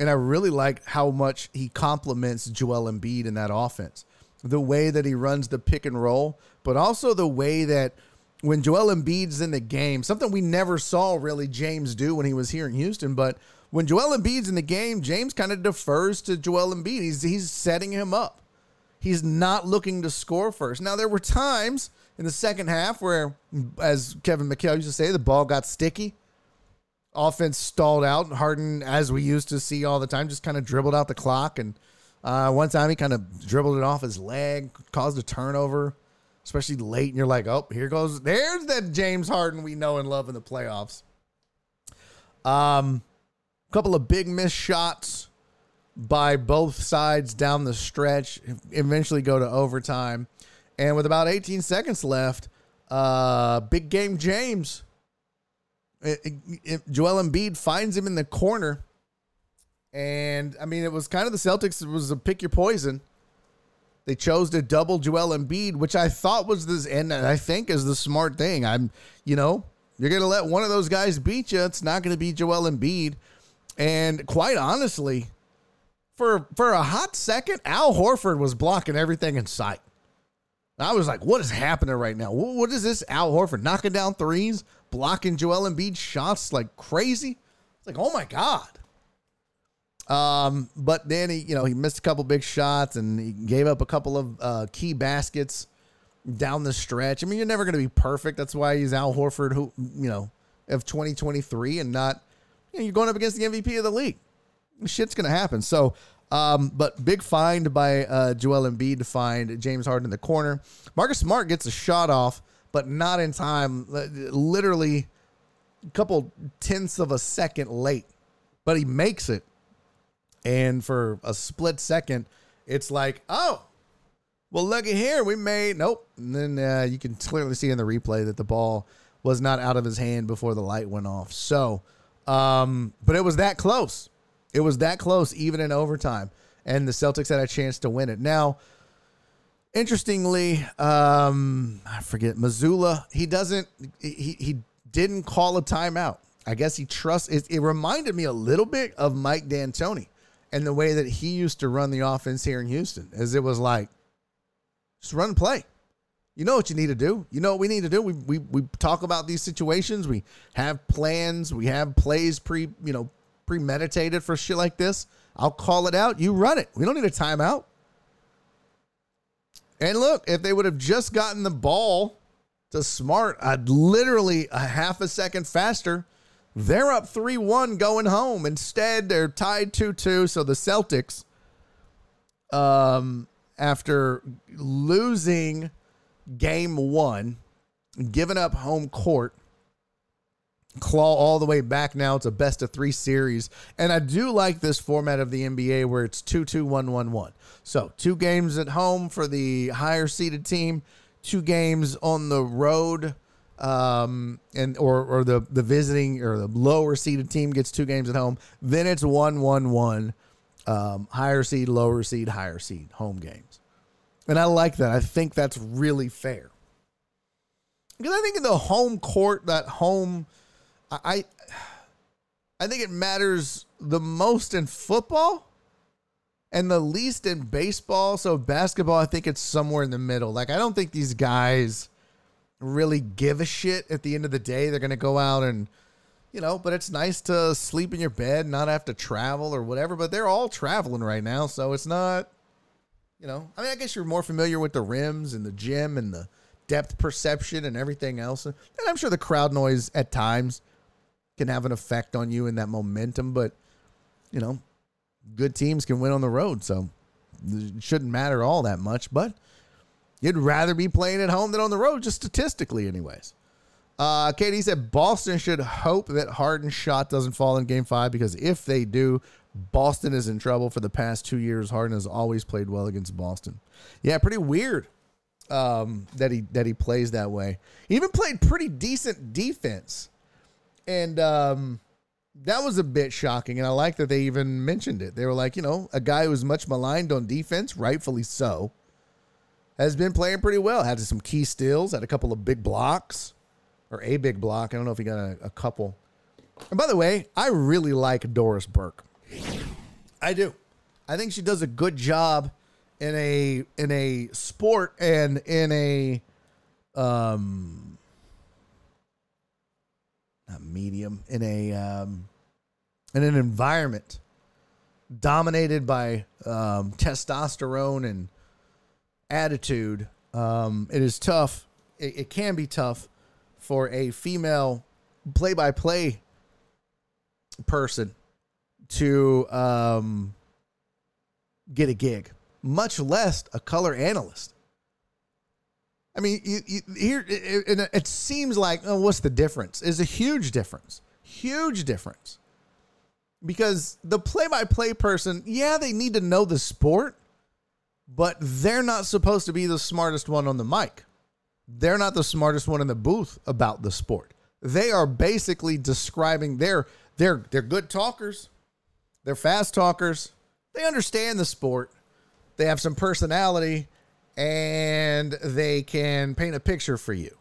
And I really like how much he complements Joel Embiid in that offense the way that he runs the pick and roll, but also the way that when Joel Embiid's in the game, something we never saw really James do when he was here in Houston, but when Joel Embiid's in the game, James kind of defers to Joel Embiid. He's he's setting him up. He's not looking to score first. Now there were times in the second half where, as Kevin McHale used to say, the ball got sticky. Offense stalled out. And Harden, as we used to see all the time, just kind of dribbled out the clock and uh, one time he kind of dribbled it off his leg, caused a turnover, especially late. And you're like, oh, here goes. There's that James Harden we know and love in the playoffs. Um, a couple of big missed shots by both sides down the stretch. Eventually go to overtime, and with about 18 seconds left, uh, big game James. It, it, it, Joel Embiid finds him in the corner and I mean, it was kind of the Celtics. It was a pick your poison. They chose to double Joel Embiid, which I thought was this, and I think is the smart thing. I'm, you know, you're going to let one of those guys beat you. It's not going to be Joel Embiid. And quite honestly, for for a hot second, Al Horford was blocking everything in sight. I was like, what is happening right now? What is this Al Horford knocking down threes, blocking Joel Embiid shots like crazy? It's like, oh my God. Um, but then he, you know, he missed a couple big shots and he gave up a couple of uh, key baskets down the stretch. I mean, you're never going to be perfect. That's why he's Al Horford, who you know, of 2023, and not you know, you're going up against the MVP of the league. Shit's going to happen. So, um, but big find by uh, Joel Embiid to find James Harden in the corner. Marcus Smart gets a shot off, but not in time. Literally, a couple tenths of a second late, but he makes it and for a split second, it's like, oh, well, looky here, we made nope. And then uh, you can clearly see in the replay that the ball was not out of his hand before the light went off. So, um, but it was that close. It was that close, even in overtime, and the Celtics had a chance to win it. Now, interestingly, um, I forget Mazzulla. He doesn't. He he didn't call a timeout. I guess he trusts. It, it reminded me a little bit of Mike D'Antoni and the way that he used to run the offense here in Houston, as it was like, just run and play. You know what you need to do. You know what we need to do. We, we we talk about these situations. We have plans. We have plays pre you know premeditated for shit like this. I'll call it out. You run it. We don't need a timeout. And look, if they would have just gotten the ball to Smart, I'd literally a half a second faster they're up 3 1 going home. Instead, they're tied 2 2. So the Celtics, um, after losing game one, giving up home court, claw all the way back now. It's a best of three series. And I do like this format of the NBA where it's 2 2 1 1 1. So two games at home for the higher seeded team, two games on the road um, and or or the the visiting or the lower seeded team gets two games at home, then it's one one one, um, higher seed, lower seed, higher seed, home games, and I like that. I think that's really fair because I think in the home court, that home, I, I think it matters the most in football. And the least in baseball. So basketball, I think it's somewhere in the middle. Like I don't think these guys really give a shit at the end of the day. They're going to go out and, you know, but it's nice to sleep in your bed, not have to travel or whatever. But they're all traveling right now. So it's not, you know, I mean, I guess you're more familiar with the rims and the gym and the depth perception and everything else. And I'm sure the crowd noise at times can have an effect on you in that momentum, but you know, good teams can win on the road, so it shouldn't matter all that much. But you'd rather be playing at home than on the road, just statistically, anyways. Uh, Katie said Boston should hope that Harden's shot doesn't fall in Game Five because if they do, Boston is in trouble. For the past two years, Harden has always played well against Boston. Yeah, pretty weird um, that he that he plays that way. He even played pretty decent defense, and um, that was a bit shocking. And I like that they even mentioned it. They were like, you know, a guy who was much maligned on defense, rightfully so, has been playing pretty well. Had some key steals, had a couple of big blocks, or a big block. I don't know if he got a, a couple. And by the way, I really like Doris Burke. I do. I think she does a good job in a in a sport and in a um not medium in a um in an environment dominated by um, testosterone and attitude um, it is tough it, it can be tough for a female play-by-play person to um, get a gig much less a color analyst. I mean, you, you, here it, it, seems like, oh, what's the difference? Is a huge difference, huge difference, because the play-by-play person, yeah, they need to know the sport, but they're not supposed to be the smartest one on the mic. They're not the smartest one in the booth about the sport. They are basically describing their they're they're good talkers, they're fast talkers, they understand the sport, they have some personality and they can paint a picture for you.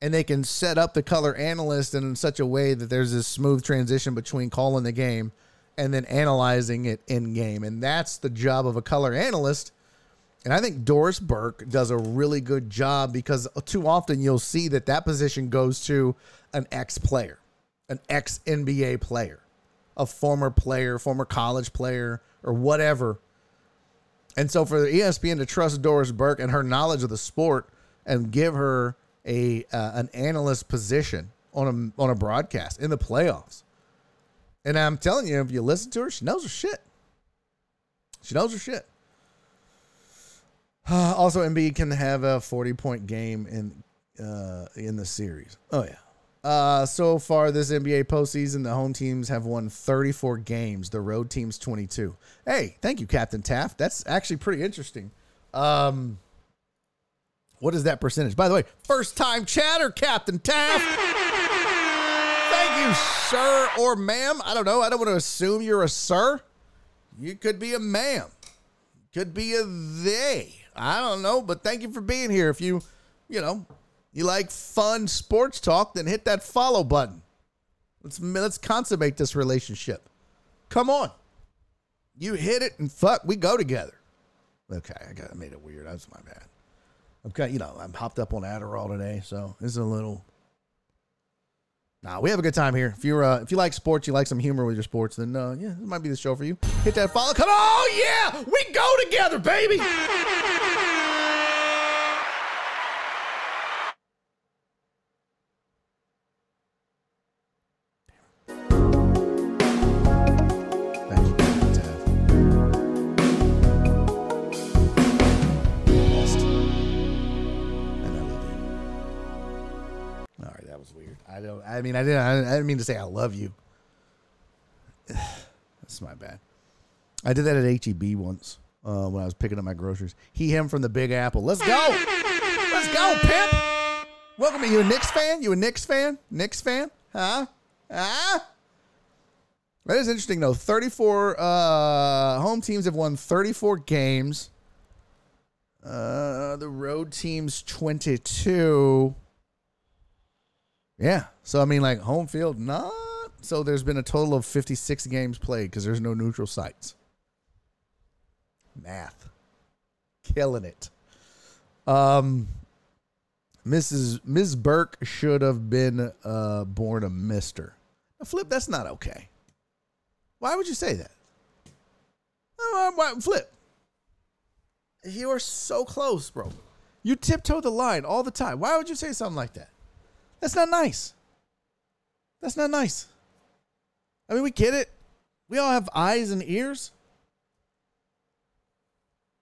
And they can set up the color analyst in such a way that there's this smooth transition between calling the game and then analyzing it in game. And that's the job of a color analyst. And I think Doris Burke does a really good job because too often you'll see that that position goes to an ex player, an ex NBA player, a former player, former college player, or whatever and so for ESPN to trust Doris Burke and her knowledge of the sport and give her a uh, an analyst position on a on a broadcast in the playoffs. And I'm telling you, if you listen to her, she knows her shit. She knows her shit. [sighs] also, Embiid can have a 40 point game in uh, in the series. Oh yeah. Uh, so far this NBA postseason, the home teams have won 34 games. The road teams 22. Hey, thank you, Captain Taft. That's actually pretty interesting. Um, what is that percentage? By the way, first time chatter, Captain Taft. Thank you, sir or ma'am. I don't know. I don't want to assume you're a sir. You could be a ma'am. Could be a they. I don't know, but thank you for being here. If you, you know, you like fun sports talk, then hit that follow button. Let's let's consummate this relationship. Come on. You hit it and fuck, we go together. Okay, I got I made it weird. That's my bad. I'm Okay, you know, I'm hopped up on Adderall today, so it's a little Nah, we have a good time here. If you're uh, if you like sports, you like some humor with your sports, then uh, yeah, this might be the show for you. Hit that follow. Come on, yeah, we go together, baby. I don't. I mean, I didn't. I didn't mean to say I love you. [sighs] That's my bad. I did that at HEB once uh, when I was picking up my groceries. He, him from the Big Apple. Let's go. Let's go, pimp. Welcome. Are you a Knicks fan? You a Knicks fan? Knicks fan? Huh? Huh? That is interesting though. 34 uh, home teams have won 34 games. Uh, the road teams 22. Yeah. So I mean, like home field, not. So there's been a total of 56 games played because there's no neutral sites. Math, killing it. Um, Mrs. Ms. Burke should have been uh, born a Mister. Flip, that's not okay. Why would you say that? Why, Flip, you are so close, bro. You tiptoe the line all the time. Why would you say something like that? That's not nice. That's not nice. I mean, we get it. We all have eyes and ears.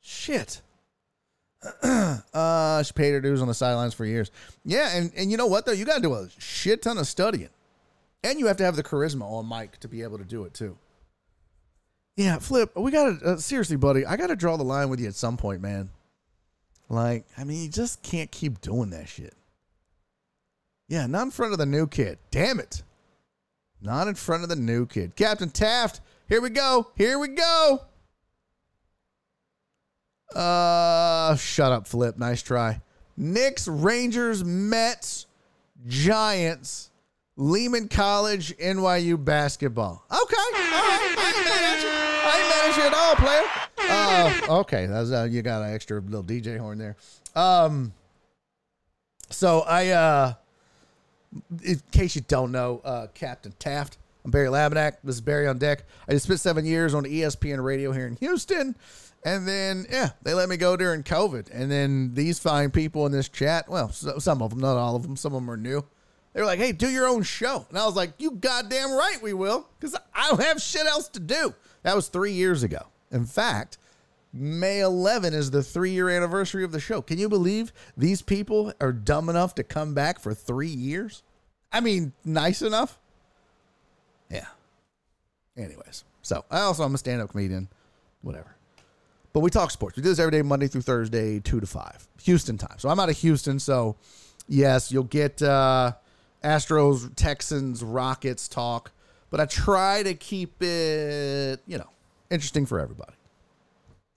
Shit. [clears throat] uh, she paid her dues on the sidelines for years. Yeah, and, and you know what though? You gotta do a shit ton of studying. And you have to have the charisma on mic to be able to do it too. Yeah, Flip, we gotta uh, seriously, buddy. I gotta draw the line with you at some point, man. Like, I mean, you just can't keep doing that shit. Yeah, not in front of the new kid. Damn it. Not in front of the new kid. Captain Taft, here we go. Here we go. Uh, shut up, Flip. Nice try. Knicks, Rangers, Mets, Giants, Lehman College, NYU basketball. Okay. I ain't mad at you. I ain't at all, player. Uh, okay, that's uh, you got an extra little DJ horn there. Um, so I uh, in case you don't know, uh, Captain Taft. I'm Barry Laminack. This is Barry on deck. I just spent seven years on ESPN radio here in Houston. And then, yeah, they let me go during COVID. And then these fine people in this chat, well, so, some of them, not all of them, some of them are new. They were like, hey, do your own show. And I was like, you goddamn right we will, because I don't have shit else to do. That was three years ago. In fact, May 11 is the three year anniversary of the show. Can you believe these people are dumb enough to come back for three years? I mean, nice enough. Yeah. Anyways, so I also I'm a stand up comedian, whatever. But we talk sports. We do this every day, Monday through Thursday, two to five, Houston time. So I'm out of Houston. So yes, you'll get uh, Astros, Texans, Rockets talk. But I try to keep it, you know, interesting for everybody.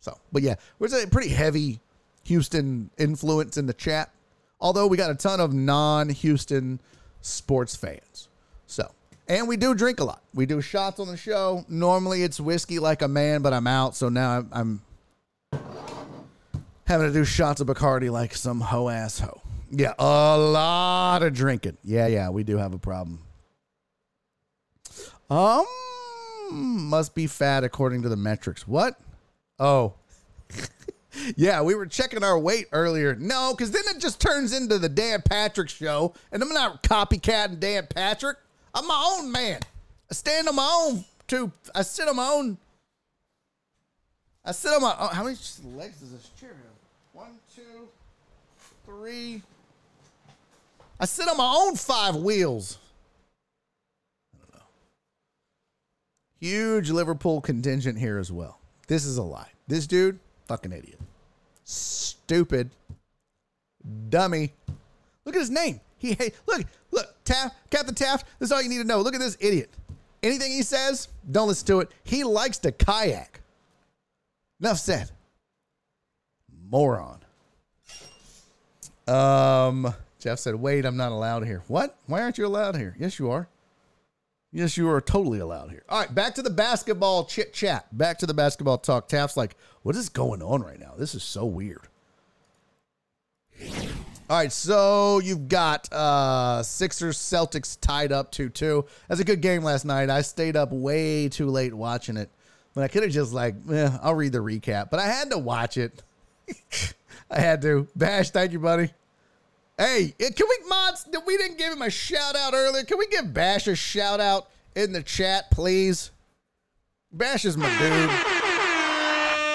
So, but yeah, there's a pretty heavy Houston influence in the chat. Although we got a ton of non-Houston sports fans. So, and we do drink a lot. We do shots on the show. Normally it's whiskey like a man, but I'm out, so now I'm, I'm having to do shots of Bacardi like some hoe ass hoe. Yeah, a lot of drinking. Yeah, yeah, we do have a problem. Um, must be fat according to the metrics. What? Oh, [laughs] yeah, we were checking our weight earlier. No, because then it just turns into the Dan Patrick show, and I'm not copycatting Dan Patrick. I'm my own man. I stand on my own two. I sit on my own. I sit on my. Oh, how many legs does this chair have? One, two, three. I sit on my own five wheels. I don't know. Huge Liverpool contingent here as well. This is a lie. This dude, fucking idiot. Stupid. Dummy. Look at his name. He hey, look, look, Taft, Captain Taft, this is all you need to know. Look at this idiot. Anything he says, don't listen to it. He likes to kayak. Enough said. Moron. Um, Jeff said, wait, I'm not allowed here. What? Why aren't you allowed here? Yes, you are. Yes, you are totally allowed here. All right, back to the basketball chit chat. Back to the basketball talk. Taft's like, what is going on right now? This is so weird. All right, so you've got uh Sixers Celtics tied up 2-2. That's a good game last night. I stayed up way too late watching it. But I could have just like, eh, I'll read the recap. But I had to watch it. [laughs] I had to. Bash, thank you, buddy. Hey, eh, can we mods? We didn't give him a shout out earlier. Can we give Bash a shout out in the chat, please? Bash is my dude.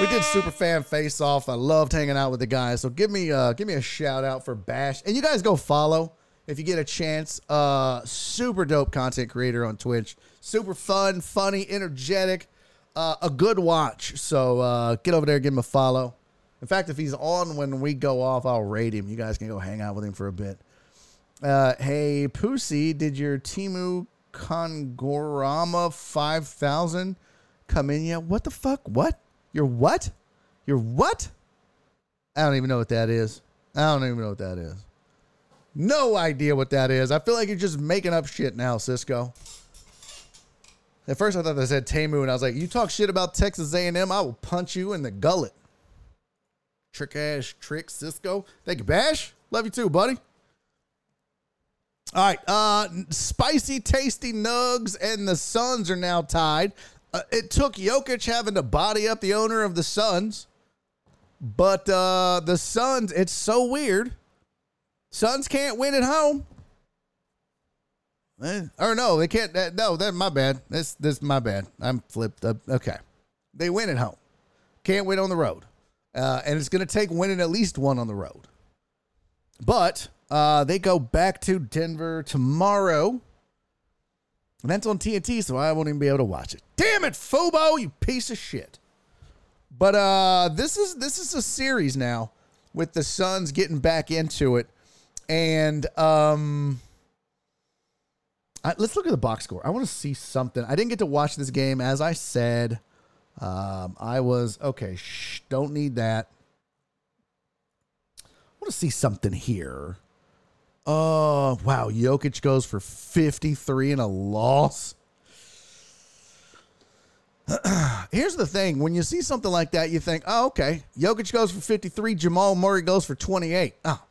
We did super fan face off. I loved hanging out with the guys. So give me uh give me a shout out for Bash. And you guys go follow if you get a chance. Uh super dope content creator on Twitch. Super fun, funny, energetic, uh, a good watch. So uh get over there, give him a follow. In fact, if he's on when we go off, I'll rate him. You guys can go hang out with him for a bit. Uh, hey, Pussy, did your Temu Kongorama 5000 come in yet? What the fuck? What? Your what? Your what? I don't even know what that is. I don't even know what that is. No idea what that is. I feel like you're just making up shit now, Cisco. At first, I thought they said Tamu, and I was like, "You talk shit about Texas A&M, I will punch you in the gullet." Trick ass trick, Cisco. Thank you, Bash. Love you too, buddy. All right, uh, spicy, tasty nugs and the Suns are now tied. Uh, it took Jokic having to body up the owner of the Suns But uh, the Suns, it's so weird. Suns can't win at home. Eh, or no, they can't. Uh, no, that's my bad. This this my bad. I'm flipped up. Okay, they win at home. Can't win on the road, uh, and it's going to take winning at least one on the road. But uh, they go back to Denver tomorrow. And that's on TNT, so I won't even be able to watch it. Damn it, Fubo, you piece of shit. But uh this is this is a series now with the Suns getting back into it. And um I, let's look at the box score. I want to see something. I didn't get to watch this game as I said. Um, I was okay. Shh, don't need that. I want to see something here. Oh, wow. Jokic goes for 53 and a loss. [clears throat] Here's the thing when you see something like that, you think, oh, okay. Jokic goes for 53, Jamal Murray goes for 28. Oh,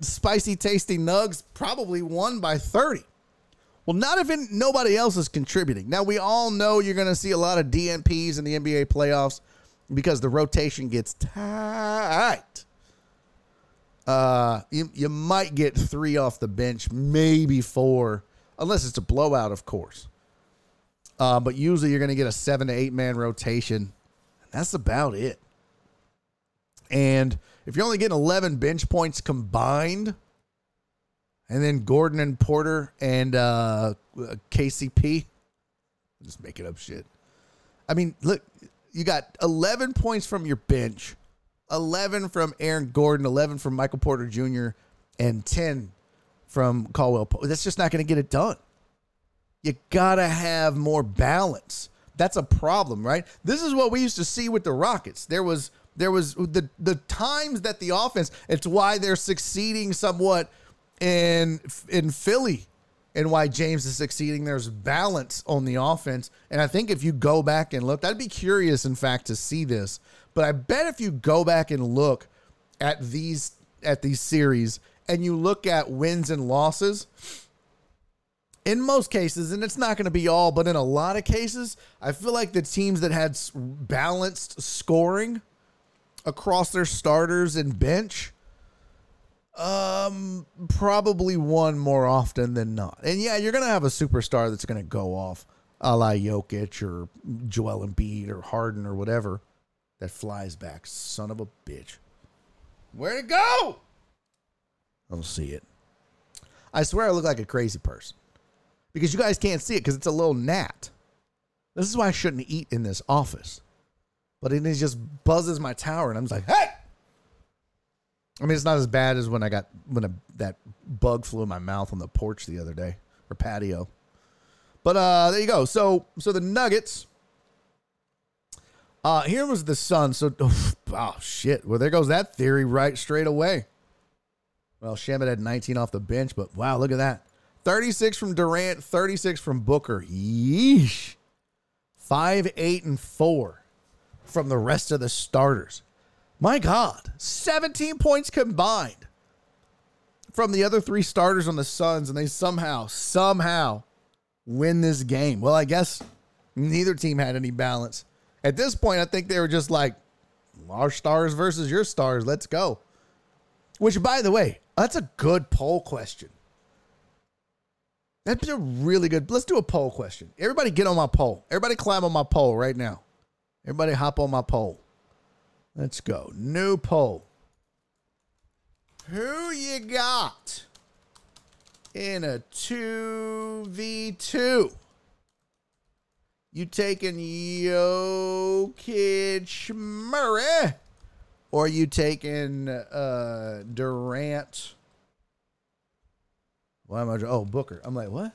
spicy, tasty nugs probably won by 30. Well, not if nobody else is contributing. Now, we all know you're going to see a lot of DNPs in the NBA playoffs because the rotation gets tight. Uh, you, you might get three off the bench, maybe four, unless it's a blowout, of course. Uh, but usually you're going to get a seven to eight man rotation. That's about it. And if you're only getting 11 bench points combined, and then Gordon and Porter and uh, KCP, I'm just making up shit. I mean, look, you got 11 points from your bench 11 from Aaron Gordon, 11 from Michael Porter Jr., and 10 from Caldwell. That's just not going to get it done. You got to have more balance. That's a problem, right? This is what we used to see with the Rockets. There was there was the the times that the offense, it's why they're succeeding somewhat in in Philly and why James is succeeding. There's balance on the offense. And I think if you go back and look, I'd be curious, in fact, to see this but I bet if you go back and look at these at these series and you look at wins and losses, in most cases, and it's not going to be all, but in a lot of cases, I feel like the teams that had balanced scoring across their starters and bench um probably one more often than not. And yeah, you're to have a superstar that's to go off a la Jokic or Joel Embiid or Harden or whatever that flies back. Son of a bitch. Where'd it go? I don't see it. I swear I look like a crazy person because you guys can't see it because it's a little gnat. This is why I shouldn't eat in this office. But it just buzzes my tower, and I'm just like, hey! I mean, it's not as bad as when I got when a, that bug flew in my mouth on the porch the other day or patio. But uh, there you go. So so the Nuggets uh, here was the Sun. So, oh, shit. Well, there goes that theory right straight away. Well, Shamet had 19 off the bench, but wow, look at that. 36 from Durant, 36 from Booker. Yeesh. 5, 8, and 4 from the rest of the starters. My God. 17 points combined from the other three starters on the Suns, and they somehow, somehow win this game. Well, I guess neither team had any balance. At this point, I think they were just like, our stars versus your stars. Let's go. Which, by the way, that's a good poll question. That's a really good. Let's do a poll question. Everybody get on my poll. Everybody climb on my poll right now. Everybody hop on my poll. Let's go. New poll. Who you got in a 2v2? You taking Jokic Murray? Or you taking uh, Durant? Why am I? Oh, Booker. I'm like, what?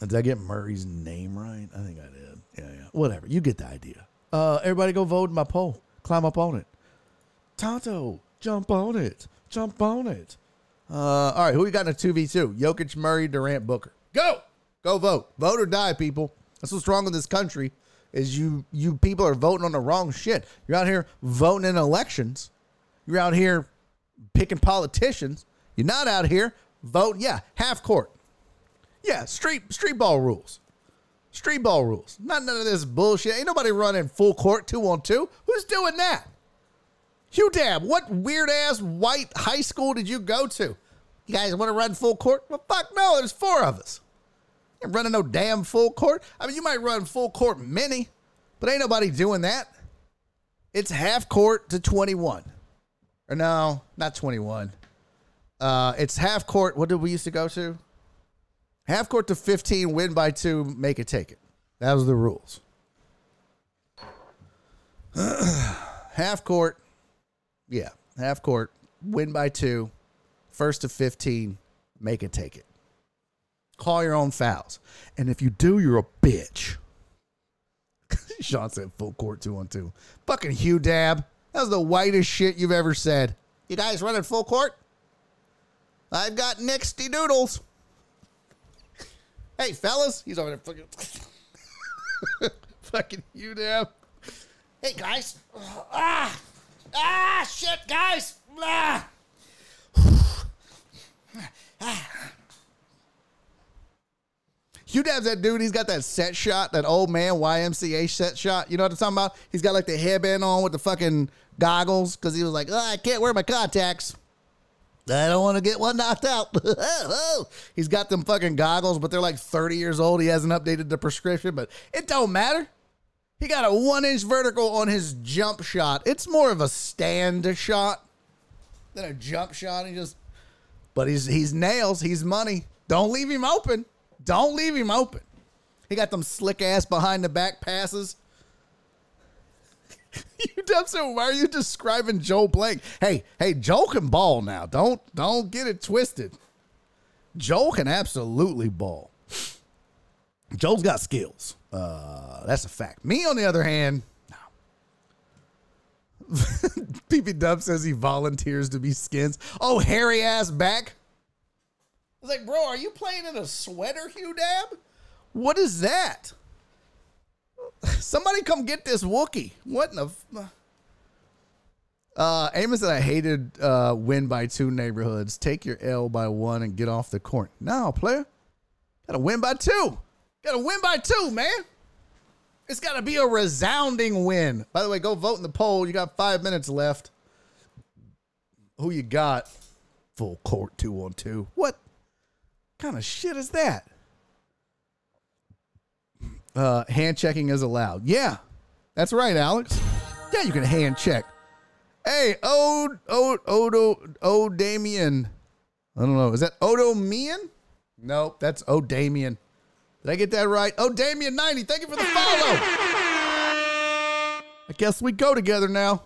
Did I get Murray's name right? I think I did. Yeah, yeah. Whatever. You get the idea. Uh, everybody go vote in my poll. Climb up on it. Tonto, jump on it. Jump on it. Uh, all right, who we got in a 2v2? Jokic, Murray, Durant, Booker. Go! Go vote. Vote or die, people. That's what's wrong with this country. Is you you people are voting on the wrong shit. You're out here voting in elections. You're out here picking politicians. You're not out here voting. Yeah, half court. Yeah, street street ball rules. Street ball rules. Not none of this bullshit. Ain't nobody running full court two on two. Who's doing that? Hugh Dab, what weird ass white high school did you go to? You guys want to run full court? Well, fuck no, there's four of us. You ain't running no damn full court. I mean, you might run full court mini, but ain't nobody doing that. It's half court to 21. Or no, not 21. Uh, it's half court. What did we used to go to? Half court to 15, win by two, make it take it. That was the rules. [clears throat] half court, yeah, half court, win by two, first to 15, make it take it. Call your own fouls. And if you do, you're a bitch. [laughs] Sean said full court two on two. Fucking Hugh Dab. That was the whitest shit you've ever said. You guys running full court? I've got Nixty Doodles. Hey, fellas. He's over there fucking. [laughs] fucking Hugh Dab. Hey, guys. Ah! Ah, shit, guys. Ah! [sighs] Hugh Dab's that dude. He's got that set shot, that old man YMCA set shot. You know what I'm talking about? He's got like the headband on with the fucking goggles because he was like, oh, I can't wear my contacts. I don't want to get one knocked out. [laughs] Oh, he's got them fucking goggles, but they're like 30 years old. He hasn't updated the prescription, but it don't matter. He got a one inch vertical on his jump shot. It's more of a stand shot than a jump shot. He just, but he's he's nails. He's money. Don't leave him open. Don't leave him open. He got them slick ass behind the back passes. [laughs] you dumb so why are you describing Joe Blank? Hey, hey, Joe can ball now. Don't don't get it twisted. Joe can absolutely ball. Joe's got skills. Uh, that's a fact. Me, on the other hand, no. [laughs] PP Dub says he volunteers to be skins. Oh, hairy ass back. I was like, bro, are you playing in a sweater, Hugh Dab? What is that? Somebody come get this Wookie. What in the. F- uh, Amos said I hated uh, win by two neighborhoods. Take your L by one and get off the court. No, player. Gotta win by two. Gotta win by two, man. It's gotta be a resounding win. By the way, go vote in the poll. You got five minutes left. Who you got? Full court two on two. What kind of shit is that? Uh, hand checking is allowed. Yeah, that's right, Alex. Yeah, you can hand check. Hey, Ode, Ode, Odo, O Damien. I don't know. Is that Odo Mian? Nope, that's O Damien. Did I get that right? Oh, Damien 90, thank you for the follow. I guess we go together now.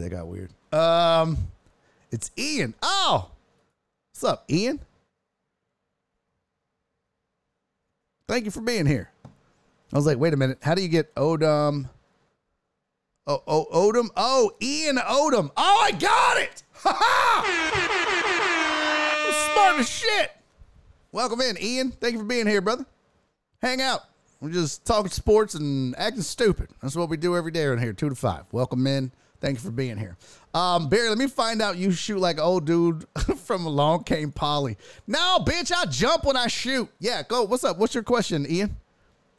That got weird. Um, it's Ian. Oh, what's up, Ian? Thank you for being here. I was like, wait a minute. How do you get Odom? Oh, oh, Odom. Oh, Ian Odom. Oh, I got it. [laughs] Ha ha. Smart as shit. Welcome in, Ian. Thank you for being here, brother. Hang out. We're just talking sports and acting stupid. That's what we do every day around here, two to five. Welcome in. Thank you for being here. Um, Barry, let me find out you shoot like old dude [laughs] from Along Came Polly. No, bitch, I jump when I shoot. Yeah, go. What's up? What's your question, Ian?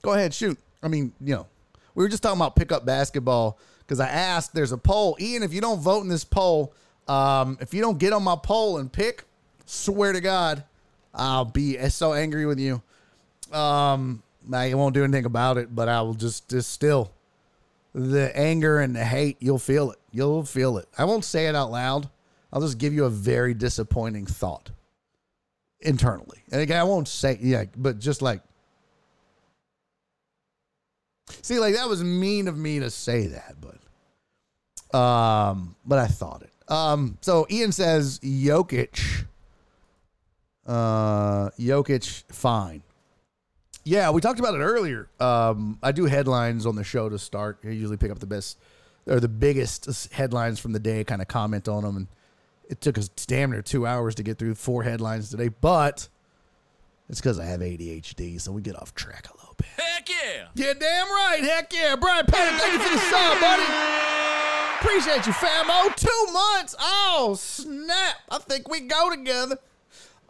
Go ahead, shoot. I mean, you know, we were just talking about pickup basketball because I asked, there's a poll. Ian, if you don't vote in this poll, um, if you don't get on my poll and pick, swear to God, I'll be so angry with you. Um, I won't do anything about it, but I will just distill the anger and the hate. You'll feel it. You'll feel it. I won't say it out loud. I'll just give you a very disappointing thought internally. And again, I won't say, yeah, but just like, See, like that was mean of me to say that, but um, but I thought it. Um, so Ian says Jokic, uh, Jokic, fine. Yeah, we talked about it earlier. Um, I do headlines on the show to start. I usually pick up the best or the biggest headlines from the day, kind of comment on them, and it took us damn near two hours to get through four headlines today. But It's because I have ADHD, so we get off track a little bit. Heck yeah! Yeah, damn right. Heck yeah. Brian Patton, thank you for the sub, buddy. Appreciate you, famo. Two months. Oh, snap. I think we go together.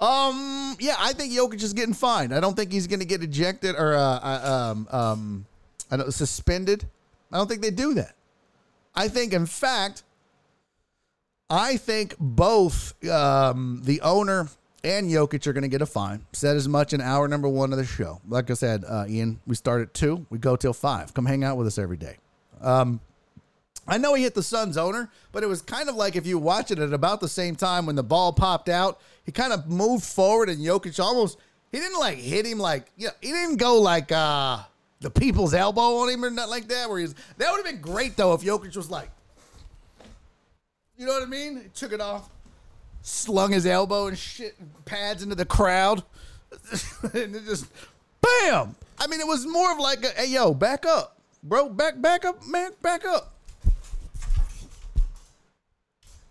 Um, yeah, I think Jokic is getting fined. I don't think he's going to get ejected or uh, uh, um, um, I don't suspended. I don't think they do that. I think, in fact, I think both um, the owner and Jokic are going to get a fine. Said as much in hour number one of the show. Like I said, uh, Ian, we start at two, we go till five. Come hang out with us every day. Um, I know he hit the Suns owner, but it was kind of like if you watch it at about the same time when the ball popped out, he kind of moved forward and Jokic almost he didn't like hit him like you know, he didn't go like uh the people's elbow on him or nothing like that. Where he's that would have been great though if Jokic was like, you know what I mean? He took it off, slung his elbow and shit pads into the crowd, [laughs] and it just bam. I mean, it was more of like, a, hey yo, back up, bro, back back up, man, back up.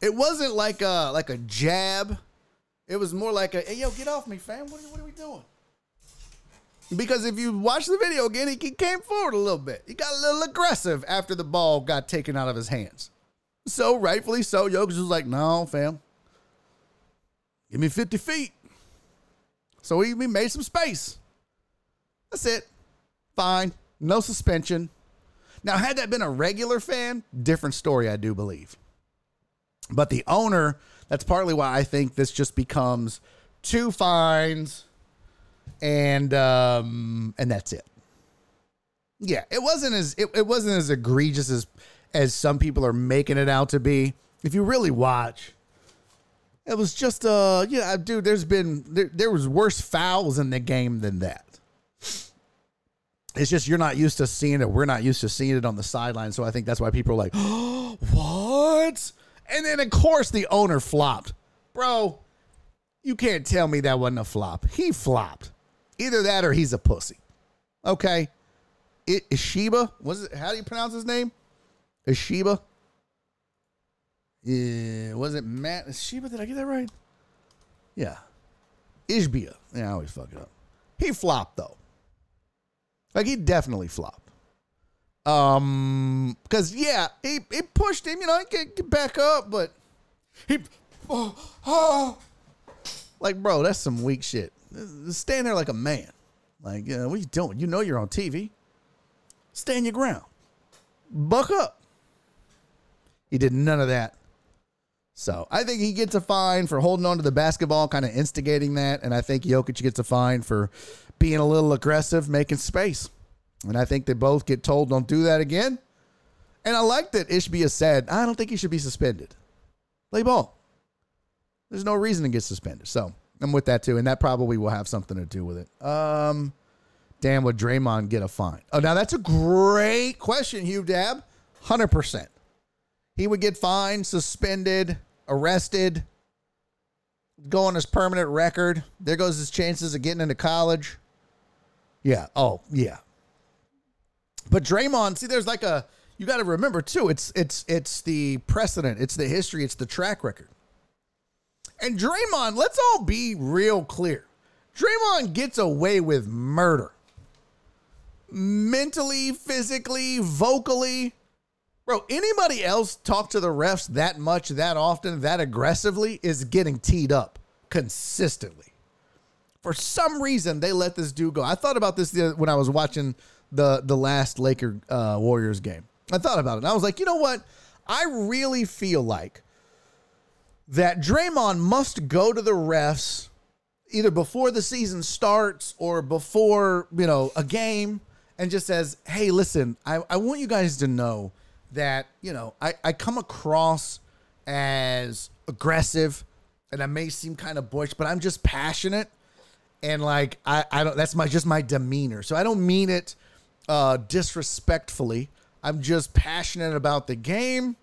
It wasn't like a like a jab. It was more like a, hey yo, get off me, fam. What are, what are we doing? Because if you watch the video again, he came forward a little bit. He got a little aggressive after the ball got taken out of his hands. So rightfully so, Jokic was like, "No, fam, give me 50 feet." So he, he made some space. That's it. Fine. No suspension. Now, had that been a regular fan, different story, I do believe. But the owner, that's partly why I think this just becomes two fines and um and that's it. Yeah, it wasn't as it, it wasn't as egregious as as some people are making it out to be. If you really watch, it was just uh yeah, dude, there's been there, there was worse fouls in the game than that. It's just you're not used to seeing it. We're not used to seeing it on the sideline, so I think that's why people are like, oh, [gasps] "What?" And then of course the owner flopped. Bro, you can't tell me that wasn't a flop. He flopped. Either that or he's a pussy. Okay. It, Ishiba, was it how do you pronounce his name? Ishiba? Yeah, was it Matt Ishiba? Did I get that right? Yeah. Ishbia. Yeah, I always fuck it up. He flopped though. Like he definitely flopped. Um, because yeah, he, he pushed him, you know, he get, get back up, but he oh, oh. like bro, that's some weak shit. Stand there like a man. Like, uh, what you doing? You know you're on TV. Stand your ground. Buck up. He did none of that. So I think he gets a fine for holding on to the basketball, kind of instigating that. And I think Jokic gets a fine for being a little aggressive, making space. And I think they both get told don't do that again. And I like that Ishbia said, I don't think he should be suspended. Play ball. There's no reason to get suspended. So I'm with that too. And that probably will have something to do with it. Um, damn, would Draymond get a fine? Oh, now that's a great question, Hugh Dab. 100%. He would get fined, suspended, arrested, go on his permanent record. There goes his chances of getting into college. Yeah. Oh, yeah. But Draymond, see, there's like a you got to remember too. It's it's it's the precedent, it's the history, it's the track record. And Draymond, let's all be real clear. Draymond gets away with murder. Mentally, physically, vocally. Bro, anybody else talk to the refs that much, that often, that aggressively is getting teed up consistently. For some reason, they let this dude go. I thought about this when I was watching the the last Laker uh, Warriors game. I thought about it. And I was like, you know what? I really feel like that Draymond must go to the refs either before the season starts or before, you know, a game and just says, hey, listen, I, I want you guys to know that, you know, I, I come across as aggressive and I may seem kind of boyish, but I'm just passionate. And like I, I don't that's my just my demeanor. So I don't mean it uh disrespectfully. I'm just passionate about the game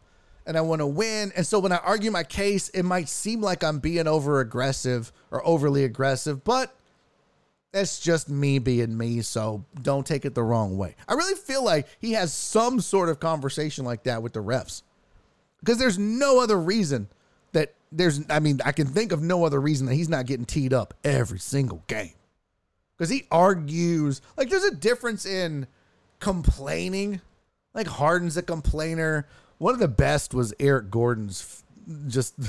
and I want to win. And so when I argue my case, it might seem like I'm being over aggressive or overly aggressive, but that's just me being me. So don't take it the wrong way. I really feel like he has some sort of conversation like that with the refs because there's no other reason that there's, I mean, I can think of no other reason that he's not getting teed up every single game. because he argues. Like, there's a difference in complaining. Like, Harden's a complainer. One of the best was Eric Gordon's f- just. [laughs]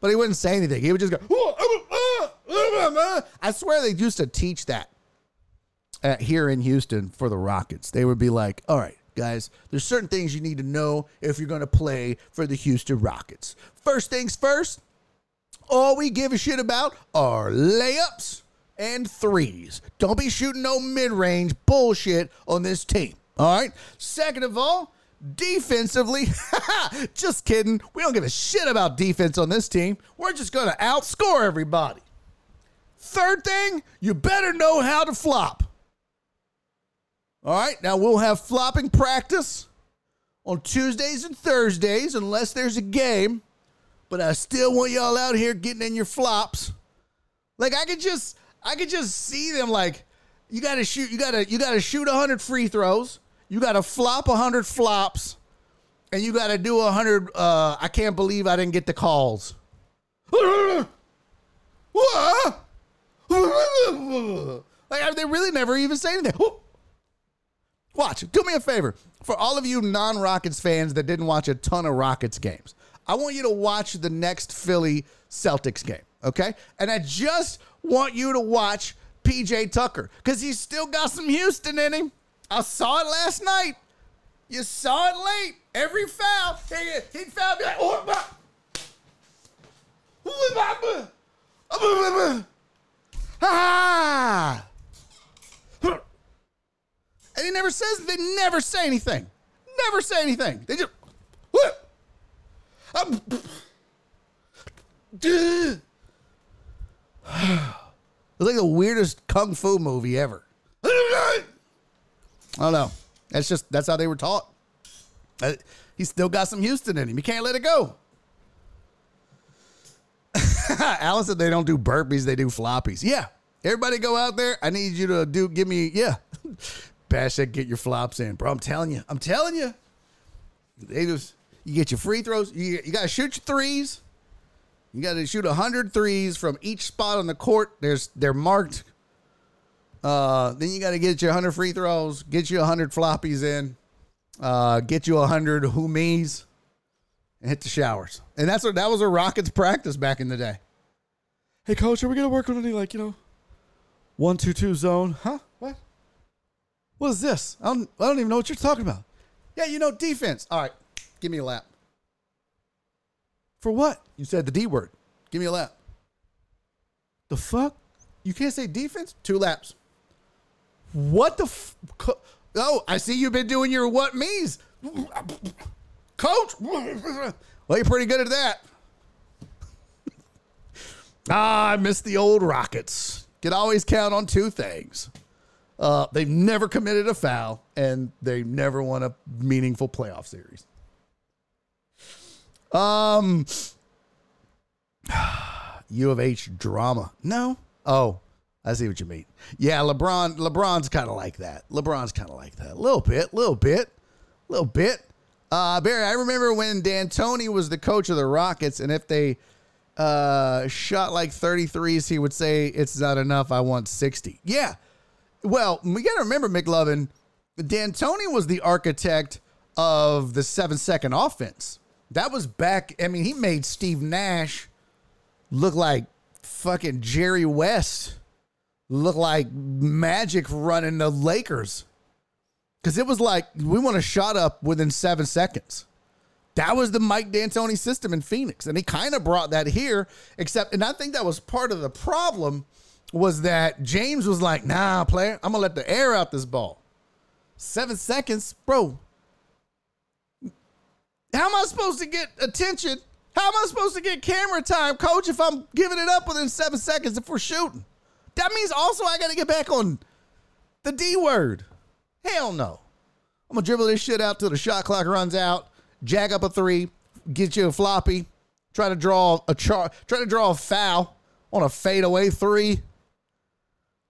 but he wouldn't say anything. He would just go. I swear they used to teach that at, here in Houston for the Rockets. They would be like, all right, guys, there's certain things you need to know if you're going to play for the Houston Rockets. First things first, all we give a shit about are layups and threes. Don't be shooting no mid range bullshit on this team. All right. Second of all, defensively, [laughs] just kidding. We don't give a shit about defense on this team. We're just going to outscore everybody. Third thing, you better know how to flop. All right, now we'll have flopping practice on Tuesdays and Thursdays unless there's a game. But I still want y'all out here getting in your flops. Like I could just I could just see them like you got to shoot you got to you got to shoot 100 free throws. You got to flop 100 flops and you got to do 100 uh I can't believe I didn't get the calls. like they really never even say anything. Watch, do me a favor. For all of you non Rockets fans that didn't watch a ton of Rockets games, I want you to watch the next Philly Celtics game, okay? And I just want you to watch PJ Tucker because he's still got some Houston in him. I saw it last night. You saw it late. Every foul, he, he'd foul, be like, oh, ah! And he never says, they never say anything. Never say anything. They just, what? It's like the weirdest kung fu movie ever. I don't know. That's just, that's how they were taught. Uh, he's still got some Houston in him. You can't let it go. [laughs] Alan said they don't do burpees, they do floppies. Yeah. Everybody go out there. I need you to do, give me, yeah. [laughs] Bash that, get your flops in, bro. I'm telling you. I'm telling you. They just you get your free throws. You, you got to shoot your threes. You got to shoot 100 threes from each spot on the court. There's they're marked. Uh, then you got to get your 100 free throws, get you 100 floppies in, uh, get you 100 hoomies, and hit the showers. And that's what that was a Rockets practice back in the day. Hey, coach, are we gonna work on any like you know, one two two zone? Huh? What? What is this? I don't, I don't even know what you're talking about. Yeah, you know, defense. All right, give me a lap. For what? You said the D word. Give me a lap. The fuck? You can't say defense? Two laps. What the f- co- Oh, I see you've been doing your what me's. Coach. Well, you're pretty good at that. [laughs] ah, I miss the old Rockets. Can always count on two things. Uh, they've never committed a foul, and they never won a meaningful playoff series. Um, [sighs] U of H drama. No. Oh, I see what you mean. Yeah, LeBron. LeBron's kind of like that. LeBron's kind of like that. A little bit. A Little bit. A Little bit. Uh, Barry, I remember when D'Antoni was the coach of the Rockets, and if they uh, shot like 33s, he would say, It's not enough. I want 60. Yeah. Well, we got to remember, McLovin, D'Antoni was the architect of the seven second offense. That was back. I mean, he made Steve Nash look like fucking Jerry West, look like Magic running the Lakers. Because it was like, we want to shot up within seven seconds. That was the Mike D'Antoni system in Phoenix. And he kind of brought that here, except, and I think that was part of the problem was that James was like, nah, player, I'm going to let the air out this ball. Seven seconds, bro. How am I supposed to get attention? How am I supposed to get camera time, coach, if I'm giving it up within seven seconds if we're shooting? That means also I got to get back on the D word. Hell no. I'm going to dribble this shit out till the shot clock runs out, jack up a three, get you a floppy, try to draw a char- try to draw a foul on a fadeaway three.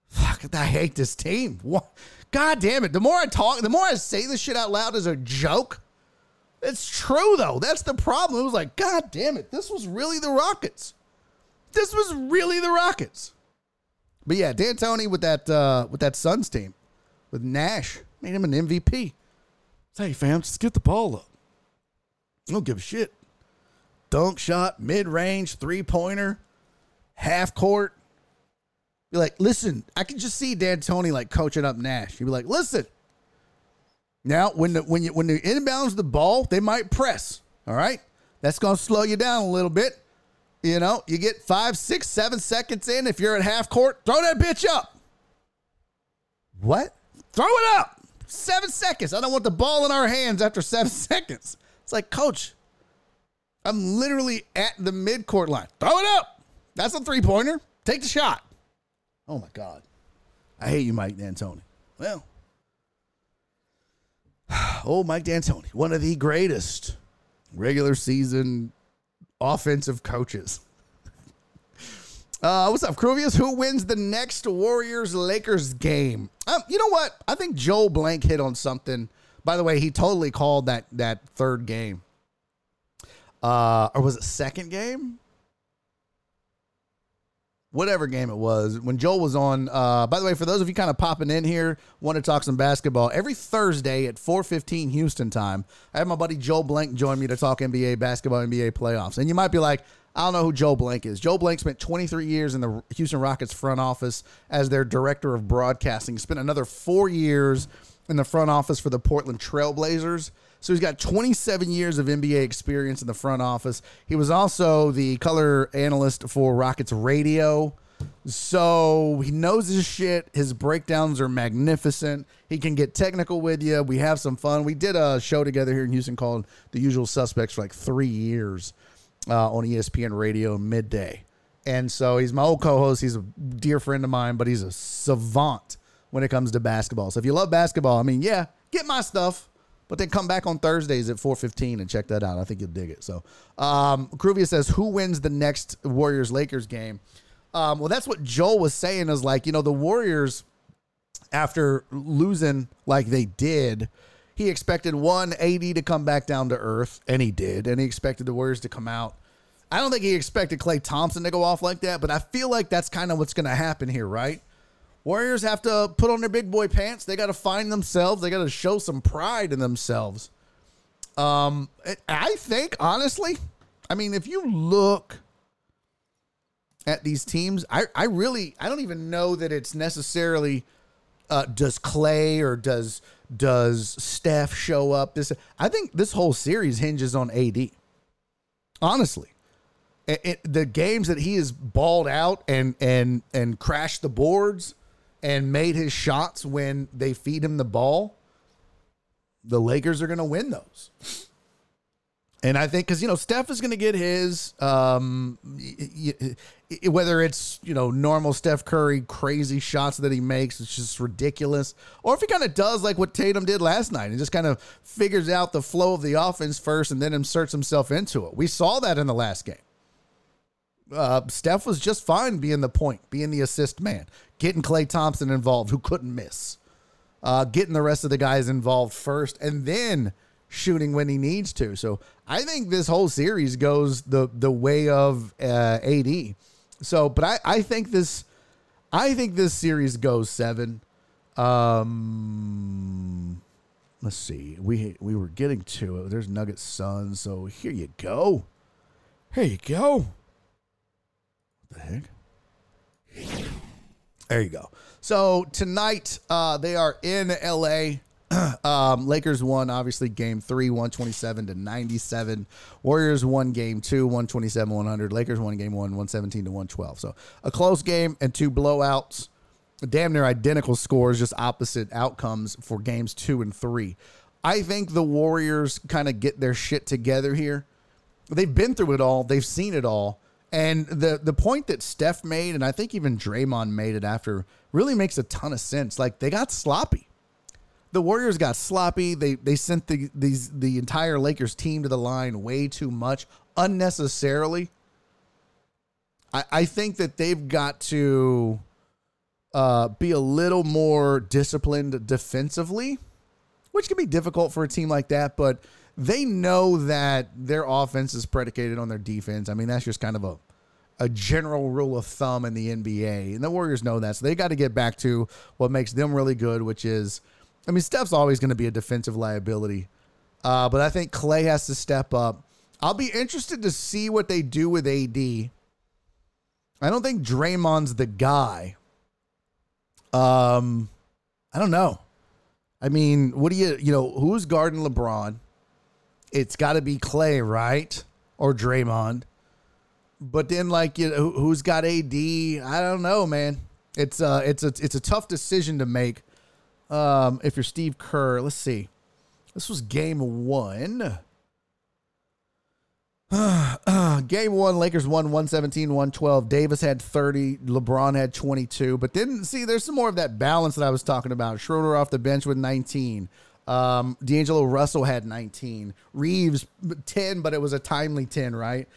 Fuck, I hate this team. What? God damn it. The more I talk, the more I say this shit out loud as a joke, It's true though. That's the problem. It was like, God damn it, this was really the Rockets. This was really the Rockets. But yeah, D'Antoni with that uh, with that Suns team, with Nash, made him an MVP. Hey fam, just get the ball up. Don't give a shit. Dunk shot, mid range, three pointer, half court. Be like, listen, I can just see D'Antoni like coaching up Nash. He'd be like, listen. Now, when the when you when the inbounds the ball, they might press. All right, that's gonna slow you down a little bit. You know, you get five, six, seven seconds in. If you're at half court, throw that bitch up. What? Throw it up. Seven seconds. I don't want the ball in our hands after seven [laughs] seconds. It's like, coach, I'm literally at the midcourt line. Throw it up. That's a three pointer. Take the shot. Oh my God. I hate you, Mike D'Antoni. Well, [sighs] oh, Mike D'Antoni, one of the greatest regular season offensive coaches. [laughs] Uh, what's up, Cruvius? Who wins the next Warriors Lakers game? Um, you know what? I think Joe Blank hit on something. By the way, he totally called that that third game. Uh, or was it second game? Whatever game it was when Joel was on. Uh, by the way, for those of you kind of popping in here, want to talk some basketball every Thursday at 4:15 Houston time. I have my buddy Joe Blank join me to talk NBA basketball, NBA playoffs. And you might be like, I don't know who Joe Blank is. Joe Blank spent 23 years in the Houston Rockets front office as their director of broadcasting. Spent another four years in the front office for the Portland Trailblazers. So he's got 27 years of NBA experience in the front office. He was also the color analyst for Rockets Radio. So he knows his shit. His breakdowns are magnificent. He can get technical with you. We have some fun. We did a show together here in Houston called The Usual Suspects for like three years uh, on ESPN Radio midday. And so he's my old co host. He's a dear friend of mine, but he's a savant when it comes to basketball. So if you love basketball, I mean, yeah, get my stuff. But then come back on Thursdays at 4:15 and check that out. I think you'll dig it. So, um, Cruvia says, "Who wins the next Warriors Lakers game?" Um, well, that's what Joel was saying. Is like you know the Warriors after losing like they did, he expected one eighty to come back down to earth, and he did, and he expected the Warriors to come out. I don't think he expected Klay Thompson to go off like that, but I feel like that's kind of what's going to happen here, right? Warriors have to put on their big boy pants. They got to find themselves. They got to show some pride in themselves. Um, I think honestly, I mean, if you look at these teams, I, I really, I don't even know that it's necessarily uh, does Klay or does does Steph show up. This, I think, this whole series hinges on AD. Honestly, it, it, the games that he has balled out and and and crashed the boards and made his shots when they feed him the ball, the Lakers are going to win those. And I think because you know Steph is going to get his, um, whether it's you know normal Steph Curry crazy shots that he makes, it's just ridiculous, or if he kind of does like what Tatum did last night and just kind of figures out the flow of the offense first and then inserts himself into it. We saw that in the last game. Uh, Steph was just fine being the point, being the assist man, getting Klay Thompson involved, who couldn't miss, uh, getting the rest of the guys involved first, and then shooting when he needs to. So I think this whole series goes the the way of uh, AD. So, but I I think this I think this series goes seven. Um, let's see. We we were getting to it. There's Nuggets Suns. So here you go. Here you go. The heck? There you go. So tonight uh, they are in LA. [clears throat] um, Lakers won obviously game three, 127 to 97. Warriors won game two, 127 100. Lakers won game one, 117 to 112. So a close game and two blowouts. Damn near identical scores, just opposite outcomes for games two and three. I think the Warriors kind of get their shit together here. They've been through it all, they've seen it all. And the the point that Steph made, and I think even Draymond made it after, really makes a ton of sense. Like they got sloppy. The Warriors got sloppy. They they sent the these the entire Lakers team to the line way too much unnecessarily. I, I think that they've got to uh, be a little more disciplined defensively, which can be difficult for a team like that. But they know that their offense is predicated on their defense. I mean, that's just kind of a a general rule of thumb in the NBA, and the Warriors know that. So they got to get back to what makes them really good, which is, I mean, Steph's always going to be a defensive liability, uh, but I think Klay has to step up. I'll be interested to see what they do with AD. I don't think Draymond's the guy. Um, I don't know. I mean, what do you, you know, who's guarding LeBron? It's got to be Klay, right? Or Draymond. But then, like, you know, who's got AD? I don't know, man. It's uh, it's a it's a tough decision to make. Um, if you're Steve Kerr, let's see. This was game one. [sighs] game one, Lakers won 117, 112. Davis had 30. LeBron had 22. But didn't see, there's some more of that balance that I was talking about. Schroeder off the bench with 19. Um, D'Angelo Russell had 19. Reaves 10, but it was a timely 10, right?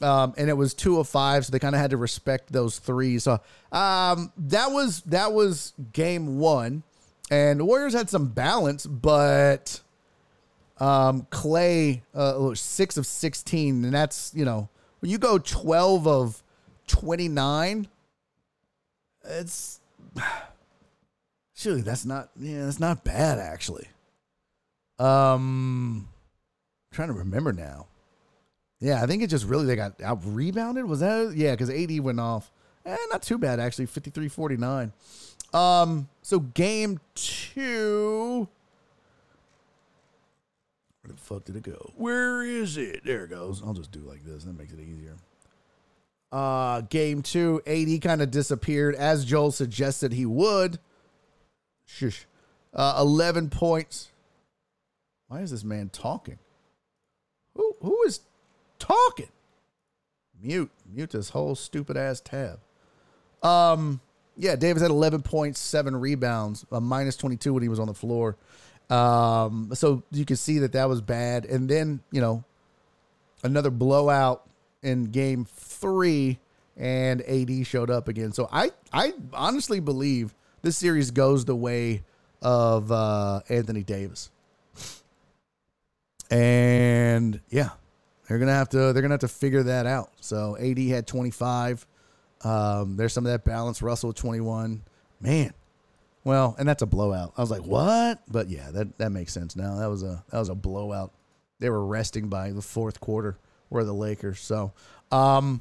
Um, and it was two of five, so they kind of had to respect those threes. So um, that was that was game one, and the Warriors had some balance, but um, Klay uh, six of sixteen, and that's you know when you go twelve of twenty nine, it's [sighs] surely that's not yeah that's not bad actually. Um, I'm trying to remember now. Yeah, I think it just really they got out rebounded. Was that yeah? Because AD went off. Eh, not too bad actually. 53-49. Um, so game two. Where the fuck did it go? Where is it? There it goes. I'll just do like this. That makes it easier. Uh, game two, AD kind of disappeared as Joel suggested he would. Shush. Uh, 11 points. Why is this man talking? Who who is talking? Mute. Mute this whole stupid ass tab. Um, yeah, Davis had 11 points, seven rebounds, a minus 22 when he was on the floor. Um, so you can see that that was bad. And then, you know, another blowout in game three, and AD showed up again. So I, I honestly believe this series goes the way of uh, Anthony Davis. And yeah, they're gonna have to they're gonna have to figure that out. So AD had 25. Um, there's some of that balance. Russell 21. Man, well, and that's a blowout. I was like, what? But yeah, that that makes sense now. That was a that was a blowout. They were resting by the fourth quarter. Were the Lakers? So, um,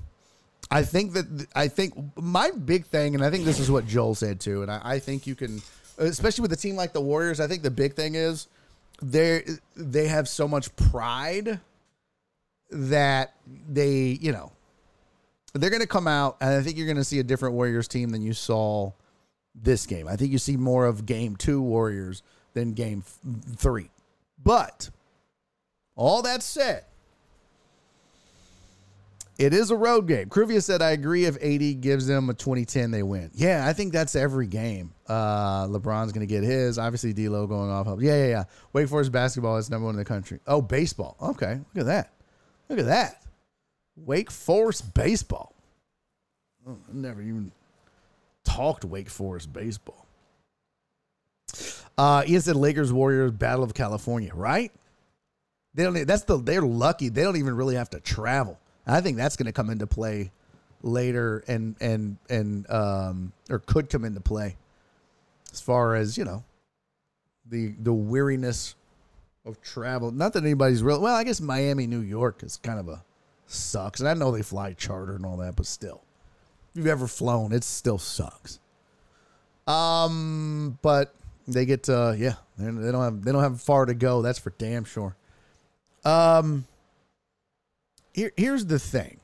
I think that I think my big thing, and I think this is what Joel said too, and I, I think you can, especially with a team like the Warriors. I think the big thing is they they have so much pride that they, you know, they're going to come out, and I think you're going to see a different Warriors team than you saw this game. I think you see more of game two Warriors than game three. But all that said, it is a road game. Kruvia said, I agree if AD gives them a 2010, they win. Yeah, I think that's every game. Uh, LeBron's going to get his. Obviously, D'Lo going off. Yeah, yeah, yeah. Wake Forest basketball is number one in the country. Oh, baseball. Okay, look at that. Look at that. Wake Forest baseball. Oh, I never even talked Wake Forest baseball. Uh, Ian said Lakers Warriors Battle of California, right? They don't. That's the. They're lucky. They don't even really have to travel. I think that's going to come into play later, and and and um, or could come into play as far as you know the the weariness of travel. Not that anybody's real. Well, I guess Miami, New York is kind of a sucks, and I know they fly charter and all that, but still, if you've ever flown, it still sucks. Um, but they get to yeah, they don't have they don't have far to go. That's for damn sure. Um, here here's the thing.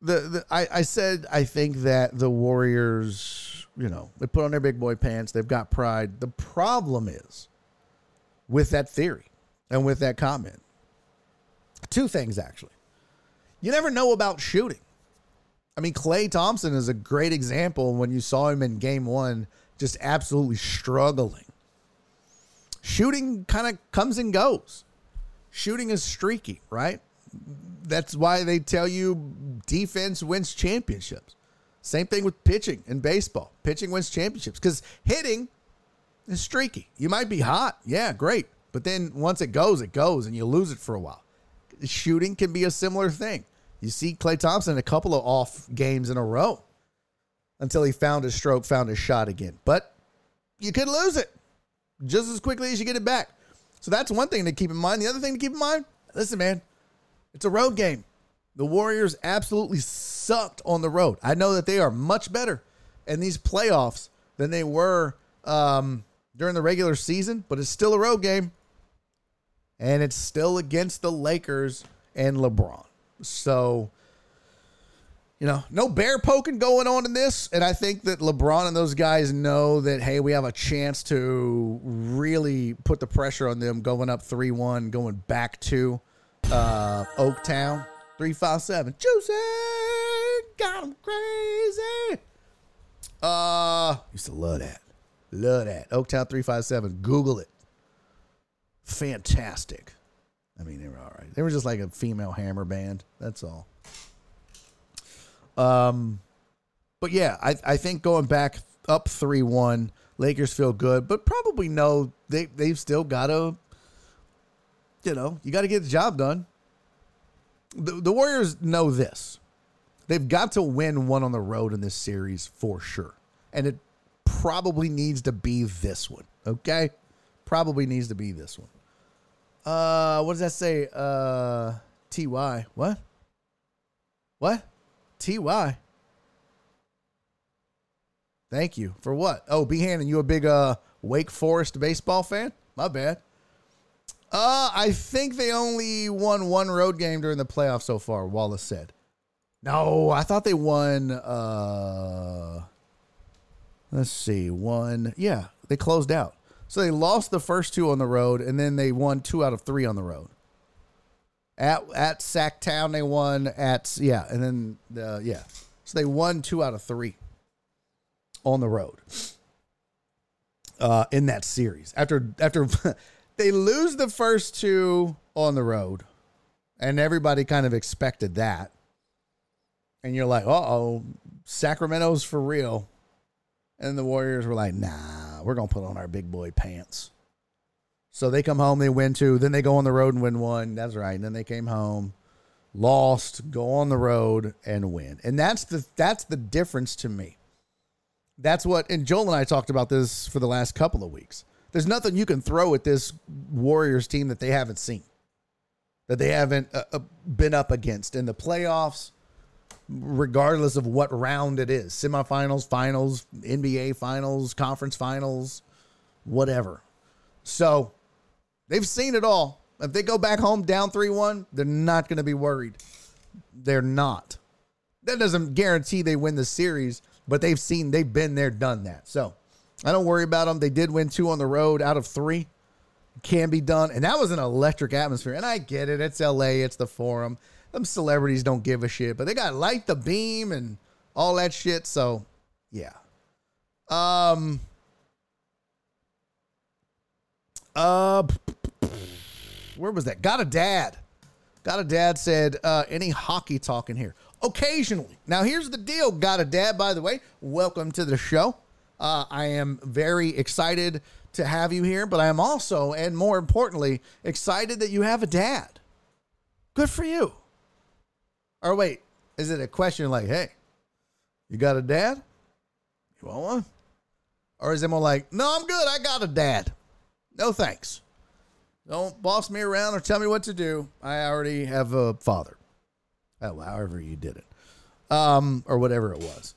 The, the I, I said I think that the Warriors, you know, they put on their big boy pants. They've got pride. The problem is with that theory and with that comment. Two things actually. You never know about shooting. I mean, Klay Thompson is a great example when you saw him in game one, just absolutely struggling. Shooting kind of comes and goes. Shooting is streaky, right? That's why they tell you defense wins championships. Same thing with pitching in baseball. Pitching wins championships because hitting is streaky. You might be hot. Yeah, great. But then once it goes, it goes, and you lose it for a while. Shooting can be a similar thing. You see Klay Thompson a couple of off games in a row until he found his stroke, found his shot again. But you could lose it just as quickly as you get it back. So that's one thing to keep in mind. The other thing to keep in mind listen, man, it's a road game. The Warriors absolutely sucked on the road. I know that they are much better in these playoffs than they were um, during the regular season, but it's still a road game. And it's still against the Lakers and LeBron. So, you know, no bear poking going on in this. And I think that LeBron and those guys know that, hey, we have a chance to really put the pressure on them going up 3 1, going back to uh, Oaktown. 357. Juicy! Got them crazy. Uh, used to love that. Love that. Oaktown 357. Google it. Fantastic. I mean, they were all right. They were just like a female hammer band. That's all. Um, but yeah, I I think going back up three one, Lakers feel good, but probably know they they've still got to, you know, you got to get the job done. The, the Warriors know this. They've got to win one on the road in this series for sure, and it probably needs to be this one. Okay, probably needs to be this one. Uh, what does that say? Uh, Ty. What? What? Ty. Thank you for what? Oh, B Hannon, you a big uh Wake Forest baseball fan? My bad. Uh, I think they only won one road game during the playoffs so far. Wallace said. No, I thought they won. Uh, let's see, one. Yeah, they closed out. So they lost the first two on the road, and then they won two out of three on the road. At at Sacktown, they won at yeah, and then uh, yeah, so they won two out of three on the road uh, in that series. After after [laughs] they lose the first two on the road, and everybody kind of expected that, and you're like, uh oh, Sacramento's for real, and the Warriors were like, nah, we're gonna put on our big boy pants. So they come home, they win two. Then they go on the road and win one. That's right. And then they came home, lost, go on the road and win. And that's the that's the difference to me. That's what and Joel and I talked about this for the last couple of weeks. There's nothing you can throw at this Warriors team that they haven't seen, that they haven't uh, uh been up against in the playoffs, regardless of what round it is semifinals, finals, NBA finals, conference finals, whatever. So They've seen it all. If they go back home down 3 1, they're not going to be worried. They're not. That doesn't guarantee they win the series, but they've seen, they've been there, done that. So I don't worry about them. They did win two on the road out of three. Can be done. And that was an electric atmosphere. And I get it. It's LA, it's the forum. Them celebrities don't give a shit, but they got light the beam and all that shit. So yeah. Um, uh, where was that? Got a dad. Got a dad said, uh, any hockey talk in here? Occasionally. Now, here's the deal. Got a dad, by the way. Welcome to the show. Uh, I am very excited to have you here, but I am also, and more importantly, excited that you have a dad. Good for you. Or wait, is it a question like, hey, you got a dad? You want one? Or is it more like, no, I'm good. I got a dad. No thanks. Don't boss me around or tell me what to do. I already have a father. Oh, however you did it. Um, or whatever it was.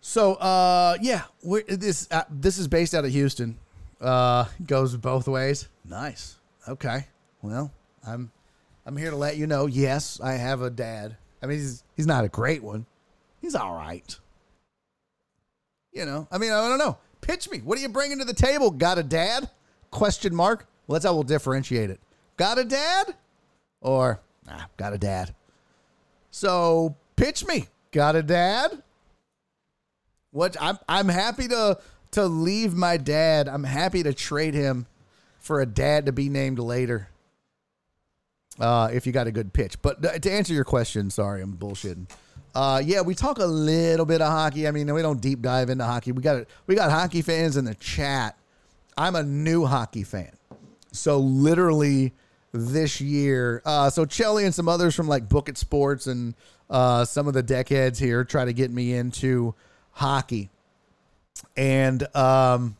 So, uh, yeah, this uh, this is based out of Houston. Uh, goes both ways. Nice. Okay. Well, I'm I'm here to let you know. Yes, I have a dad. I mean, he's he's not a great one. He's all right. You know, I mean, I don't know. Pitch me. What are you bringing to the table? Got a dad? Question mark. Well, that's how we'll differentiate it. Got a dad? Or, ah, got a dad. So pitch me. Got a dad? What I'm I'm happy to to leave my dad. I'm happy to trade him for a dad to be named later. Uh, if you got a good pitch. But to answer your question, sorry, I'm bullshitting. Uh, yeah, we talk a little bit of hockey. I mean, we don't deep dive into hockey. We got we got hockey fans in the chat. I'm a new hockey fan. So literally this year, uh, so Chelly and some others from like Book It Sports and uh, some of the deckheads here try to get me into hockey, and um,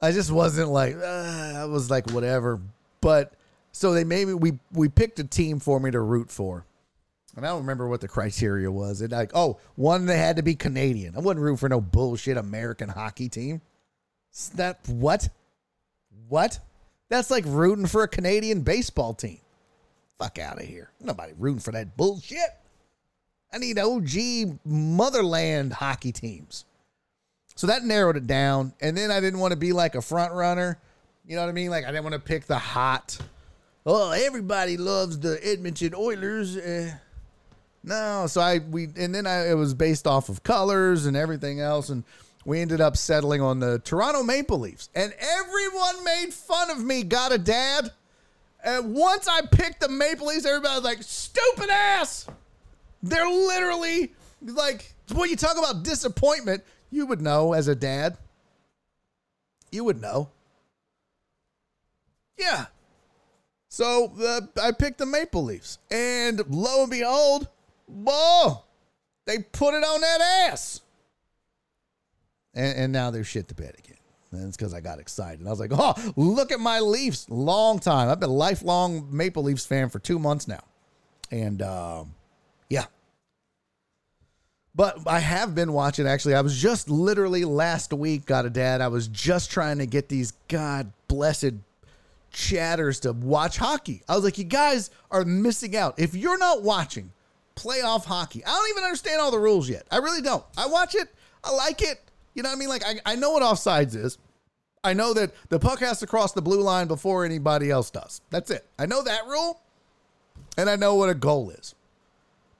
I just wasn't like uh, I was like whatever. But so they made me we we picked a team for me to root for. And I don't remember what the criteria was. It like, oh, one they had to be Canadian. I wouldn't root for no bullshit American hockey team. That what? What? That's like rooting for a Canadian baseball team. Fuck out of here. Nobody rooting for that bullshit. I need OG motherland hockey teams. So that narrowed it down. And then I didn't want to be like a front runner. You know what I mean? Like I didn't want to pick the hot. Oh, everybody loves the Edmonton Oilers. Uh, no, so I we and then I it was based off of colors and everything else, and we ended up settling on the Toronto Maple Leafs. And everyone made fun of me. Got a dad. And once I picked the Maple Leafs, everybody was like, "Stupid ass." They're literally like when you talk about disappointment, you would know as a dad. You would know. Yeah. So uh, I picked the Maple Leafs, and lo and behold, whoa, they put it on that ass. And, and now they're shit to bed again. And it's because I got excited. I was like, oh, look at my Leafs. Long time. I've been a lifelong Maple Leafs fan for two months now. And um, yeah. But I have been watching, actually. I was just literally last week, got a dad. I was just trying to get these God blessed chatters to watch hockey. I was like, you guys are missing out. If you're not watching playoff hockey, I don't even understand all the rules yet. I really don't. I watch it, I like it. You know what I mean? Like, I, I know what offsides is. I know that the puck has to cross the blue line before anybody else does. That's it. I know that rule, and I know what a goal is.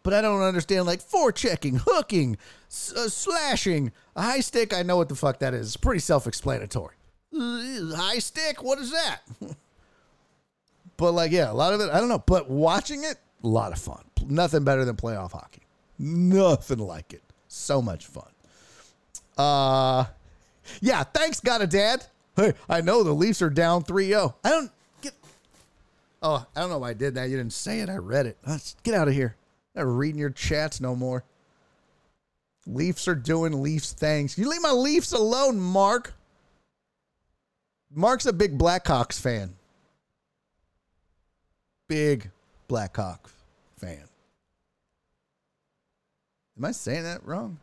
But I don't understand like forechecking, hooking, s- uh, slashing, a high stick. I know what the fuck that is. It's pretty self-explanatory. High stick, what is that? [laughs] but like, yeah, a lot of it, I don't know. But watching it, a lot of fun. Nothing better than playoff hockey. Nothing like it. So much fun. Uh, yeah, thanks, got a dad. Hey, I know the Leafs are down 3 0. I don't get. Oh, I don't know why I did that. You didn't say it. I read it. Let's get out of here. I'm not reading your chats no more. Leafs are doing Leafs things. You leave my Leafs alone, Mark. Mark's a big Blackhawks fan. Big Blackhawks fan. Am I saying that wrong?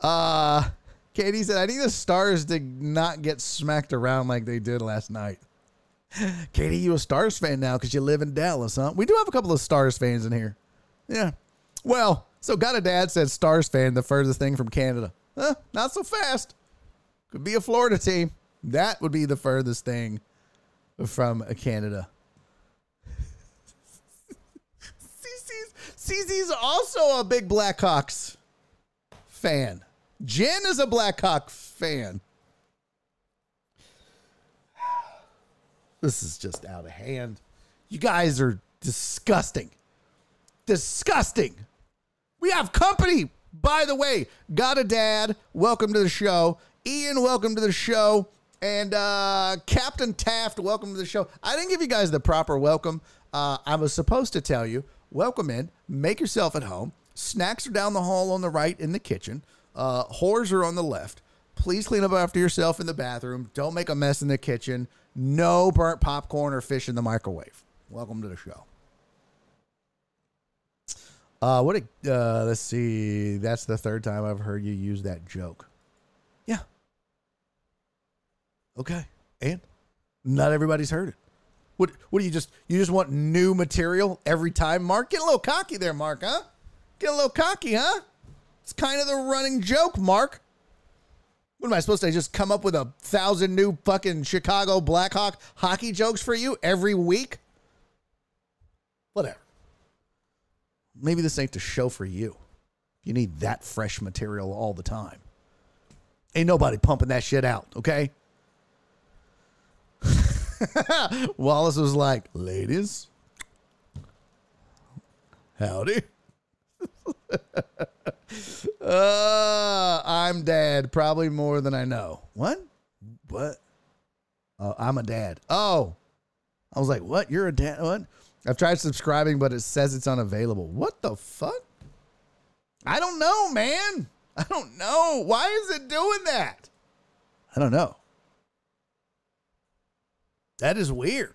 Uh Katie said, I need the Stars did not get smacked around like they did last night. [laughs] Katie, you a Stars fan now because you live in Dallas, huh? We do have a couple of Stars fans in here. Yeah. Well, so got a dad said Stars fan, the furthest thing from Canada. Huh, not so fast. Could be a Florida team. That would be the furthest thing from Canada. [laughs] CC's, CC's also a big Blackhawks fan. Jen is a Blackhawk fan. This is just out of hand. You guys are disgusting. Disgusting. We have company. By the way, got a dad. Welcome to the show. Ian, welcome to the show. And uh, Captain Taft, welcome to the show. I didn't give you guys the proper welcome. Uh, I was supposed to tell you, welcome in, make yourself at home. Snacks are down the hall on the right in the kitchen. Uh, whores are on the left. Please clean up after yourself in the bathroom. Don't make a mess in the kitchen. No burnt popcorn or fish in the microwave. Welcome to the show. Uh, what? A, uh, let's see. That's the third time I've heard you use that joke. Yeah. Okay. And not everybody's heard it. What? What do you just? You just want new material every time, Mark? Get a little cocky there, Mark. Huh? Get a little cocky, huh? It's kind of the running joke, Mark. What am I supposed to just come up with a thousand new fucking Chicago Blackhawk hockey jokes for you every week? Whatever. Maybe this ain't the show for you. You need that fresh material all the time. Ain't nobody pumping that shit out, okay? [laughs] Wallace was like, ladies, howdy. Uh, I'm dad, probably more than I know. What? What? Uh, I'm a dad. Oh, I was like, what? You're a dad? What? I've tried subscribing, but it says it's unavailable. What the fuck? I don't know, man. I don't know. Why is it doing that? I don't know. That is weird.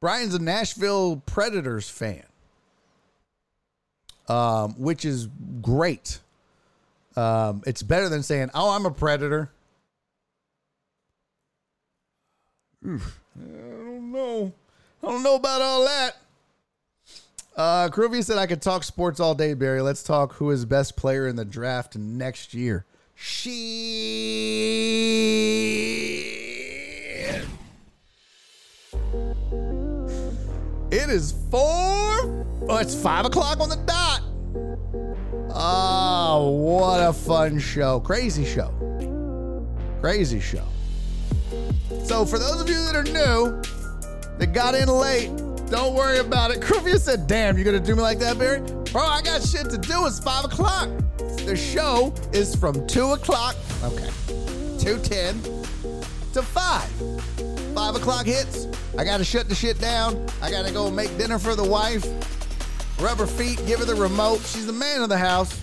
Brian's a Nashville Predators fan, um, which is great. Um, it's better than saying, "Oh, I'm a Predator." Oof. I don't know. I don't know about all that. Uh, Kruvia said I could talk sports all day, Barry. Let's talk who is best player in the draft next year. Shit. It is four. Oh, it's five o'clock on the dot. Oh, what a fun show. Crazy show. Crazy show. So, for those of you that are new, that got in late, don't worry about it. [laughs] Kruvia said, Damn, you're going to do me like that, Barry? Bro, I got shit to do. It's five o'clock. The show is from two o'clock. Okay. 210 to five. Five o'clock hits. I got to shut the shit down. I got to go make dinner for the wife. Rub her feet, give her the remote. She's the man of the house.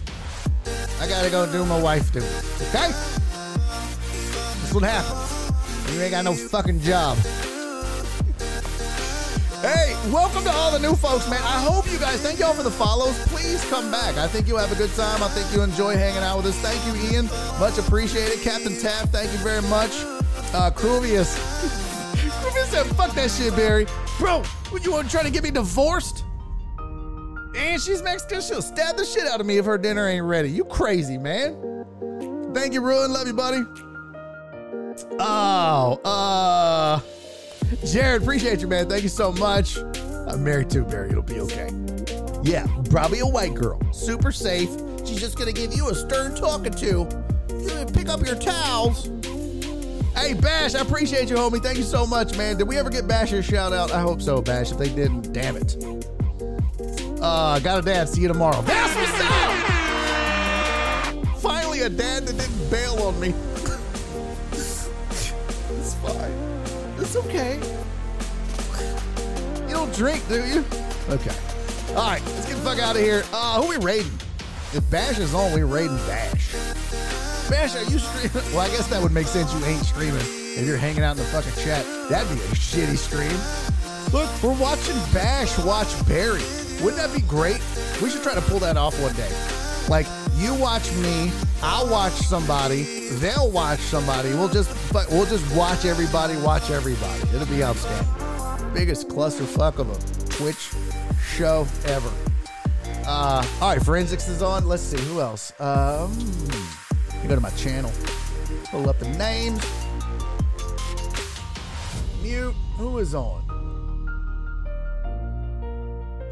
I got to go do my wife duties. Okay? That's what happens. You ain't got no fucking job. Hey, welcome to all the new folks, man. I hope you guys, thank y'all for the follows. Please come back. I think you'll have a good time. I think you enjoy hanging out with us. Thank you, Ian. Much appreciated. Captain Taft, thank you very much. Uh. [laughs] Cruvius said, fuck that shit, Barry. Bro, you want to try to get me divorced? And she's Mexican. She'll stab the shit out of me if her dinner ain't ready. You crazy, man. Thank you, Ruin. Love you, buddy. Oh, uh, Jared, appreciate you, man. Thank you so much. I'm married too, Barry. It'll be okay. Yeah, probably a white girl. Super safe. She's just gonna give you a stern talking to. Pick up your towels. Hey, Bash, I appreciate you, homie. Thank you so much, man. Did we ever get Bash's shout out? I hope so, Bash. If they didn't, damn it. Uh, got a dad. See you tomorrow. That's what's up! Finally, a dad that didn't bail on me. [laughs] it's fine. It's okay. You don't drink, do you? Okay. All right, let's get the fuck out of here. Uh, who we raiding? If Bash is on, we raiding Bash. Bash, are you streaming? [laughs] Well, I guess that would make sense. You ain't streaming if you're hanging out in the fucking chat. That'd be a shitty stream. Look, we're watching Bash watch Barry. Wouldn't that be great? We should try to pull that off one day. Like you watch me, I'll watch somebody, they'll watch somebody. We'll just but we'll just watch everybody watch everybody. It'll be outstanding. Biggest clusterfuck of a Twitch show ever. Uh, all right, forensics is on. Let's see who else. Um, go to my channel, pull up the names. Mute. Who is on?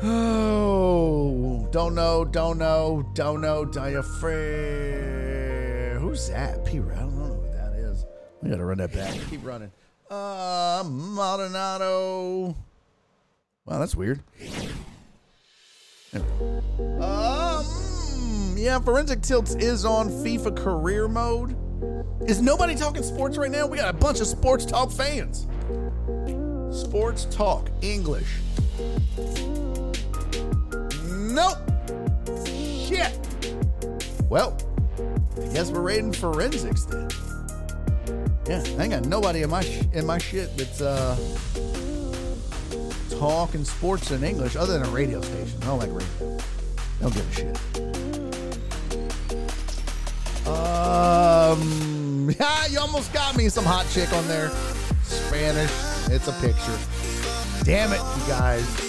Oh, don't know, don't know, don't know, diaphragm. Who's that? P. I don't know who that is. We gotta run that back. Keep running. Uh, Maldonado. Wow, that's weird. Um, yeah, Forensic Tilts is on FIFA career mode. Is nobody talking sports right now? We got a bunch of sports talk fans. Sports talk English. Nope. Shit. Well, I guess we're raiding forensics then. Yeah, I ain't got nobody in my sh- in my shit that's uh talking sports in English other than a radio station. I don't like radio. Don't give a shit. Um, yeah, [laughs] you almost got me some hot chick on there. Spanish. It's a picture. Damn it, you guys.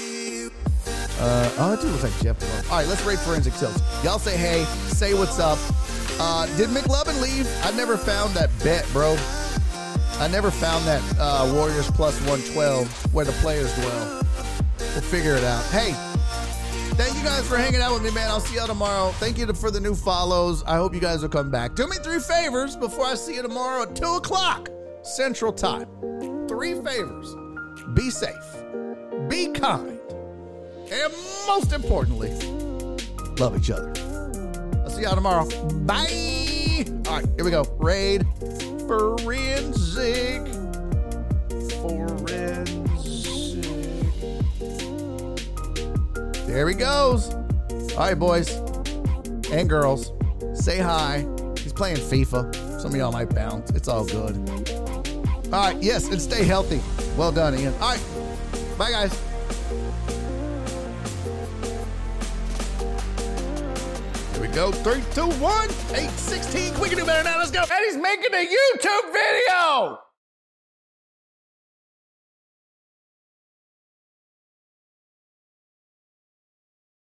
Uh, oh, that dude looks like Jeff. All right, let's rate forensic tilts. Y'all say hey, say what's up. Uh, did McLovin leave? I never found that bet, bro. I never found that uh, Warriors plus 112 where the players dwell. We'll figure it out. Hey, thank you guys for hanging out with me, man. I'll see y'all tomorrow. Thank you for the new follows. I hope you guys will come back. Do me three favors before I see you tomorrow at 2 o'clock Central Time. Three favors be safe, be kind, and most importantly, love each other. I'll see y'all tomorrow. Bye. All right, here we go. Raid forensic forensic. There he goes. All right, boys and girls, say hi. He's playing FIFA. Some of y'all might bounce. It's all good. All right, yes, and stay healthy. Well done, Ian. All right, bye, guys. Go. Three, two, one, eight, 16. We can do better now. Let's go. And he's making a YouTube video.